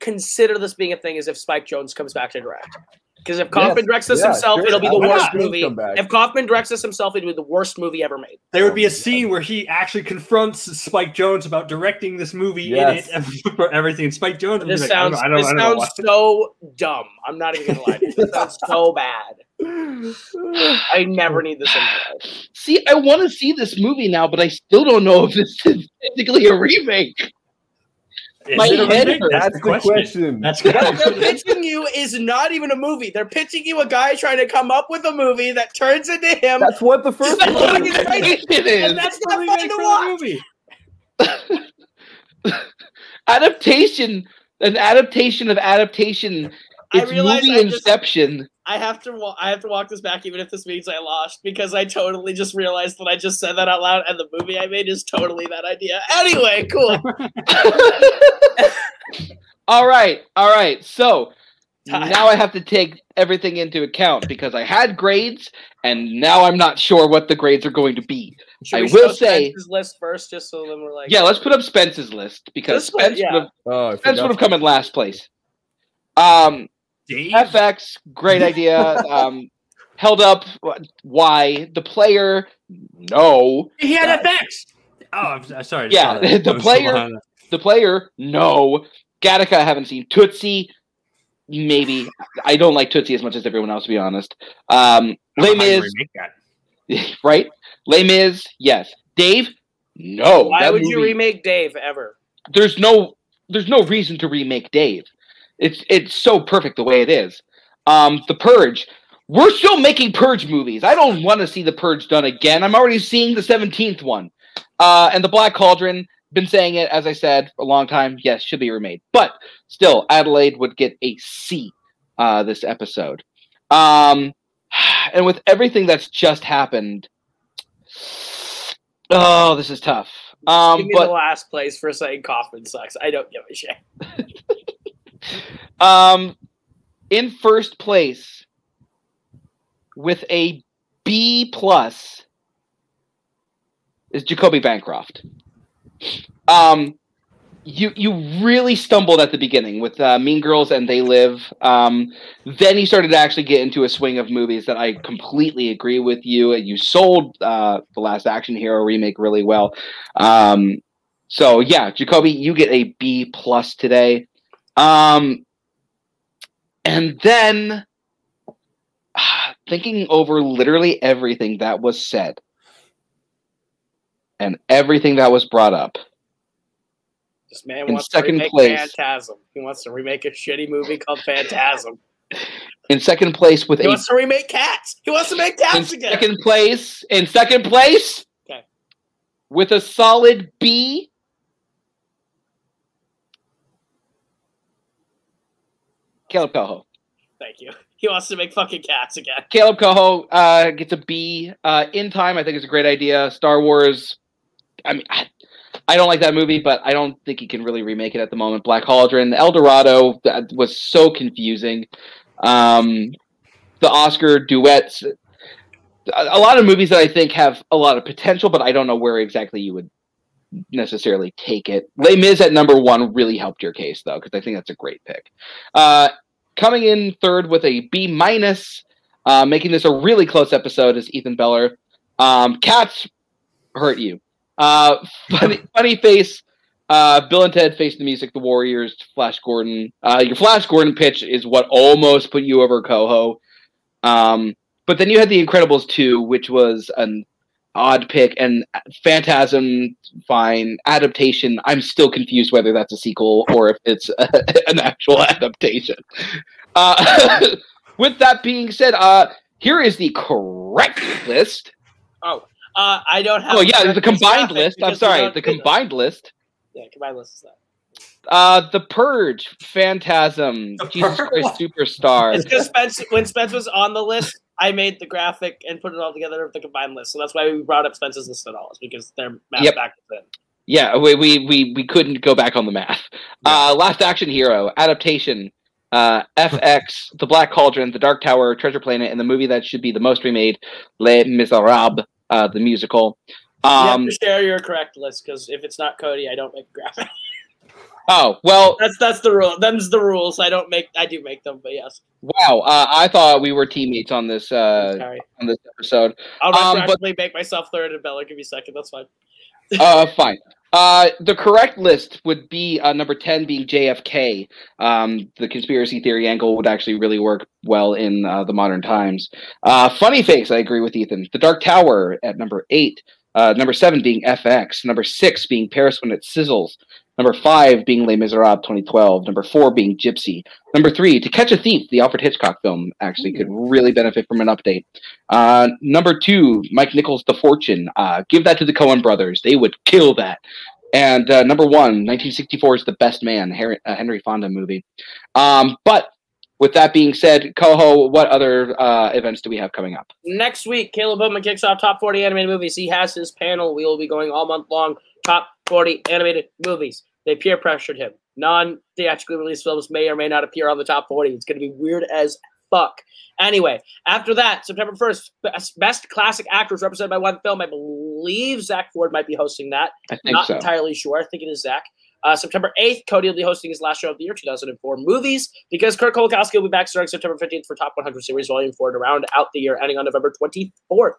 consider this being a thing is if Spike Jonze comes back to direct. Because if Kaufman Yes, directs this yeah, himself, sure. it'll be the Why worst not? Movie. If Kaufman directs this himself, it'll be the worst movie ever made. There would be a scene where he actually confronts Spike Jonze about directing this movie Yes. in it *laughs* for everything. And Spike Jonze would be This like, sounds I don't, I this don't, I don't sounds so dumb. I'm not even gonna lie. to you. This sounds so *laughs* bad. I never need this in my life. See, I want to see this movie now, but I still don't know if this is technically a remake. Is My a head hurts. That's the question. That's What they're pitching you is not even a movie. They're pitching you a guy trying to come up with a movie that turns into him. That's what the first That's what one I'm was. saying it is. and that's the not remake fun to watch. movie. *laughs* adaptation, an adaptation of adaptation. I realize movie I just- Inception. I have to wa- I have to walk this back even if this means I lost because I totally just realized that I just said that out loud and the movie I made is totally that idea. Anyway, cool. *laughs* all right, all right. So Time. now I have to take everything into account because I had grades, and now I'm not sure what the grades are going to be. Should I we will show say- Spence's list first, just so then we're like, Yeah, let's put up Spence's list because This one, Spence yeah. would have Oh, Spence would have come in last place. Um, Dave? FX, great *laughs* idea. um, held up. Why the player? No. He had FX. Oh, I'm, I'm sorry. Yeah, sorry. *laughs* the player- The player? No. Gattaca, I haven't seen. Tootsie, maybe. I don't like Tootsie as much as everyone else, to be honest. Um, Les don't know how you Mis, remake that. *laughs* right? Les Mis, yes. Dave, no. why That would you movie- remake Dave ever? There's no, there's no reason to remake Dave. It's it's so perfect the way it is. Um, the Purge. We're still making Purge movies. I don't want to see the Purge done again. I'm already seeing the 17th one. Uh, and the Black Cauldron. Been saying it as I said for a long time. Yes, should be remade. But still, Adelaide would get a C uh, this episode. Um, *sighs* and with everything that's just happened, *sighs* oh, this is tough. Um, Give me but the last place for saying Kaufman sucks. I don't give a shit. *laughs* Um, in first place with a B plus is Jacoby Bancroft. Um, you you really stumbled at the beginning with uh, Mean Girls and They Live. Um, then you started to actually get into a swing of movies that I completely agree with you. You sold uh, the Last Action Hero remake really well. Um, so yeah, Jacoby, you get a B plus today. Um, and then thinking over literally everything that was said and everything that was brought up, This man In wants second to remake place. Phantasm. He wants to remake a shitty movie called Phantasm. *laughs* In second place with He a wants to remake Cats. He wants to make Cats again. second place in second place Okay. with a solid B. Caleb Coho. Thank you. *laughs* He wants to make fucking Cats again. Caleb Coho uh, gets a B. Uh, in time, I think is a great idea. Star Wars. I mean, I, I don't like that movie, but I don't think he can really remake it at the moment. Black Cauldron, El Dorado that was so confusing. Um, the Oscar duets. A, a lot of movies that I think have a lot of potential, but I don't know where exactly you would necessarily take it. Les Mis at number one really helped your case, though, because I think that's a great pick. Uh, coming in third with a B minus, uh, making this a really close episode is Ethan Beller. Um, Cats hurt you. Uh, *laughs* funny, funny face. Uh, Bill and Ted face the music. The Warriors. Flash Gordon. Uh, your Flash Gordon pitch is what almost put you over Coho. Um, but then you had The Incredibles 2, which was an odd pick, and Phantasm, fine. Adaptation, I'm still confused whether that's a sequel or if it's *laughs* an actual adaptation. Uh, *laughs* with that being said, uh, here is the correct list. Oh, uh, I don't have. Oh yeah, the combined list. I'm sorry, the do them. combined list. Yeah, combined list is that. Uh, The Purge, Phantasm, Jesus Christ Superstar. It's because Spence, when Spence was on the list, I made the graphic and put it all together with the combined list. So that's why we brought up Spence's list at all, is because they're mapped Yep. back in. Yeah, we, we we we couldn't go back on the math. Uh, Last Action Hero adaptation. Uh, FX, The Black Cauldron, The Dark Tower, Treasure Planet, and the movie that should be the most remade, Les Miserables, uh, the musical. you have Um, to share your correct list because if it's not Cody, I don't make a graphic. *laughs* oh well, that's that's the rule. Them's the rules. I don't make. I do make them, but yes. wow. Uh, I thought we were teammates on this uh, Sorry. on this episode. I'll Um, but make myself third and Bella give me second. That's fine. *laughs* uh, fine. Uh, the correct list would be uh, number 10 being JFK. Um, the conspiracy theory angle would actually really work well in uh, the modern times. Uh, Funny Face, I agree with Ethan. The Dark Tower at number 8. Uh, number 7 being FX. Number 6 being Paris When It Sizzles. Number 5 being Les Miserables 2012. Number 4 being Gypsy. Number 3, To Catch a Thief, the Alfred Hitchcock film, actually could really benefit from an update. Uh, number 2, Mike Nichols' The Fortune. Uh, give that to the Coen brothers. They would kill that. And uh, number one, 1964 is The Best Man, Henry, uh, Henry Fonda movie. Um, but with that being said, Coho, what other uh, events do we have coming up? Next week, Caleb Bowman kicks off top 40 animated movies. He has his panel. We will be going all month long. Top 40 animated movies. They peer pressured him. Non theatrically released films may or may not appear on the top 40. It's going to be weird as fuck. Anyway, after that, September 1st, best, classic actors represented by one film. I believe Zach Ford might be hosting that. I think Not so. entirely sure. I think it is Zach. Uh, September 8th, Cody will be hosting his last show of the year, 2004 movies, because Kurt Kolakowski will be back starting September 15th for Top 100 Series Volume 4 to round out the year, ending on November 24th.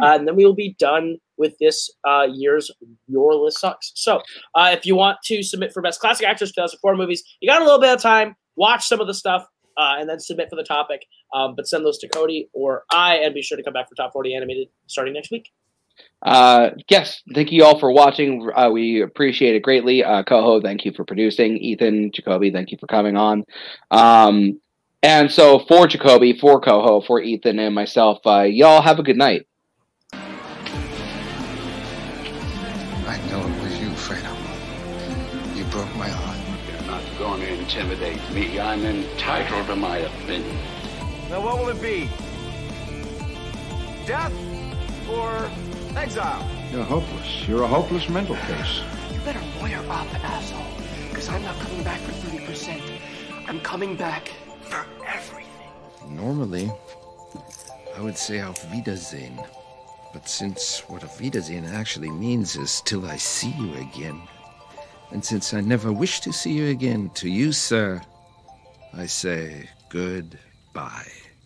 Uh, and then we will be done with this uh, year's Your List Sucks. So uh, if you want to submit for Best Classic Actors 2004 movies, you got a little bit of time. Watch some of the stuff uh, and then submit for the topic. Um, but send those to Cody or I, and be sure to come back for Top 40 Animated starting next week. Uh, yes, thank you all for watching. Uh, we appreciate it greatly. Uh, Coho, thank you for producing. Ethan, Jacoby, thank you for coming on. Um, and so for Jacoby, for Coho, for Ethan, and myself, uh, y'all have a good night. I know it was you, Fredo. You broke my heart. You're not going to intimidate me. I'm entitled to my opinion. Now, what will it be? Death or exile? You're hopeless. You're a hopeless mental case. You better lawyer up, asshole. Because I'm not coming back for 30%. I'm coming back for everything. Normally, I would say auf Wiedersehen. But since what auf Wiedersehen actually means is till I see you again, and since I never wish to see you again, to you, sir, I say goodbye.